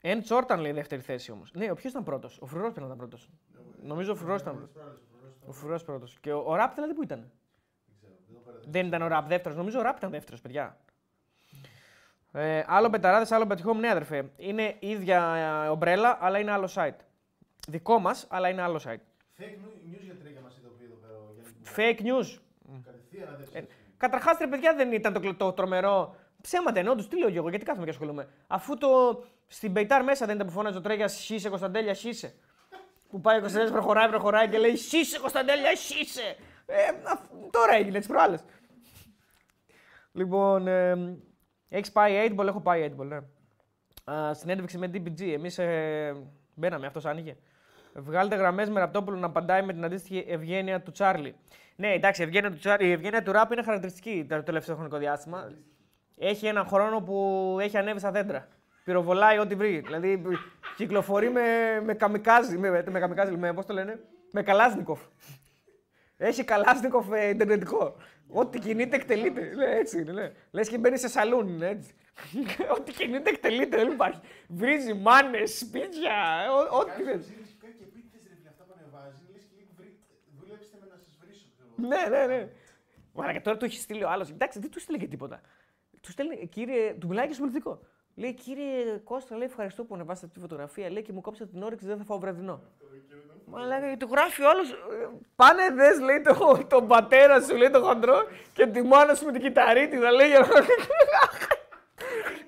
Εν Τσόρταν λέει δεύτερη θέση όμως. Ναι, ο ποιος ήταν πρώτος; Ο Φρουρός πρέπει να ήταν πρώτος. Νομίζω ο Φρουρός ήταν Τις πρώτος. προάλλες, ο Φρουρός ήταν- Ο Φρουρός πρώτος. Και ο, ο Ραπ δηλαδή που ήταν; Δεν ξέρω, δεν το παρατηρώ. Δεν ήταν ο Ραπ δεύτερος. Νομίζω ο Ραπ ήταν δεύτερος, παιδιά. Ε, άλλο Betarades, άλλο bet home, ναι, αδερφέ. Είναι ίδια ε, ομπρέλα, αλλά είναι άλλο site. Δικό μας, αλλά είναι άλλο site. Fake news για τρίγια μας είδε εδώ πέρα ο Γιάννης Μπουκάς. Fake news. Κατευθείαν Ε, αδέψει. Καταρχάς, ρε παιδιά, δεν ήταν το, κλ- το τρομερό. Ψέματα ενώ τους, τι λέω και εγώ, γιατί κάθομαι και ασχολούμαι. Αφού το στην Πεϊτάρ μέσα δεν ήταν που φώναζε ο Τρέγιας Σίσε Κωνσταντέλια Σίσε. Που πάει ο Κωνσταντέλιας, προχωράει, προχωράει και λέει Σίσε Κωνσταντέλια Σίσε. Ε, αφ- τώρα έγινε τις προάλλες. Λοιπόν, ε, έχεις πάει 8 ball, έχω πάει 8 ball, ναι. Α, συνέντευξη με DPG. Εμείς ε, μπαίναμε, αυτός άνοιγε. Βγάλετε γραμμές με ραπτόπουλο να απαντάει με την αντίστοιχη ευγένεια του Τσάρλι. Ναι, εντάξει, η ευγένεια του, Τσάρλι, η ευγένεια του ραπ είναι χαρακτηριστική το τελευταίο χρονικό διάστημα. Έχει έναν χρόνο που έχει ανέβει στα δέντρα. Πυροβολάει ό,τι βρει. Δηλαδή κυκλοφορεί με, με καμικάζι. Με, με καμικάζι, με, πώς το λένε, με καλάσνικοφ. Έχει καλάσνικοφ ε, ιντερνετικό. Ό,τι κινείται εκτελείται. Λέει, έτσι είναι. Λέει. Λες και μπαίνει σε σαλούν. είναι Έτσι. (laughs) Ό,τι κινείται εκτελείται. Δεν υπάρχει. Βρίζει μάνες, σπίτια. ό- Ό,τι Κάνεις δεν. ψήφιση και και επίτηδες ρε φίλε αυτά που ανεβάζει, λες και λέει, «Βρει- δουλέψτε με να σας βρίσω. ξέρω εγώ». Ναι, ναι, ναι. Μα και τώρα του έχει στείλει ο άλλος. Εντάξει, δεν του στείλει και τίποτα. Του στέλνει, κύριε, του μιλάει και στο πολιτικό. Λέει, κύριε Κώστα, λέει, ευχαριστώ που ανεβάσατε τη φωτογραφία. Λέει και μου κόψατε την όρεξη, δεν θα φάω βραδινό. Μα λέει, του γράφει ο άλλο. Πάνε δες, λέει, το, τον πατέρα σου, λέει, το χοντρό και τη μάνα σου με την κυταρίτιδα, λέει. για να-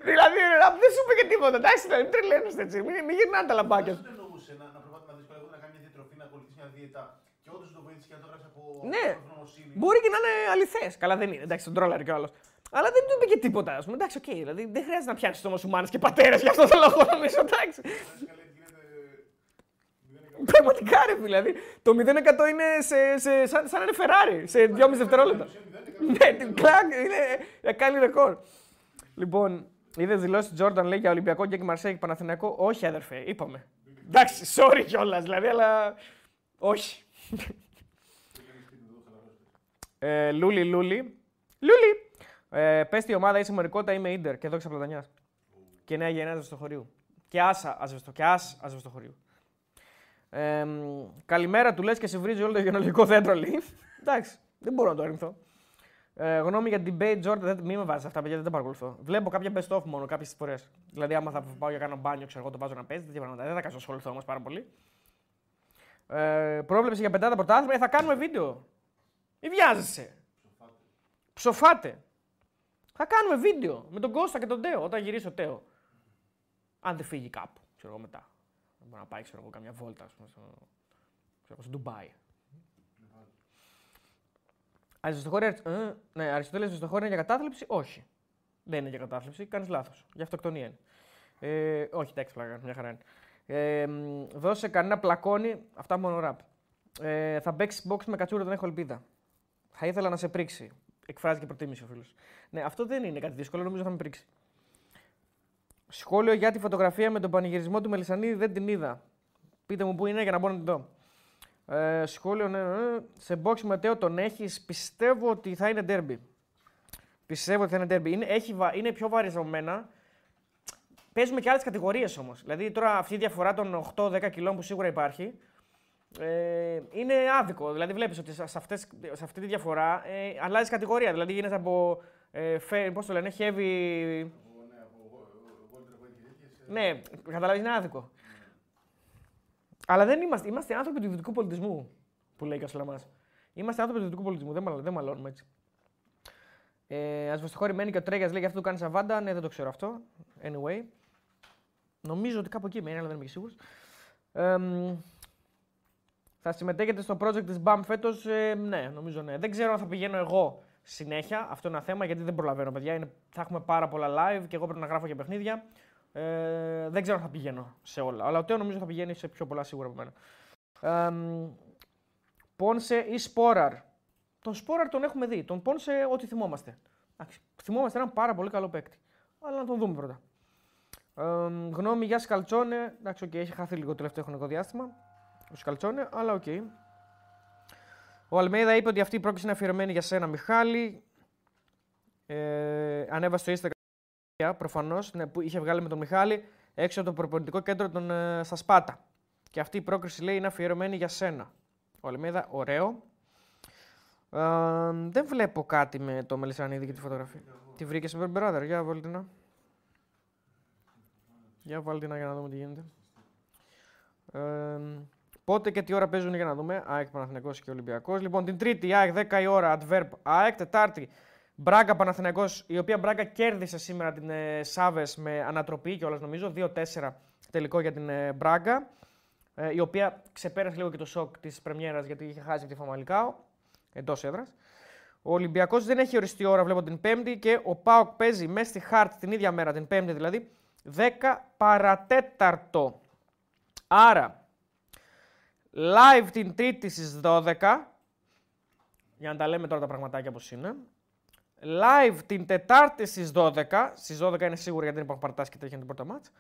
δηλαδή, ρε, δεν σου είπε και τίποτα. Εντάξει, δηλαδή, μην τρελαίνεστε έτσι. Μην, μην γυρνάνε τα λαμπάκια Δεν σου. σου εννοούσε να, να προβάλλει να δυσκολεύεται να κάνει μια διατροφή, να ακολουθήσει μια δίαιτα και όντως το βοήθησε και να το έγραψε από Ναι. από ευγνωμοσύνη. Μπορεί και να είναι αληθές. Καλά, δεν είναι. Εντάξει, τον τρόλαρε κι άλλο. Αλλά δεν του είπε και τίποτα. Ας πούμε. Εντάξει, οκ. Δηλαδή δεν χρειάζεται να πιάσει όμως μάνα και πατέρα για αυτό το λόγο νομίζω. Εντάξει. Λες και λέει, γίνεται μηδέν εκατό. Πραγματικά ρε φίλε, δηλαδή. Το 0% είναι σε, σε, σαν, σαν να είναι Ferrari σε 2,5 δευτερόλεπτα. ναι, την κλακ είναι. ε, Κάνει ρεκόρ. Λοιπόν, είδες δηλώσεις Τζόρνταν λέει για Ολυμπιακό και Μαρσέη και Παναθηναϊκό; Όχι, αδερφέ, είπαμε. Εντάξει, sorry κιόλας δηλαδή, αλλά. Όχι. ε, λούλι, λούλι. Λούλι! Ε, Πες τη ομάδα είσαι μερικότητα, είμαι ίντερ και δόξα πλατανιάς. Και νέα γενναία στο χωρίου. Και άσα ασβεστο, και άσ ασβεστο χωρίου. Ε, μ, καλημέρα του λες και σε βρίζει όλο το γενολογικό δέντρο, λέει. Εντάξει, δεν μπορώ να το αρνηθώ. Ε, γνώμη για debate, Jordan, δεν, μην με βάζεις αυτά, παιδιά, δεν τα παρακολουθώ. Βλέπω κάποια best of μόνο κάποιες φορές. Δηλαδή, άμα θα πάω για κάνω μπάνιο, ξέρω εγώ, το βάζω να παίζει, τέτοια πράγματα. Δεν θα κάνω ασχοληθώ όμως πάρα πολύ. Ε, πρόβλεψη για πεντάδα πρωτάθλημα, ε, θα κάνουμε βίντεο. Μη βιάζεσαι. Ψοφάτε. Θα κάνουμε βίντεο με τον Κώστα και τον Τέο όταν γυρίσει ο Τέο. Αν δεν φύγει κάπου, ξέρω εγώ μετά. Μπορεί να πάει, ξέρω εγώ, καμιά βόλτα, ας πούμε, στο, ξέρω, εγώ, στο Ντουμπάι. Αριστοχώρη, ε, ναι, Αριστοτέλες Αριστοχώρη είναι για κατάθλιψη; Όχι. Δεν είναι για κατάθλιψη, κάνεις λάθος. Για αυτοκτονία είναι. Ε, όχι, εντάξει, πλάκα, μια χαρά είναι. Ε, μ, δώσε κανένα πλακόνι, αυτά μόνο ραπ. Ε, θα παίξεις box με κατσούρα, δεν έχω ελπίδα. Θα ήθελα να σε πρίξει. Εκφράζει και προτίμηση ο φίλος. Ναι, αυτό δεν είναι κάτι δύσκολο, νομίζω θα με πρίξει. Σχόλιο για τη φωτογραφία με τον πανηγυρισμό του Μελισανίδη δεν την είδα. Πείτε μου πού είναι για να μπορώ να την δω. Ε, σχόλιο, ναι, ναι. Σε box Ματέο τον έχεις. Πιστεύω ότι θα είναι derby. Πιστεύω ότι θα είναι derby. Είναι, έχει, βα- είναι πιο βαριζωμένα. Παίζουμε και άλλες κατηγορίες όμως. Δηλαδή τώρα αυτή η διαφορά των 8-10 κιλών που σίγουρα υπάρχει ε, είναι άδικο. Δηλαδή βλέπεις ότι σε, σε, αυτές, σε αυτή τη διαφορά ε, αλλάζει κατηγορία. Δηλαδή γίνεται από. Ε, φε, πώς το λένε, heavy. Ναι, από Walter White και τέτοιες, ε, Ναι, καταλάβεις, είναι άδικο. Αλλά δεν είμαστε. Είμαστε άνθρωποι του δυτικού πολιτισμού, που λέει και ο Σλαμάς. Είμαστε άνθρωποι του δυτικού πολιτισμού. Δεν, μαλ, δεν μαλώνουμε έτσι. Ε, Ασβεστοχώρη μένει και ο Τρέγια λέει για αυτό του κάνεις σαβάντα. Ναι, δεν το ξέρω αυτό. Anyway. Νομίζω ότι κάπου εκεί μένει, αλλά δεν είμαι και σίγουρος. Ε, μ, θα συμμετέχετε στο project της BAM φέτος, ε, ναι, νομίζω ναι. Δεν ξέρω αν θα πηγαίνω εγώ συνέχεια, αυτό είναι ένα θέμα, γιατί δεν προλαβαίνω, παιδιά. Είναι, θα έχουμε πάρα πολλά live και εγώ πρέπει να γράφω και παιχνίδια. Ε, δεν ξέρω αν θα πηγαίνω σε όλα, αλλά ο Τέο νομίζω θα πηγαίνει σε πιο πολλά σίγουρα από μένα. Ε, μ, Πόνσε ή Σπόραρ. Τον Σπόραρ τον έχουμε δει. Τον Πόνσε ό,τι θυμόμαστε. Εντάξει, θυμόμαστε έναν πάρα πολύ καλό παίκτη. Αλλά να τον δούμε πρώτα. Ε, γνώμη για Σκαλτσόνε. Εντάξει, οκ, έχει χαθεί λίγο το τελευταίο χρονικό διάστημα. Ο Σκαλτσόνε, αλλά οκ. Ο Αλμέιδα είπε ότι αυτή η πρόκριση είναι αφιερωμένη για σένα, Μιχάλη. Ε, ανέβασε στο Instagram προφανώς ναι, που είχε βγάλει με τον Μιχάλη έξω από το προπονητικό κέντρο των, ε, στα Σπάτα. Και αυτή η πρόκριση λέει είναι αφιερωμένη για σένα. Ο Αλμέιδα, ωραίο. Ε, δεν βλέπω κάτι με το Μελισανίδη και τη φωτογραφία. Τη βρήκες σε Brother, για βάλτε την. Για βάλτε την για να δούμε τι γίνεται. Ε, πότε και τι ώρα παίζουν για να δούμε. ΑΕΚ Παναθηναϊκός και Ολυμπιακός. Λοιπόν, την Τρίτη, ΑΕΚ 10 η ώρα, Adverb ΑΕΚ. Τετάρτη, Μπράγκα Παναθηναϊκός, η οποία Μπράγκα κέρδισε σήμερα την ε, Σάβες με ανατροπή κιόλας νομίζω. 2-4 τελικό για την ε, Μπράγκα. Ε, η οποία ξεπέρασε λίγο και το σοκ της πρεμιέρας γιατί είχε χάσει από τη Φαμαλικάο εντός έδρας. Ο Ολυμπιακός δεν έχει οριστεί ώρα, βλέπω την Πέμπτη και ο Πάοκ παίζει μέσα στη Χάρτ την ίδια μέρα, την Πέμπτη δηλαδή, 10 παρατέταρτο. Άρα, Live την Τρίτη στις 12. Για να τα λέμε τώρα τα πραγματάκια όπως είναι. Live την Τετάρτη στις 12. Στις 12 είναι σίγουρα γιατί δεν υπάρχουν παρτάσεις και τέτοια είναι την πρώτα μάτς.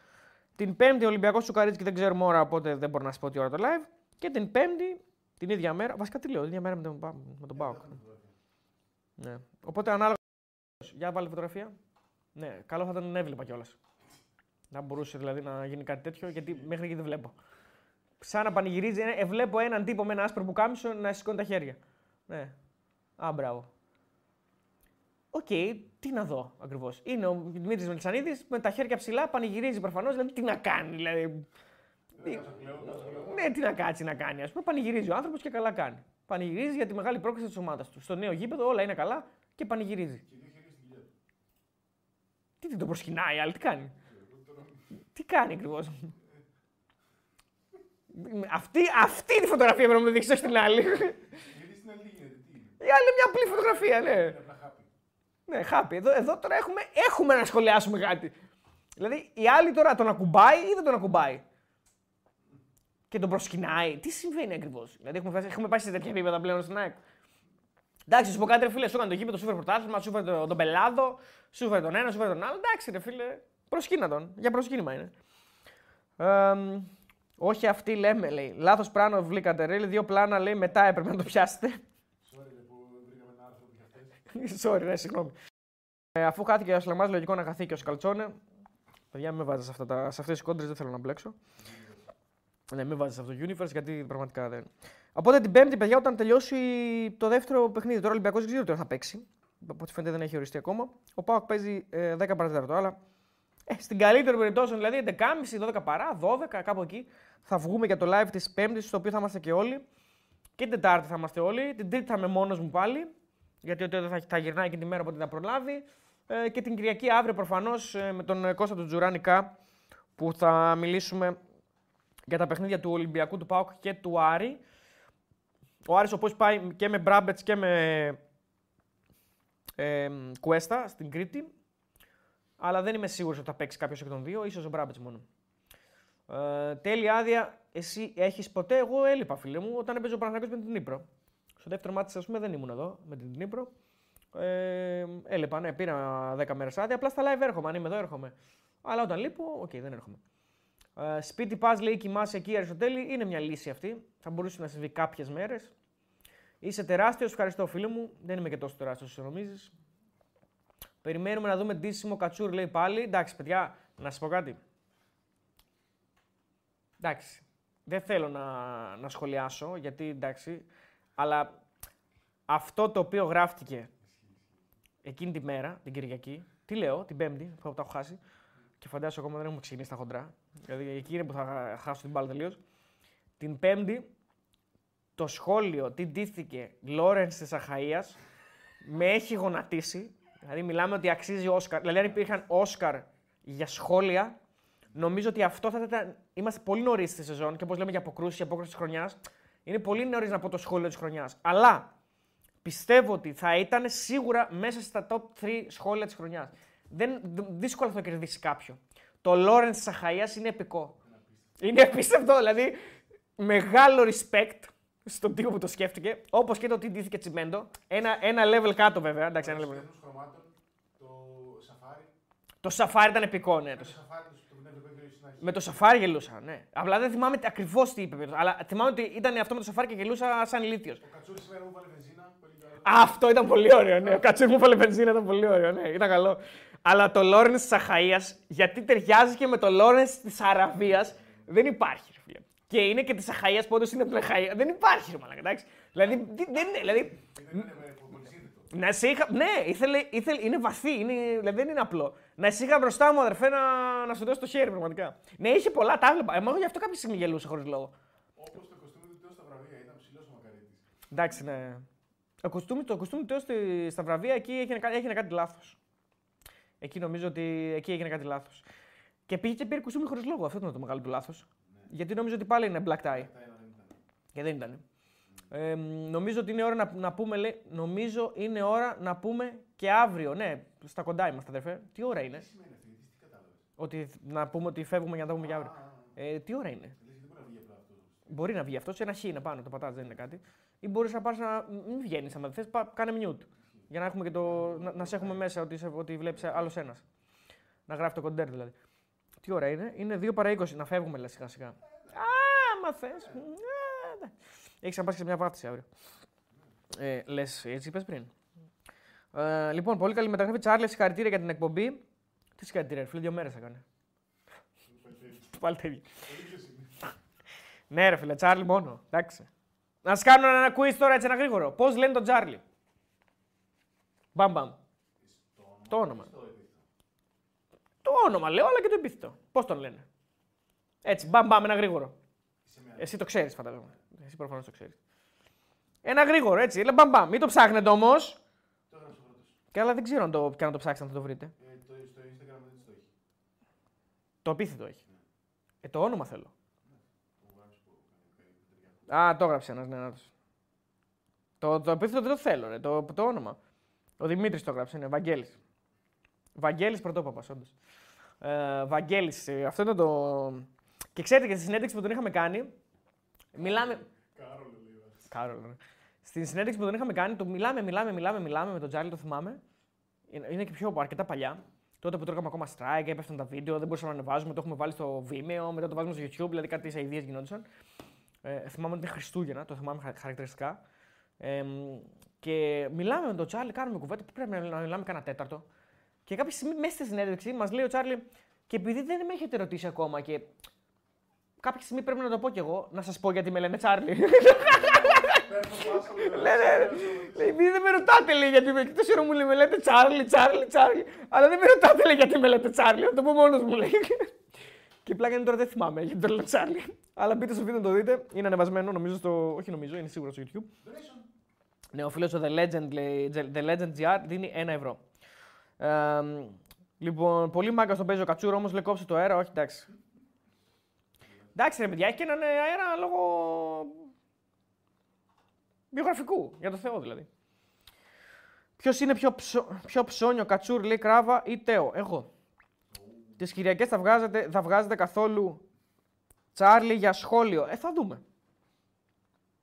Την Πέμπτη Ολυμπιακός Σουκαρίτσκι δεν ξέρουμε ώρα, οπότε δεν μπορώ να σας πω τι ώρα το live. Και την Πέμπτη, την ίδια μέρα. Βασικά τι λέω, την ίδια μέρα με τον, Πα- με τον Πάοκ. Ναι. Οπότε ανάλογα. Για βάλει φωτογραφία. Ναι, καλό θα ήταν να έβλεπα κιόλας. Να μπορούσε δηλαδή να γίνει κάτι τέτοιο, γιατί μέχρι εκεί δεν βλέπω. Σαν να πανηγυρίζει, ε, βλέπω έναν τύπο με ένα άσπρο μπουκάμισο να σηκώνει τα χέρια. Ναι. Α, μπράβο. Οκ, τι να δω ακριβώς. Είναι ο Δημήτρη Μελισανίδης με τα χέρια ψηλά, πανηγυρίζει προφανώς. Δηλαδή, τι να κάνει, δηλαδή. Τι- Ναι, τι να κάτσει να κάνει. Ας πούμε, πανηγυρίζει ο άνθρωπος και καλά κάνει. Πανηγυρίζει για τη μεγάλη πρόκριση της ομάδας του. Στο νέο γήπεδο όλα είναι καλά και πανηγυρίζει. Τι δεν το προσκυνάει, άλλη, τι κάνει; Τι κάνει ακριβώς; Αυτή, αυτή είναι η φωτογραφία πρέπει να μου δείξεις, όχι την άλλη. Γιατί στην άλλη τι γίνεται, τι είναι; Η άλλη είναι μια απλή φωτογραφία, ναι. Είναι απλά χάπι. Ναι, χάπη. Εδώ, εδώ τώρα έχουμε, έχουμε να σχολιάσουμε κάτι. Δηλαδή, η άλλη τώρα τον ακουμπάει ή δεν τον ακουμπάει; Και τον προσκυνάει. Τι συμβαίνει ακριβώς; Δηλαδή, έχουμε, φτάσει- έχουμε πάει σε τέτοια επίπεδα πλέον στην ΑΕΚ. Εντάξει, σου πω κάτι, ρε φίλε, σου έκανε το γήπεδο, σου φέρε πρωτάθλημα, σου φέρε τον, τον πελάδο, σου φέρε τον ένα, σου φέρε τον άλλο. Εντάξει, ρε φίλε, προσκύνα τον. Για προσκύνημα είναι. Εμ, όχι αυτή λέμε, λέει. Λάθος πλάνο βρήκατε, ρε. Λέει, Δύο πλάνα λέει μετά έπρεπε να το πιάσετε. Sorry, ρε, που βρήκαμε ένα άρθρο που είχε αυτές. (laughs) Sorry, ναι, συγγνώμη. Ε, αφού χάθηκε ο Σλεμά, λογικό να χαθεί και ο Σκαλτσόνε. Παιδιά, μην με βάζεις σε, αυτά τα- σε αυτές τις κόντρες, δεν θέλω να μπλέξω. Ναι, μην βάζεις σε αυτό το universe γιατί πραγματικά δεν. Οπότε την Πέμπτη, παιδιά, όταν τελειώσει το δεύτερο παιχνίδι, τώρα ο Ολυμπιακός δεν ξέρω τι ώρα θα παίξει. Από ό,τι φαίνεται δεν έχει οριστεί ακόμα. Ο Πάοκ παίζει ε, 10 παρατέταρτο, αλλά ε, στην καλύτερη περιπτώσει, δηλαδή 11.30, 12 παρά, 12, κάπου εκεί, θα βγούμε για το live της Πέμπτης, στο οποίο θα είμαστε και όλοι. Και την Τετάρτη θα είμαστε όλοι. Την Τρίτη θα είμαι μόνος μου πάλι. Γιατί ο Τέο θα, θα γυρνάει και τη μέρα, οπότε θα προλάβει. Ε, και την Κυριακή αύριο προφανώς με τον ε, Κώστα του Τζουράνικα που θα μιλήσουμε για τα παιχνίδια του Ολυμπιακού, του ΠΑΟΚ και του Άρη. Ο Άρης όπως πάει και με Μπράμπετς και με ε, Κουέστα στην Κρήτη. Αλλά δεν είμαι σίγουρος ότι θα παίξει κάποιος εκ των δύο, ίσως ο Μπράμπετς μόνο. Ε, τέλεια άδεια, εσύ έχεις ποτέ, εγώ έλειπα φίλε μου, όταν έπαιζε ο Παναγιώτης με την Νύπρο. Στο δεύτερο μάτι, ας πούμε, δεν ήμουν εδώ με την Νύπρο. Ε, έλειπα, ναι, πήρα 10 μέρες άδεια. Απλά στα live έρχομαι. Αν είμαι εδώ, έρχομαι. Αλλά όταν λείπω, οκ, δεν έρχομαι. Ε, σπίτι πας, λέει, κοιμάσαι εκεί, Αριστοτέλη. Είναι μια λύση αυτή. Θα μπορούσε να συμβεί κάποιες μέρες. Είσαι τεράστιος, ευχαριστώ φίλο μου. Δεν είμαι και τόσο τεράστιος όσο νομίζεις. Περιμένουμε να δούμε ντύσιμο κατσούρ, λέει πάλι. Εντάξει, παιδιά, να σας πω κάτι. Εντάξει. Δεν θέλω να, να σχολιάσω, γιατί εντάξει, αλλά αυτό το οποίο γράφτηκε εκείνη τη μέρα, την Κυριακή, τι λέω, την Πέμπτη, που τα έχω χάσει, και φαντάζομαι ακόμα δεν έχουμε ξεκινήσει τα χοντρά, δηλαδή εκεί είναι που θα χάσω την μπάλα τελείως. Την Πέμπτη, το σχόλιο τι ντύθηκε Λόρενς της Αχαία με έχει γονατίσει. Δηλαδή, μιλάμε ότι αξίζει Όσκαρ. Δηλαδή, αν υπήρχαν Όσκαρ για σχόλια, νομίζω ότι αυτό θα ήταν. Είμαστε πολύ νωρίς στη σεζόν και όπως λέμε για αποκρούσεις, για απόκριση της χρονιάς, είναι πολύ νωρίς να πω το σχόλιο της χρονιάς. Αλλά πιστεύω ότι θα ήταν σίγουρα μέσα στα top 3 σχόλια της χρονιάς. Δεν, δ- δύσκολα θα το κερδίσει κάποιο. Το Λόρενς τη Αχαία είναι επικό. Είναι απίστευτο, δηλαδή μεγάλο respect στον τύπο που το σκέφτηκε. Όπως και το τι ντύθηκε Τσιμέντο. Ένα, ένα level κάτω βέβαια. Εντάξει, ένα level. Στους χρωμάτων, το σαφάρι. Το σαφάρι ήταν επικό, ναι. Το Το, σαφάρι του το πνεύμα που στην αρχή. Με το σαφάρι γελούσα, ναι. Απλά δεν θυμάμαι ακριβώς τι είπε. Αλλά θυμάμαι ότι ήταν αυτό με το σαφάρι και γελούσα σαν ηλίθιος. Ο Κατσούρης σήμερα μου βάλε βενζίνα. Πολύ καλό. Αυτό ήταν πολύ ωραίο, ναι. Ο Κατσούρ μου βάλε βενζίνα, ήταν πολύ ωραίο, ναι. Ήταν καλό. Αλλά το Λόρενς της Αχαία, γιατί ταιριάζει και με το Λόρενς της Αραβίας, δεν υπάρχει, ρε φίλε. Και είναι και της Αχαία που όντως είναι από την Αχαία. Δεν υπάρχει, ρε μαλάκα, εντάξει. Δηλαδή, τι- δεν είναι, δηλαδή, Δεν είναι με πολύ σύνθετο. να σε είχα. Ναι, ήθελε, ήθελε, είναι βαθύ, είναι, δηλαδή δεν είναι απλό. Να σε είχα μπροστά μου, αδερφέ, να, να σου δώσω το χέρι, πραγματικά. Ναι, είχε πολλά, τα έβλεπα. Εγώ γι' αυτό κάποια στιγμή γελούσα χωρίς λόγο. Όπως το κοστούμι του Τέο στα βραβεία ήταν ψηλός ο Μακαρίτης. Εντάξει, ναι. Το κοστούμι, το κοστούμι του στη- στα βραβεία εκεί έγινε, κα- έγινε κάτι λάθος. Εκεί νομίζω ότι εκεί έγινε κάτι λάθος. Και πήγε και πήρε κοστούμι χωρίς λόγο. Αυτό ήταν το μεγάλο του λάθος. Γιατί νομίζω ότι πάλι είναι black tie. Τα ένα δεν ήταν. Και δεν ήταν. Ε, νομίζω ότι είναι ώρα να, να πούμε, λέει, νομίζω είναι ώρα να πούμε και αύριο. Ναι, στα κοντά είμαστε, αδερφέ. Τι ώρα είναι; Τι σημαίνει αυτή, τι κατάλαβες; Ότι να πούμε ότι φεύγουμε για να τα πούμε και αύριο. Ε, τι ώρα είναι; Λες γιατί δεν μπορεί να βγει απλά αυτός. Μπορεί να βγει αυτός, σε ένα χ είναι πάνω, το πατάς, δεν είναι κάτι. Ή μπορείς να πας να. Μην βγαίνεις, αν δεν θες, κάνε mute. Για να, έχουμε και το, να, να σε έχουμε μέσα ότι, σε- ότι βλέπεις άλλος ένας. Να γράφει το κοντέρ δηλαδή. Τι ώρα είναι, είναι 2 παρα 20. Να φεύγουμε λες σιγά σιγά. Α, μα θες. Έχεις να πας και σε μια βάφτιση αύριο. Ε, Λες, έτσι είπες πριν; Ε, λοιπόν, πολύ καλή μεταγραφή. Τσάρλες, συγχαρητήρια για την εκπομπή. Τι συγχαρητήρια, ρε φίλε, δύο μέρες έκανε. Πάλι τέτοιο. ναι, ρε φίλε, Τσάρλι μόνο. Εντάξει. Να σα κάνω ένα quiz τώρα έτσι ένα γρήγορο. Πώς λένε τον Τσάρλι. Μπαμ μπαμ. Το όνομα. Το όνομα λέω, αλλά και το επίθετο. Πώς τον λένε; Έτσι, μπαμ μπαμ, ένα γρήγορο. Εσύ το ξέρεις, φαντάζομαι. Εσύ προφανώς το ξέρεις. Ένα γρήγορο, έτσι. Λέει μπαμ μπαμ. Μην το ψάχνετε όμως. Το έγραψε πρώτο. Και αλλά δεν ξέρω αν το, και αν το ψάξετε θα το βρείτε. Ε, το, στο Instagram δεν το έχει. Το επίθετο έχει. Ε, το όνομα θέλω. Το γράψει που κάνει Α, το έγραψε ένας, ναι, νάτος. Το, το επίθετο δεν το θέλω, ρε, το, το όνομα. Ο Δημήτρης το έγραψε, είναι Βαγγέλης. Βαγγέλης πρωτόπαπας, όντως. Ε, Βαγγέλης, αυτό είναι το. Και ξέρετε και στη συνέντευξη που τον είχαμε κάνει. Μιλάμε. Κάρολο λέει. Κάρολ, ναι. Στην συνέντευξη που τον είχαμε κάνει, το μιλάμε, μιλάμε, μιλάμε, μιλάμε με τον Τζάρλι, το θυμάμαι. Είναι είναι και πιο αρκετά παλιά. Τότε που τρώγαμε ακόμα strike, έπεφταν τα βίντεο, δεν μπορούσαμε να ανεβάζουμε, το έχουμε βάλει στο Vimeo, μετά το βάζουμε στο YouTube, δηλαδή κάτι σε ιδέες γινόντουσαν. Ε, θυμάμαι ότι είναι Χριστούγεννα, το θυμάμαι χαρα- χαρακτηριστικά. Ε, και μιλάμε με τον Τσάρλι, κάνουμε κουβέντα, πρέπει να να μιλάμε κανένα τέταρτο. Και κάποια στιγμή μέσα στη συνέντευξη μας λέει ο Τσάρλι, και επειδή δεν με έχετε ρωτήσει ακόμα και κάποια στιγμή πρέπει να το πω κι εγώ, να σας πω γιατί με λένε Τσάρλι. (laughs) Ναι, ναι, ναι. Λέει, επειδή δεν με ρωτάτε, λέει, γιατί με εκτός ώρα μου λέει, με λέτε Τσάρλι, Τσάρλι, Τσάρλι. Αλλά δεν με ρωτάτε, λέει, γιατί με λέτε Τσάρλι. Θα το πω μόνος μου, λέει. Και πλάκα είναι τώρα δεν θυμάμαι γιατί το λέω Τσάρλι. Αλλά μπείτε στο βίντεο να το δείτε. Είναι ανεβασμένο, νομίζω στο. Όχι νομίζω, είναι σίγουρα στο YouTube. Ναι, ο φίλος ο The Legend, λέει, The Legend GR δίνει 1 ευρώ. Ε, λοιπόν, πολύ μάγκα τον παίζει ο Κατσούρο, όμως λέει κόψε το αέρα, όχι εντάξει. Εντάξει, ρε παιδιά, έχει και έναν ε, αέρα λόγω βιογραφικού, για το Θεό δηλαδή. Ποιος είναι πιο, ψω... πιο ψώνιο, Κατσούρ, λέει Κράβα ή Τέο; Εγώ. Τις Κυριακές θα βγάζετε, θα βγάζετε καθόλου Τσάρλι για σχόλιο; Ε, θα δούμε.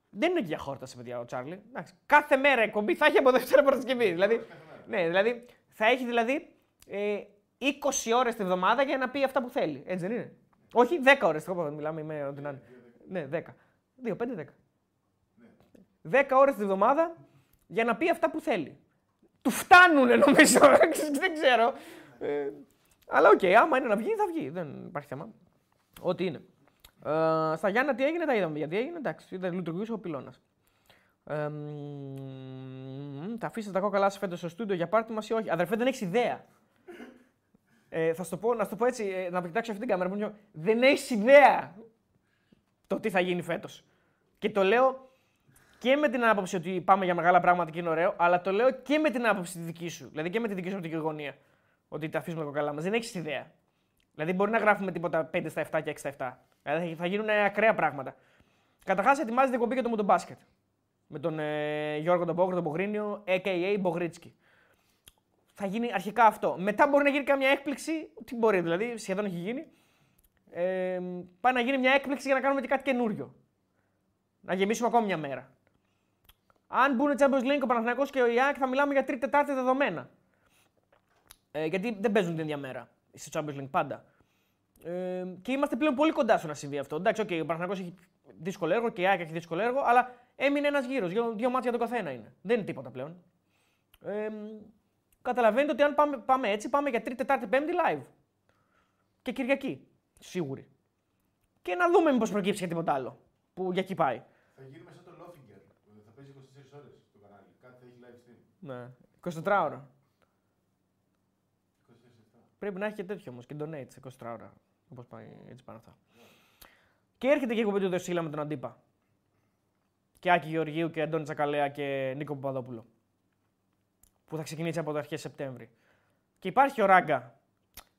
Δεν είναι και για χόρταση, παιδιά, ο Τσάρλι. Εντάξει, κάθε μέρα εκπομπή θα έχει από Δευτέρα Παρασκευή. Δηλαδή, ναι, δηλαδή θα έχει δηλαδή ε, 20 ώρες τη βδομάδα για να πει αυτά που θέλει. Έτσι δεν είναι; Όχι 10 ώρες. Μιλάμε με ό,τι να είναι. Ναι, 10. 2, 5, 10. 10 ώρες τη βδομάδα για να πει αυτά που θέλει. Του φτάνουν νομίζω. (laughs) δεν ξέρω. Ε, αλλά οκ, άμα είναι να βγει, θα βγει. Δεν υπάρχει θέμα. Ό,τι είναι. Ε, στα Γιάννα τι έγινε, τα είδαμε. Γιατί έγινε, εντάξει, δεν λειτουργούσε ο πυλώνας. Ε, μ, θα αφήσετε τα κόκαλά σας φέτος στο στούντιο για πάρτι μας ή όχι; Αδερφέ, δεν έχεις ιδέα. Ε, θα σου το πω, να σου το πω έτσι, ε, να κοιτάξω αυτή την κάμερα. που είναι- Δεν έχεις ιδέα το τι θα γίνει φέτος. Και το λέω και με την άποψη ότι πάμε για μεγάλα πράγματα και είναι ωραίο, αλλά το λέω και με την άποψη τη δική σου. Δηλαδή και με τη δική σου οπτική γωνία. Ότι τα αφήσουμε τα κοκαλά μας. Δεν έχεις ιδέα. Δηλαδή μπορεί να γράφουμε τίποτα 5 στα 7 και 6 στα 7. Δηλαδή θα γίνουν ακραία πράγματα. Καταρχάς ετοιμάζεται η εκπομπή για το μοτομπάσκετ. Με τον ε, Γιώργο τον Μπόγκρο, τον Μπογρίνιο, a.k.a. Μπογρίτσκι. Θα γίνει αρχικά αυτό. Μετά μπορεί να γίνει καμιά έκπληξη. Τι μπορεί δηλαδή, σχεδόν έχει γίνει. Ε, πάει να γίνει μια έκπληξη για να κάνουμε και κάτι καινούριο. Να γεμίσουμε ακόμη μια μέρα. Αν μπουν Champions League ο Παναθηναϊκός και ο Ιάκ θα μιλάμε για τρίτη τετάρτη δεδομένα. Ε, γιατί δεν παίζουν την ίδια μέρα στο Champions League πάντα. Ε, και είμαστε πλέον πολύ κοντά στο να συμβεί αυτό. Εντάξει, okay, ο Παναθηναϊκός έχει δύσκολο έργο και η ΑΕΚ έχει δύσκολο έργο, αλλά έμεινε ένας γύρος. Δύο, δύο μάτια για τον καθένα είναι. Δεν είναι τίποτα πλέον. Ε, καταλαβαίνετε ότι αν πάμε, πάμε έτσι, πάμε για Τρίτη, Τετάρτη, Πέμπτη live. Και Κυριακή. Σίγουρη. Και να δούμε μήπως προκύψει και τίποτα άλλο. Που για εκεί πάει. Θα γίνουμε σαν το Lofinger. Θα παίζει 24 ώρε το κανάλι. Κάτι θα έχει live stream. Ναι. 24 ώρα. 24 Πρέπει να έχει και τέτοιο όμως και donate 24 ώρα. Όπως πάει, έτσι πάνε αυτά. Και έρχεται και η εκπομπή του Δεσίλα με τον Αντίπα. Και Άκη Γεωργίου και Αντώνη Τσακαλέα και Νίκο Παπαδόπουλο. Που θα ξεκινήσει από τα αρχές Σεπτέμβρη. Και υπάρχει ο Ράγκα.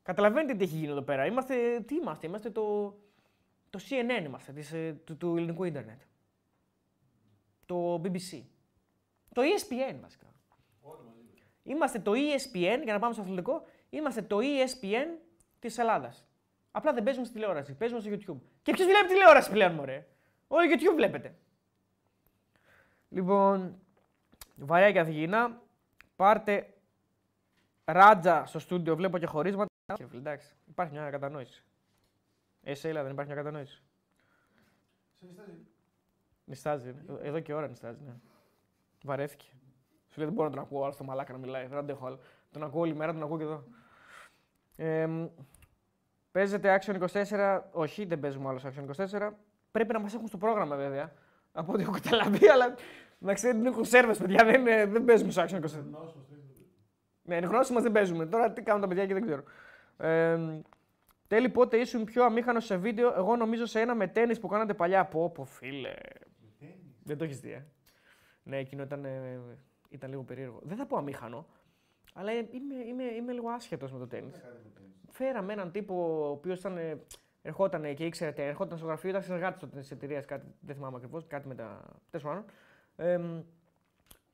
Καταλαβαίνετε τι έχει γίνει εδώ πέρα. Είμαστε, τι είμαστε, είμαστε το, το CNN είμαστε, της, ε, του, του ελληνικού ίντερνετ. Το BBC. Το E ESPN βασικά. Είμαστε το E ESPN, για να πάμε στο αθλητικό, είμαστε το E ESPN της Ελλάδας. Απλά δεν παίζουμε στη τηλεόραση, παίζουμε στο YouTube. Και ποιος βλέπει τηλεόραση πλέον, μωρέ; Όλοι YouTube βλέπετε. Λοιπόν, βαριά και Αθηγήνα. Πάρτε ράτζα στο στούντιο, βλέπω και χωρίσματα. Όχι, φίλε, Εντάξει, υπάρχει μια κατανόηση. Εσύ, δεν υπάρχει μια κατανόηση. Σε νιστάζει. Νιστάζει. ε. Εδώ και ώρα νιστάζει, ναι. Βαρέθηκε. Σου λέει δεν μπορώ να τον ακούω άλλο στο μαλάκα να μιλάει. Δεν αντέχω άλλο. Τον ακούω όλη μέρα, τον ακούω και εδώ. Ε, μ, παίζεται Action 24. Όχι, δεν παίζουμε άλλο Action 24. Πρέπει να μας έχουν στο πρόγραμμα βέβαια. Από ό,τι έχω καταλαβεί, (laughs) αλλά να ξέρετε δεν έχουν σερβες, παιδιά. Δεν, ε, δεν παίζουμε στο Action 24. Νόσο, τρεις, Ναι, είναι γνώση μας δεν παίζουμε. Τώρα τι κάνουν τα παιδιά και δεν ξέρω. Ε, τέλει πότε ήσουν πιο αμήχανος σε βίντεο. Εγώ νομίζω σε ένα με τέννη που κάνατε παλιά. Από πω, φίλε. Δεν το έχεις δει, ε. Ναι, εκείνο ήταν, ε, ήταν λίγο περίεργο. Δεν θα πω αμήχανο, αλλά ε, είμαι, είμαι, είμαι λίγο άσχετος με το τέννη. Φέραμε έναν τύπο ο οποίος ήταν. ε, Ερχόταν και ήξερε, τε- ερχόταν στο γραφείο, ήταν συνεργάτη της εταιρείας, κάτι δεν θυμάμαι ακριβώς, κάτι με τα. Τέλος πάντων. Εμ,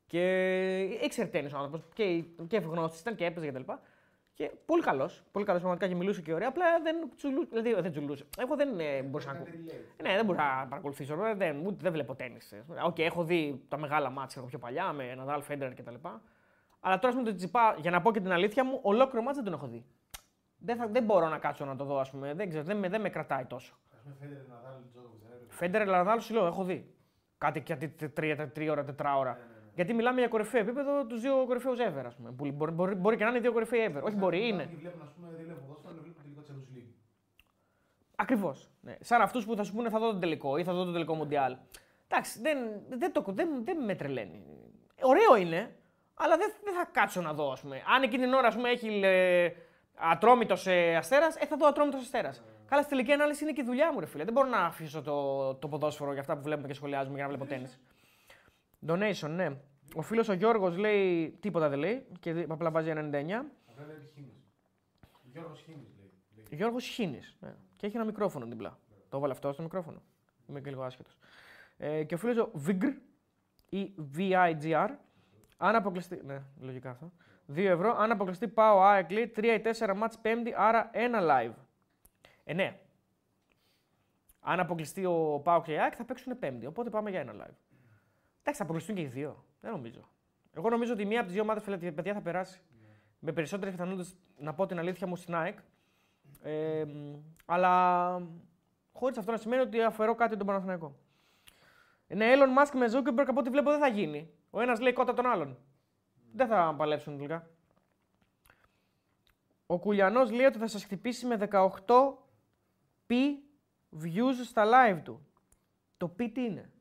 και ήξερε τέννη ο άνθρωπος και, και γνώστη ήταν και έπαιζε κτλ. Και πολύ καλός. Πολύ καλός, πραγματικά και μιλούσε και ωραία. Απλά δεν τσουλούσε. Δηλαδή δεν τσουλούσε. Εγώ δεν ε, μπορούσα να ακούω. Ναι, δεν μπορούσα να παρακολουθήσω. ε, Δεν, ούτε δεν βλέπω τέννη. Οκ, έχω δει τα μεγάλα ματς έχω πιο παλιά με Ναδάλ, Φέντερ κτλ. Αλλά τώρα με το Τσιτσιπά, για να πω και την αλήθεια μου, ολόκληρο ματς δεν τον έχω δει. Δεν, θα, δεν μπορώ να κάτσω να το δω, ας πούμε. Δεν, ξέρω, δεν, με, δεν με κρατάει τόσο. Ας πούμε Φέντερ, Ναδάλ, Τζόκοβιτς, ρε, παιδί. Φέντερ, Ναδάλ, σου λέω, έχω δει. Κάτι γιατί τρία, τρίωρα, τετράωρα. Γιατί μιλάμε για κορυφαίο επίπεδο τους δύο κορυφαίους ever, ας πούμε. Που μπορεί, μπορεί, μπορεί και να είναι οι δύο κορυφαίοι ever. Όχι, μπορεί, είναι. Κάποιοι βλέπουν, ας πούμε, δεν βλέπουν ποδόσφαιρο, αλλά βλέπουν τελικό Champions League. Ακριβώς. Ναι. Σαν αυτούς που θα σου πούνε θα δω τον τελικό ή θα δω τον τελικό Μουντιάλ. Εντάξει, δεν, δεν, το, δεν, δεν με τρελαίνει. Ωραίο είναι, αλλά δεν, δεν θα κάτσω να δω, ας πούμε. Αν εκείνη την ώρα ας πούμε, έχει ε, ατρόμητος ε, αστέρας, ε, θα δω ατρόμητος αστέρας. Καλά, στη τελική ανάλυση είναι και η δουλειά μου, ρε φίλε. Δεν μπορώ να αφήσω το, το ποδόσφαιρο για αυτά που βλέπουμε και σχολιάζουμε για να βλέπω τέννη. Donation, ναι. Ο φίλος ο Γιώργος λέει τίποτα δεν λέει και δι- απλά βάζει 99. Απλά λέει Χίνης. Γιώργος Χίνης λέει. λέει. Γιώργος Χίνης. Ναι. Και έχει ένα μικρόφωνο δίπλα. Το έβαλε αυτό στο μικρόφωνο. Είμαι και λίγο άσχετος. Ε, και ο φίλος ο Vigr ή VIGR. Αν αποκλειστεί. Ναι, λογικά αυτό. 2 ευρώ. Αν αποκλειστεί πάω ΑΕΚ λέει 3 ή 4 μάτς πέμπτη, άρα ένα live. Ε, ναι. Αν αποκλειστεί ο Πάο και η ΑΕΚ θα παίξουν πέμπτη. Οπότε πάμε για ένα live. Εντάξει, θα αποκλειστούν και οι δύο. Δεν νομίζω. Εγώ νομίζω ότι μία από τις δύο ομάδες παιδιά θα περάσει. Με περισσότερε πιθανότητες να πω την αλήθεια μου στην ΑΕΚ. Ε, μ, αλλά χωρίς αυτό να σημαίνει ότι αφαιρώ κάτι τον Παναθηναϊκό. Ναι, Elon Musk με Zuckerberg από ό,τι βλέπω δεν θα γίνει. Ο ένας λέει κότα τον άλλον. Δεν θα παλέψουν τελικά. Ο Κουλιανός λέει ότι θα σας χτυπήσει με 18 p views στα live του. Το p τι είναι;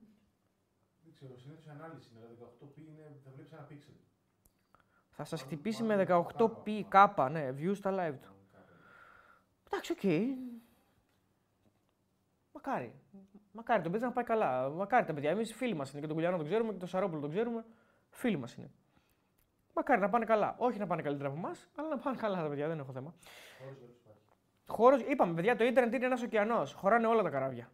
Δεν ξέρω, συνήθως η ανάλυση είναι. Δηλαδή 18 p είναι, θα βλέπεις ένα pixel. Θα σας χτυπήσει με 18 p κάπα, ναι, views στα live του. Εντάξει, οκ. Μακάρι. Μακάρι το παιδί να πάει καλά. Μακάρι τα παιδιά. Εμείς φίλοι μας είναι και τον Κουλιανό τον ξέρουμε και τον Σαρόπουλο τον ξέρουμε. Φίλοι μας είναι. Μακάρι να πάνε καλά. Όχι να πάνε καλύτερα από εμάς, αλλά να πάνε καλά τα παιδιά. Δεν έχω θέμα. Χώρος δεν υπάρχει. Χώρος, είπαμε παιδιά, το ίντερνετ είναι ένας ωκεανός. Χωράνε όλα τα καράβια.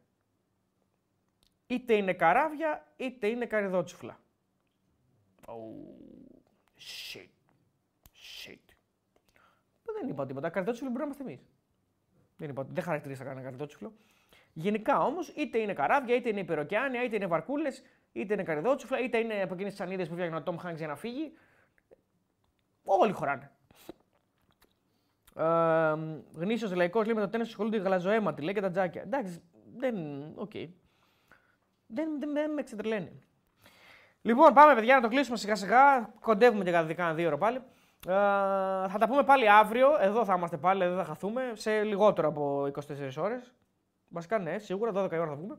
Είτε είναι καράβια, είτε είναι καριδότσουφλα. Oh, shit. Shit. Δεν είπα τίποτα. Καριδότσουφλο μπορεί να είμαστε εμείς. Δεν είπα, δεν χαρακτηρίζα κανένα καριδότσουφλο. Γενικά όμως, είτε είναι καράβια, είτε είναι υπεροκεάνια, είτε είναι βαρκούλες, είτε είναι καριδότσουφλα, είτε είναι από εκείνες τις σανίδες που φτιάχνει ο Τόμ Χάγκς για να φύγει. Όλοι χωράνε. Ε, Γνήσιος λαϊκός λέει με το τένις ασχολούνται οι γαλαζοαίματοι, λέει και τα τζάκια. Εντάξει, δεν. Οκ. Δεν, δεν, δεν με εξετρελαίνει. Λοιπόν, πάμε παιδιά να το κλείσουμε σιγά σιγά. Κοντεύουμε και κατά κάνα δίωρο πάλι. Ε, θα τα πούμε πάλι αύριο. Εδώ θα είμαστε πάλι, δεν θα χαθούμε. Σε λιγότερο από 24 ώρες. Βασικά ναι, σίγουρα 12 η ώρα θα βγούμε.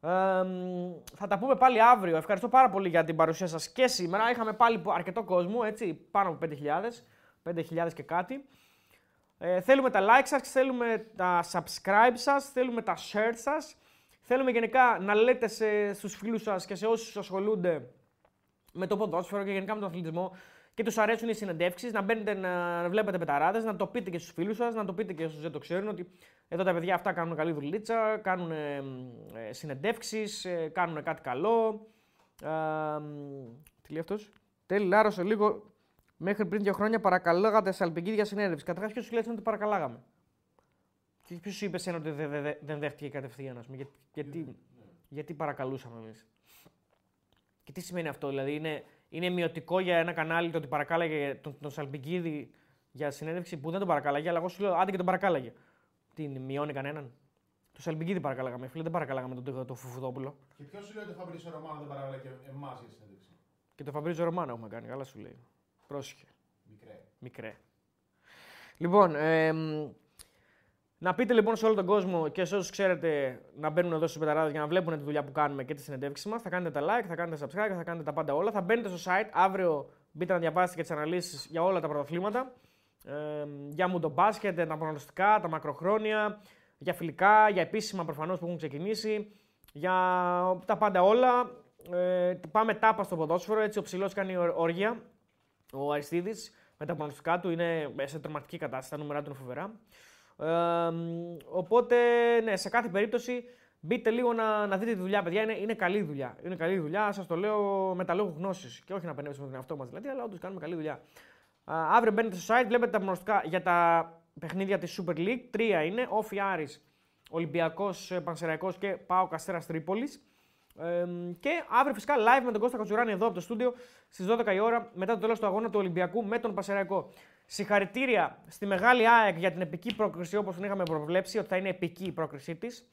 Ε, μ, θα τα πούμε πάλι αύριο. Ευχαριστώ πάρα πολύ για την παρουσία σας και σήμερα. Είχαμε πάλι αρκετό κόσμο, έτσι, πάνω από 5.000, 5.000 και κάτι. Ε, θέλουμε τα like σας, θέλουμε τα subscribe σας, θέλουμε τα share σας. Θέλουμε γενικά να λέτε σε, στους φίλους σας και σε όσους ασχολούνται με το ποδόσφαιρο και γενικά με τον αθλητισμό και τους αρέσουν οι συνεντεύξεις, να μπαίνετε να βλέπετε πεταράδες, να το πείτε και στους φίλους σας, να το πείτε και στους δεν το ξέρουν ότι εδώ τα παιδιά αυτά κάνουν καλή δουλίτσα, κάνουν ε, ε, συνεντεύξεις, ε, κάνουν κάτι καλό. Ε, μ, τι λέει αυτός; Τέλει λάρωσε λίγο Μέχρι πριν δύο χρόνια παρακαλάγατε σαλπική για συνέντευξη. Καταρχάς, ποιος σου λέει ότι παρακαλάγαμε; Και ποιος σου είπε εσένα ότι δεν δε, δε, δεν δέχτηκε κατευθείαν, ας πούμε. Γιατί, γιατί, Γιατί παρακαλούσαμε εμείς; Και τι σημαίνει αυτό, δηλαδή είναι, είναι μειωτικό για ένα κανάλι το ότι παρακάλαγε τον, τον Σαλπικίδη για συνέντευξη που δεν τον παρακάλαγε, αλλά εγώ σου λέω άντε και τον παρακάλαγε. Τι μειώνει κανέναν; Το Σαλπικίδη παρακάλαγαμε, φίλε, δεν παρακάλαγαμε τον, τον, τον Φουφουδόπουλο. Και ποιος σου λέει ότι ο Φαμπρίσιο Ρωμάνο δεν παρακαλάει και εμάς για συνέντευξη; Και το Φαμπρίζο Ρωμάνο έχουμε κάνει, καλά σου λέει. Πρόσεχε. Μικρέ. Μικρέ. Λοιπόν, εμ, να πείτε λοιπόν σε όλο τον κόσμο και σε όσους ξέρετε να μπαίνουν εδώ στου πεταράδες για να βλέπουν τη δουλειά που κάνουμε και τι συνεντεύξει μας. Θα κάνετε τα like, θα κάνετε subscribe, θα κάνετε τα πάντα όλα. Θα μπαίνετε στο site αύριο. Μπείτε να διαβάσετε και τις αναλύσεις για όλα τα πρωταθλήματα. Ε, για μου το μπάσκετ, τα προγνωστικά, τα μακροχρόνια, για φιλικά, για επίσημα προφανώς που έχουν ξεκινήσει. Για τα πάντα όλα. Ε, πάμε τάπα στο ποδόσφαιρο. Έτσι ο ψηλός κάνει ορ- όργια. Ο Αριστίδης με τα προγνωστικά του είναι σε τρομακτική κατάσταση. Τα νούμερα του είναι φοβερά. Ε, οπότε, ναι, σε κάθε περίπτωση μπείτε λίγο να, να δείτε τη δουλειά, παιδιά. Είναι, είναι καλή δουλειά. Είναι καλή δουλειά, σας το λέω με τα λόγου γνώσης. Και όχι να πενεύσουμε τον εαυτό μας δηλαδή, αλλά όντως κάνουμε καλή δουλειά. Α, αύριο μπαίνετε στο site, βλέπετε τα προγνωστικά για τα παιχνίδια της Super League. Τρία είναι: Όφι Άρης, Ολυμπιακός Πανσεραϊκός και Πάο Καστέρας Τρίπολης. Ε, και αύριο φυσικά live με τον Κώστα Κατσουράνη εδώ από το στούντιο στις 12 η ώρα μετά το τέλος του αγώνα του Ολυμπιακού με τον Πασεραϊκό. Συγχαρητήρια στη μεγάλη ΑΕΚ για την επική πρόκριση όπως την είχαμε προβλέψει, ότι θα είναι επική η πρόκρισή της.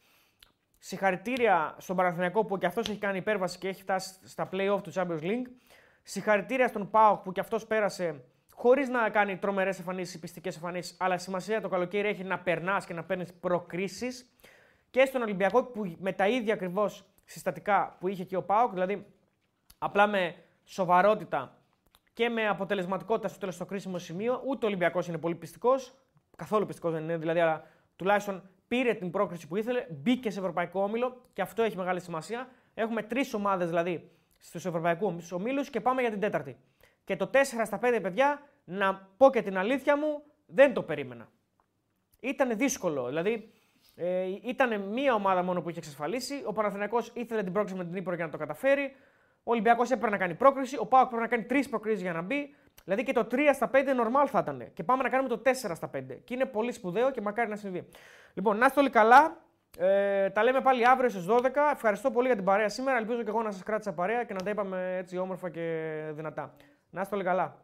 Συγχαρητήρια στον Παναθηναϊκό που και αυτός έχει κάνει υπέρβαση και έχει φτάσει στα playoff του Champions League. Συγχαρητήρια στον Πάοκ που και αυτός πέρασε χωρίς να κάνει τρομερές εμφανίσεις, πιστικές εμφανίσεις, αλλά σημασία το καλοκαίρι έχει να περνάς και να παίρνεις προκρίσεις. Και στον Ολυμπιακό που με τα ίδια ακριβώς συστατικά που είχε και ο Πάοκ, δηλαδή απλά με σοβαρότητα και με αποτελεσματικότητα στο τέλος στο κρίσιμο σημείο. Ούτε ο Ολυμπιακός είναι πολύ πιστικός, καθόλου πιστικός δεν είναι, δηλαδή, αλλά τουλάχιστον πήρε την πρόκριση που ήθελε, μπήκε σε ευρωπαϊκό όμιλο και αυτό έχει μεγάλη σημασία. Έχουμε τρεις ομάδες δηλαδή στους ευρωπαϊκού ομίλους και πάμε για την τέταρτη. Και το 4 στα 5 παιδιά, να πω και την αλήθεια μου, δεν το περίμενα. Ήταν δύσκολο. Δηλαδή, ε, ήταν μία ομάδα μόνο που είχε εξασφαλίσει. Ο Παναθηναϊκός ήθελε την πρόκριση με την Ήπειρο για να το καταφέρει. Ο Ολυμπιακός έπρεπε να κάνει πρόκριση. Ο Πάοκ πρέπει να κάνει τρεις προκρίσεις για να μπει. Δηλαδή και το 3 στα 5 normal θα ήταν. Και πάμε να κάνουμε το 4 στα 5. Και είναι πολύ σπουδαίο και μακάρι να συμβεί. Λοιπόν, να είστε όλοι καλά. Ε, τα λέμε πάλι αύριο στις 12. Ευχαριστώ πολύ για την παρέα σήμερα. Ελπίζω και εγώ να σας κράτησα παρέα και να τα είπαμε έτσι όμορφα και δυνατά. Να είστε όλοι καλά.